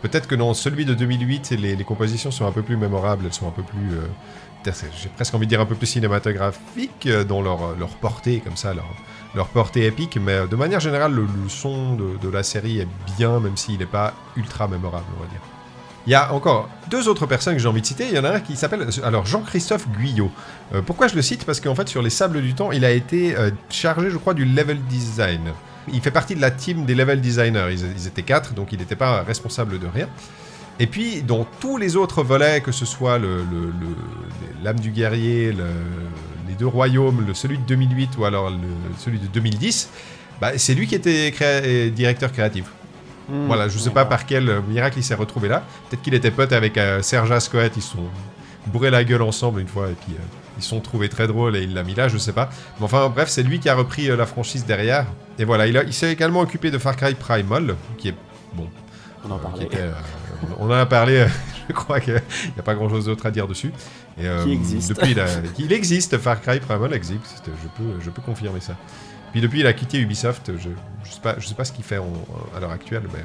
Peut-être que dans celui de 2008, les, les, compositions sont un peu plus mémorables, elles sont un peu plus, euh, j'ai presque envie de dire un peu plus cinématographiques euh, dans leur, leur portée, comme ça, leur, leur portée épique, mais de manière générale, le, son de, de, la série est bien, même s'il n'est pas ultra mémorable, on va dire. Il y a encore deux autres personnes que j'ai envie de citer. Il y en a un qui s'appelle alors Jean-Christophe Guyot. Euh, pourquoi je le cite? Parce qu'en fait, sur les Sables du Temps, il a été euh, chargé, je crois, du level design. Il fait partie de la team des level designers. Ils, étaient quatre, donc il n'était pas responsable de rien. Et puis, dans tous les autres volets, que ce soit le, l'âme du guerrier, le, les deux royaumes, le, celui de 2008 ou alors le, celui de 2010, bah, c'est lui qui était créa directeur créatif. Mmh, voilà, je sais pas par quel miracle il s'est retrouvé là. Peut-être qu'il était pote avec euh, Serge Ascoët, ils se sont bourré la gueule ensemble une fois et puis euh, ils se sont trouvés très drôles et il l'a mis là, je sais pas. Mais enfin bref, c'est lui qui a repris euh, la franchise derrière. Et voilà, il, il s'est également occupé de Far Cry Primal, qui est bon. On en parlait. Était, on en a parlé, je crois qu'il n'y a pas grand chose d'autre à dire dessus. Et, qui existe. Depuis, il, a, il, existe, Far Cry Primal existe, je peux, je peux confirmer ça. Puis depuis, il a quitté Ubisoft. Je ne sais, pas, je sais pas ce qu'il fait en, à l'heure actuelle, mais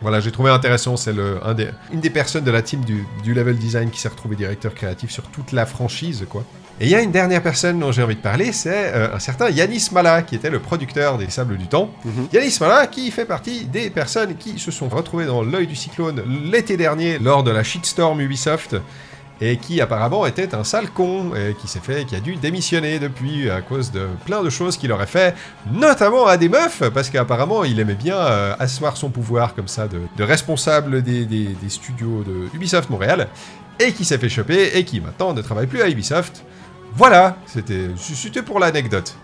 voilà, j'ai trouvé intéressant. C'est un des, une des personnes de la team du, du level design qui s'est retrouvé directeur créatif sur toute la franchise, quoi. Et il y a une dernière personne dont j'ai envie de parler, c'est euh, un certain Yanis Mala, qui était le producteur des Sables du Temps. Mm -hmm. Yanis Mala, qui fait partie des personnes qui se sont retrouvées dans l'œil du cyclone l'été dernier lors de la shitstorm Ubisoft et qui apparemment était un sale con, et qui s'est fait, qui a dû démissionner depuis à cause de plein de choses qu'il aurait fait, notamment à des meufs, parce qu'apparemment il aimait bien euh, asseoir son pouvoir comme ça de, responsable des, studios de Ubisoft Montréal, et qui s'est fait choper, et qui maintenant ne travaille plus à Ubisoft. Voilà, c'était pour l'anecdote.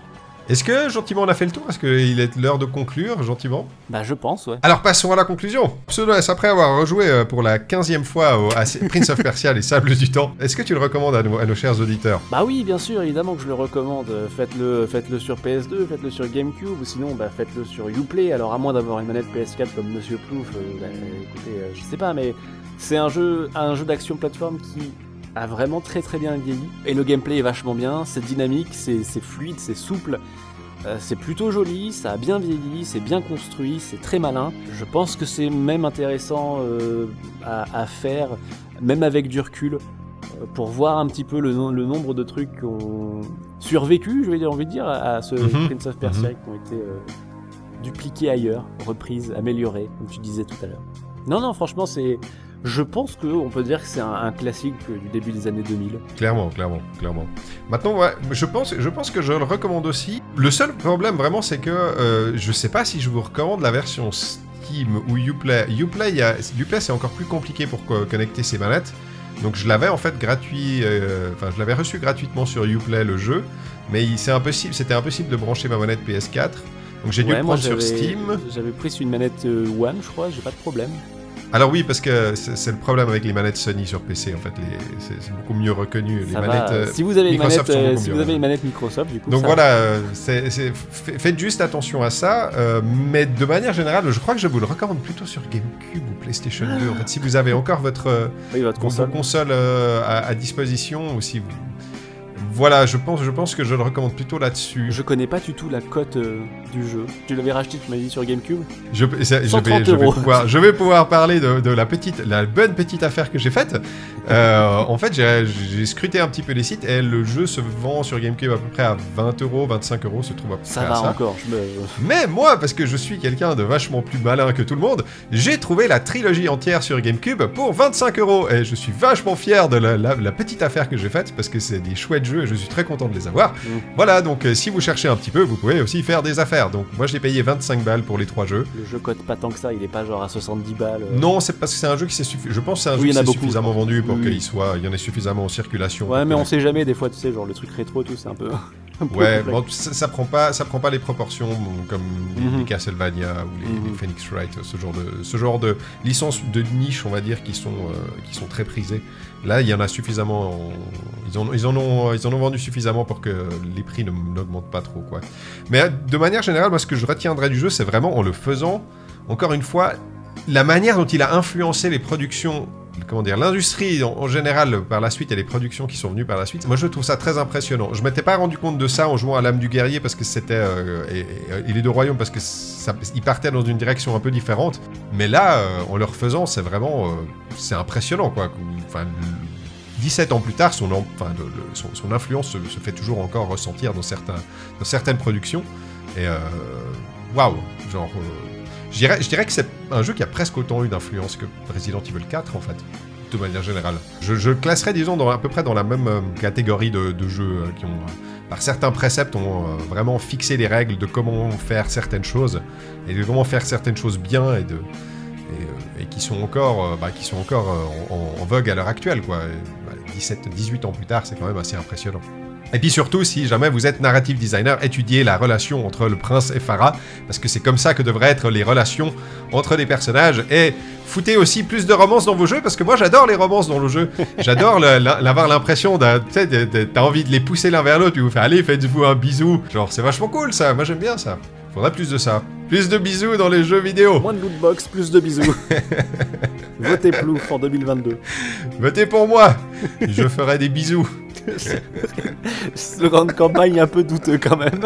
Est-ce que gentiment on a fait le tour Est-ce qu'il est l'heure de conclure gentiment Bah je pense, ouais. Alors passons à la conclusion. Pseudo-S, après avoir rejoué euh, pour la 15e fois au, à Prince of Persia, les sables du temps, est-ce que tu le recommandes à nos, à nos, chers auditeurs Bah oui, bien sûr, évidemment que je le recommande. Faites-le faites -le sur PS2, faites-le sur GameCube, ou sinon bah, faites-le sur Uplay. Alors à moins d'avoir une manette PS4 comme Monsieur Plouf, euh, bah, écoutez, euh, je sais pas, mais c'est un jeu, un jeu d'action plateforme qui a vraiment très très bien vieilli. Et le gameplay est vachement bien, c'est dynamique, c'est fluide, c'est souple. Euh, c'est plutôt joli, ça a bien vieilli, c'est bien construit, c'est très malin. Je pense que c'est même intéressant euh, à, à, faire, même avec du recul, euh, pour voir un petit peu le, le nombre de trucs qui ont survécu, je vais dire, envie de dire, à, à ce mm -hmm. Prince of Persia mm -hmm. qui ont été dupliqués ailleurs, reprises, améliorés, comme tu disais tout à l'heure. Non, non, franchement, c'est je pense qu'on peut dire que c'est un, un, classique du début des années 2000. Clairement, clairement, clairement. Maintenant, ouais, je pense, je pense que je le recommande aussi. Le seul problème, vraiment, c'est que euh, je sais pas si je vous recommande la version Steam ou Uplay. Uplay, Uplay c'est encore plus compliqué pour co connecter ses manettes. Donc je l'avais en fait gratuit, euh, enfin je l'avais reçu gratuitement sur Uplay le jeu, mais c'est impossible, c'était impossible de brancher ma manette PS4. Donc j'ai dû le prendre sur Steam. J'avais pris sur une manette euh, One, je crois, j'ai pas de problème. Alors oui, parce que c'est le problème avec les manettes Sony sur PC, en fait, c'est beaucoup mieux reconnu. Les ça manettes euh, si vous avez Microsoft une manette, euh, si vous avez une manette Microsoft, du coup. Donc ça voilà, euh, c est, faites juste attention à ça, euh, mais de manière générale, je crois que je vous le recommande plutôt sur GameCube ou PlayStation 2. En fait, si vous avez encore votre, oui, votre console, console à, à, disposition, ou si vous voilà, je pense, je pense que je le recommande plutôt là-dessus. Je connais pas du tout la cote du jeu. Tu l'avais racheté, tu m'as dit sur GameCube. Je, je, vais, je, vais, pouvoir, je vais pouvoir parler de, de, la petite, la bonne petite affaire que j'ai faite. Euh, en fait, j'ai scruté un petit peu les sites et le jeu se vend sur GameCube à peu près à 20 euros, 25 euros, se trouve à peu ça près va à ça. encore. Je me... Mais moi, parce que je suis quelqu'un de vachement plus malin que tout le monde, j'ai trouvé la trilogie entière sur GameCube pour 25 euros et je suis vachement fier de la, la, la petite affaire que j'ai faite parce que c'est des chouettes jeux et je suis très content de les avoir. Mmh. Voilà, donc euh, si vous cherchez un petit peu, vous pouvez aussi faire des affaires. Donc moi, j'ai payé 25 balles pour les trois jeux. Le jeu cote pas tant que ça, il est pas genre à 70 balles. Euh... Non, c'est parce que c'est un jeu qui s'est suffi... Je pense que c'est un oui, jeu qui s'est suffisamment vendu pour oui. qu'il soit, il y en ait suffisamment en circulation. Ouais, mais on sait jamais, des fois, tu sais, genre le truc rétro, tout, c'est un peu. Ouais, bon, ça, ça, prend pas, ça prend pas les proportions bon, comme mm -hmm. les Castlevania ou les, mm -hmm. les, Phoenix Wright, ce genre de, ce genre de licences de niche, on va dire, qui sont, euh, qui sont très prisées. Là, il y en a suffisamment, en... ils, en, ils, en ont, ils en ont vendu suffisamment pour que les prix n'augmentent pas trop, quoi. Mais de manière générale, moi, ce que je retiendrai du jeu, c'est vraiment en le faisant, encore une fois, la manière dont il a influencé les productions comment dire, l'industrie en, général par la suite et les productions qui sont venues par la suite, moi je trouve ça très impressionnant. Je m'étais pas rendu compte de ça en jouant à l'âme du guerrier parce que c'était euh, et, et- et les deux royaumes parce que ça, ils partaient dans une direction un peu différente. Mais là, euh, en le refaisant, c'est vraiment, euh, c'est impressionnant quoi. Enfin, le- 17 ans plus tard, son, influence se, fait toujours encore ressentir dans, certaines productions. Et euh, waouh, genre, euh, je dirais, que c'est un jeu qui a presque autant eu d'influence que Resident Evil 4 en fait, de manière générale. Je, classerais, disons, dans, à peu près dans la même euh, catégorie de, jeux euh, qui ont, euh, par certains préceptes, ont vraiment fixé les règles de comment faire certaines choses et de comment faire certaines choses bien et de et, qui sont encore, bah, qui sont encore en, vogue à l'heure actuelle. Quoi. Et, bah, 17, 18 ans plus tard, c'est quand même assez impressionnant. Et puis surtout, si jamais vous êtes narrative designer, étudiez la relation entre le prince et Farah, parce que c'est comme ça que devraient être les relations entre les personnages. Et foutez aussi plus de romances dans vos jeux, parce que moi j'adore les romances dans le jeu. J'adore l'avoir l'impression d'un, t'as envie de les pousser l'un vers l'autre, tu vous faites allez, faites-vous un bisou. Genre, c'est vachement cool ça, moi j'aime bien ça. Faudrait plus de ça. Plus de bisous dans les jeux vidéo. Moins de lootbox, plus de bisous. Votez Plouf en 2022. Votez pour moi Je ferai des bisous. Slogan de campagne un peu douteux quand même.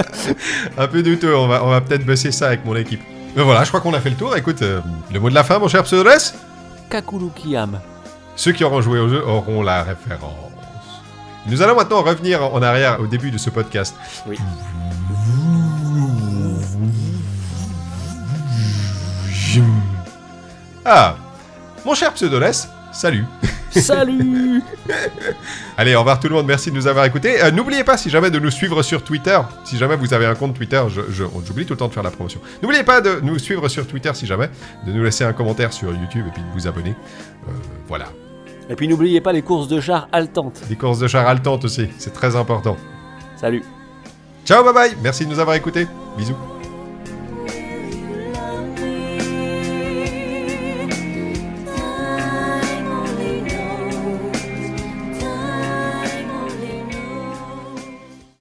Un peu douteux, on va, on va peut-être bosser ça avec mon équipe. Mais voilà, je crois qu'on a fait le tour. Écoute, euh, le mot de la fin, mon cher Pseudores Kakulu Kiyam. Ceux qui auront joué au jeu auront la référence. Nous allons maintenant revenir en arrière au début de ce podcast. Oui. Ah, mon cher Pseudolès, salut. Salut Allez, au revoir tout le monde, merci de nous avoir écoutés. Euh, N'oubliez pas, si jamais, de nous suivre sur Twitter. Si jamais vous avez un compte Twitter, j'oublie tout le temps de faire la promotion. N'oubliez pas de nous suivre sur Twitter si jamais, de nous laisser un commentaire sur YouTube et puis de vous abonner. Euh, voilà. Et puis n'oubliez pas les courses de char haletantes. Des courses de char haletantes aussi, c'est très important. Salut Ciao, bye bye, merci de nous avoir écoutés. Bisous.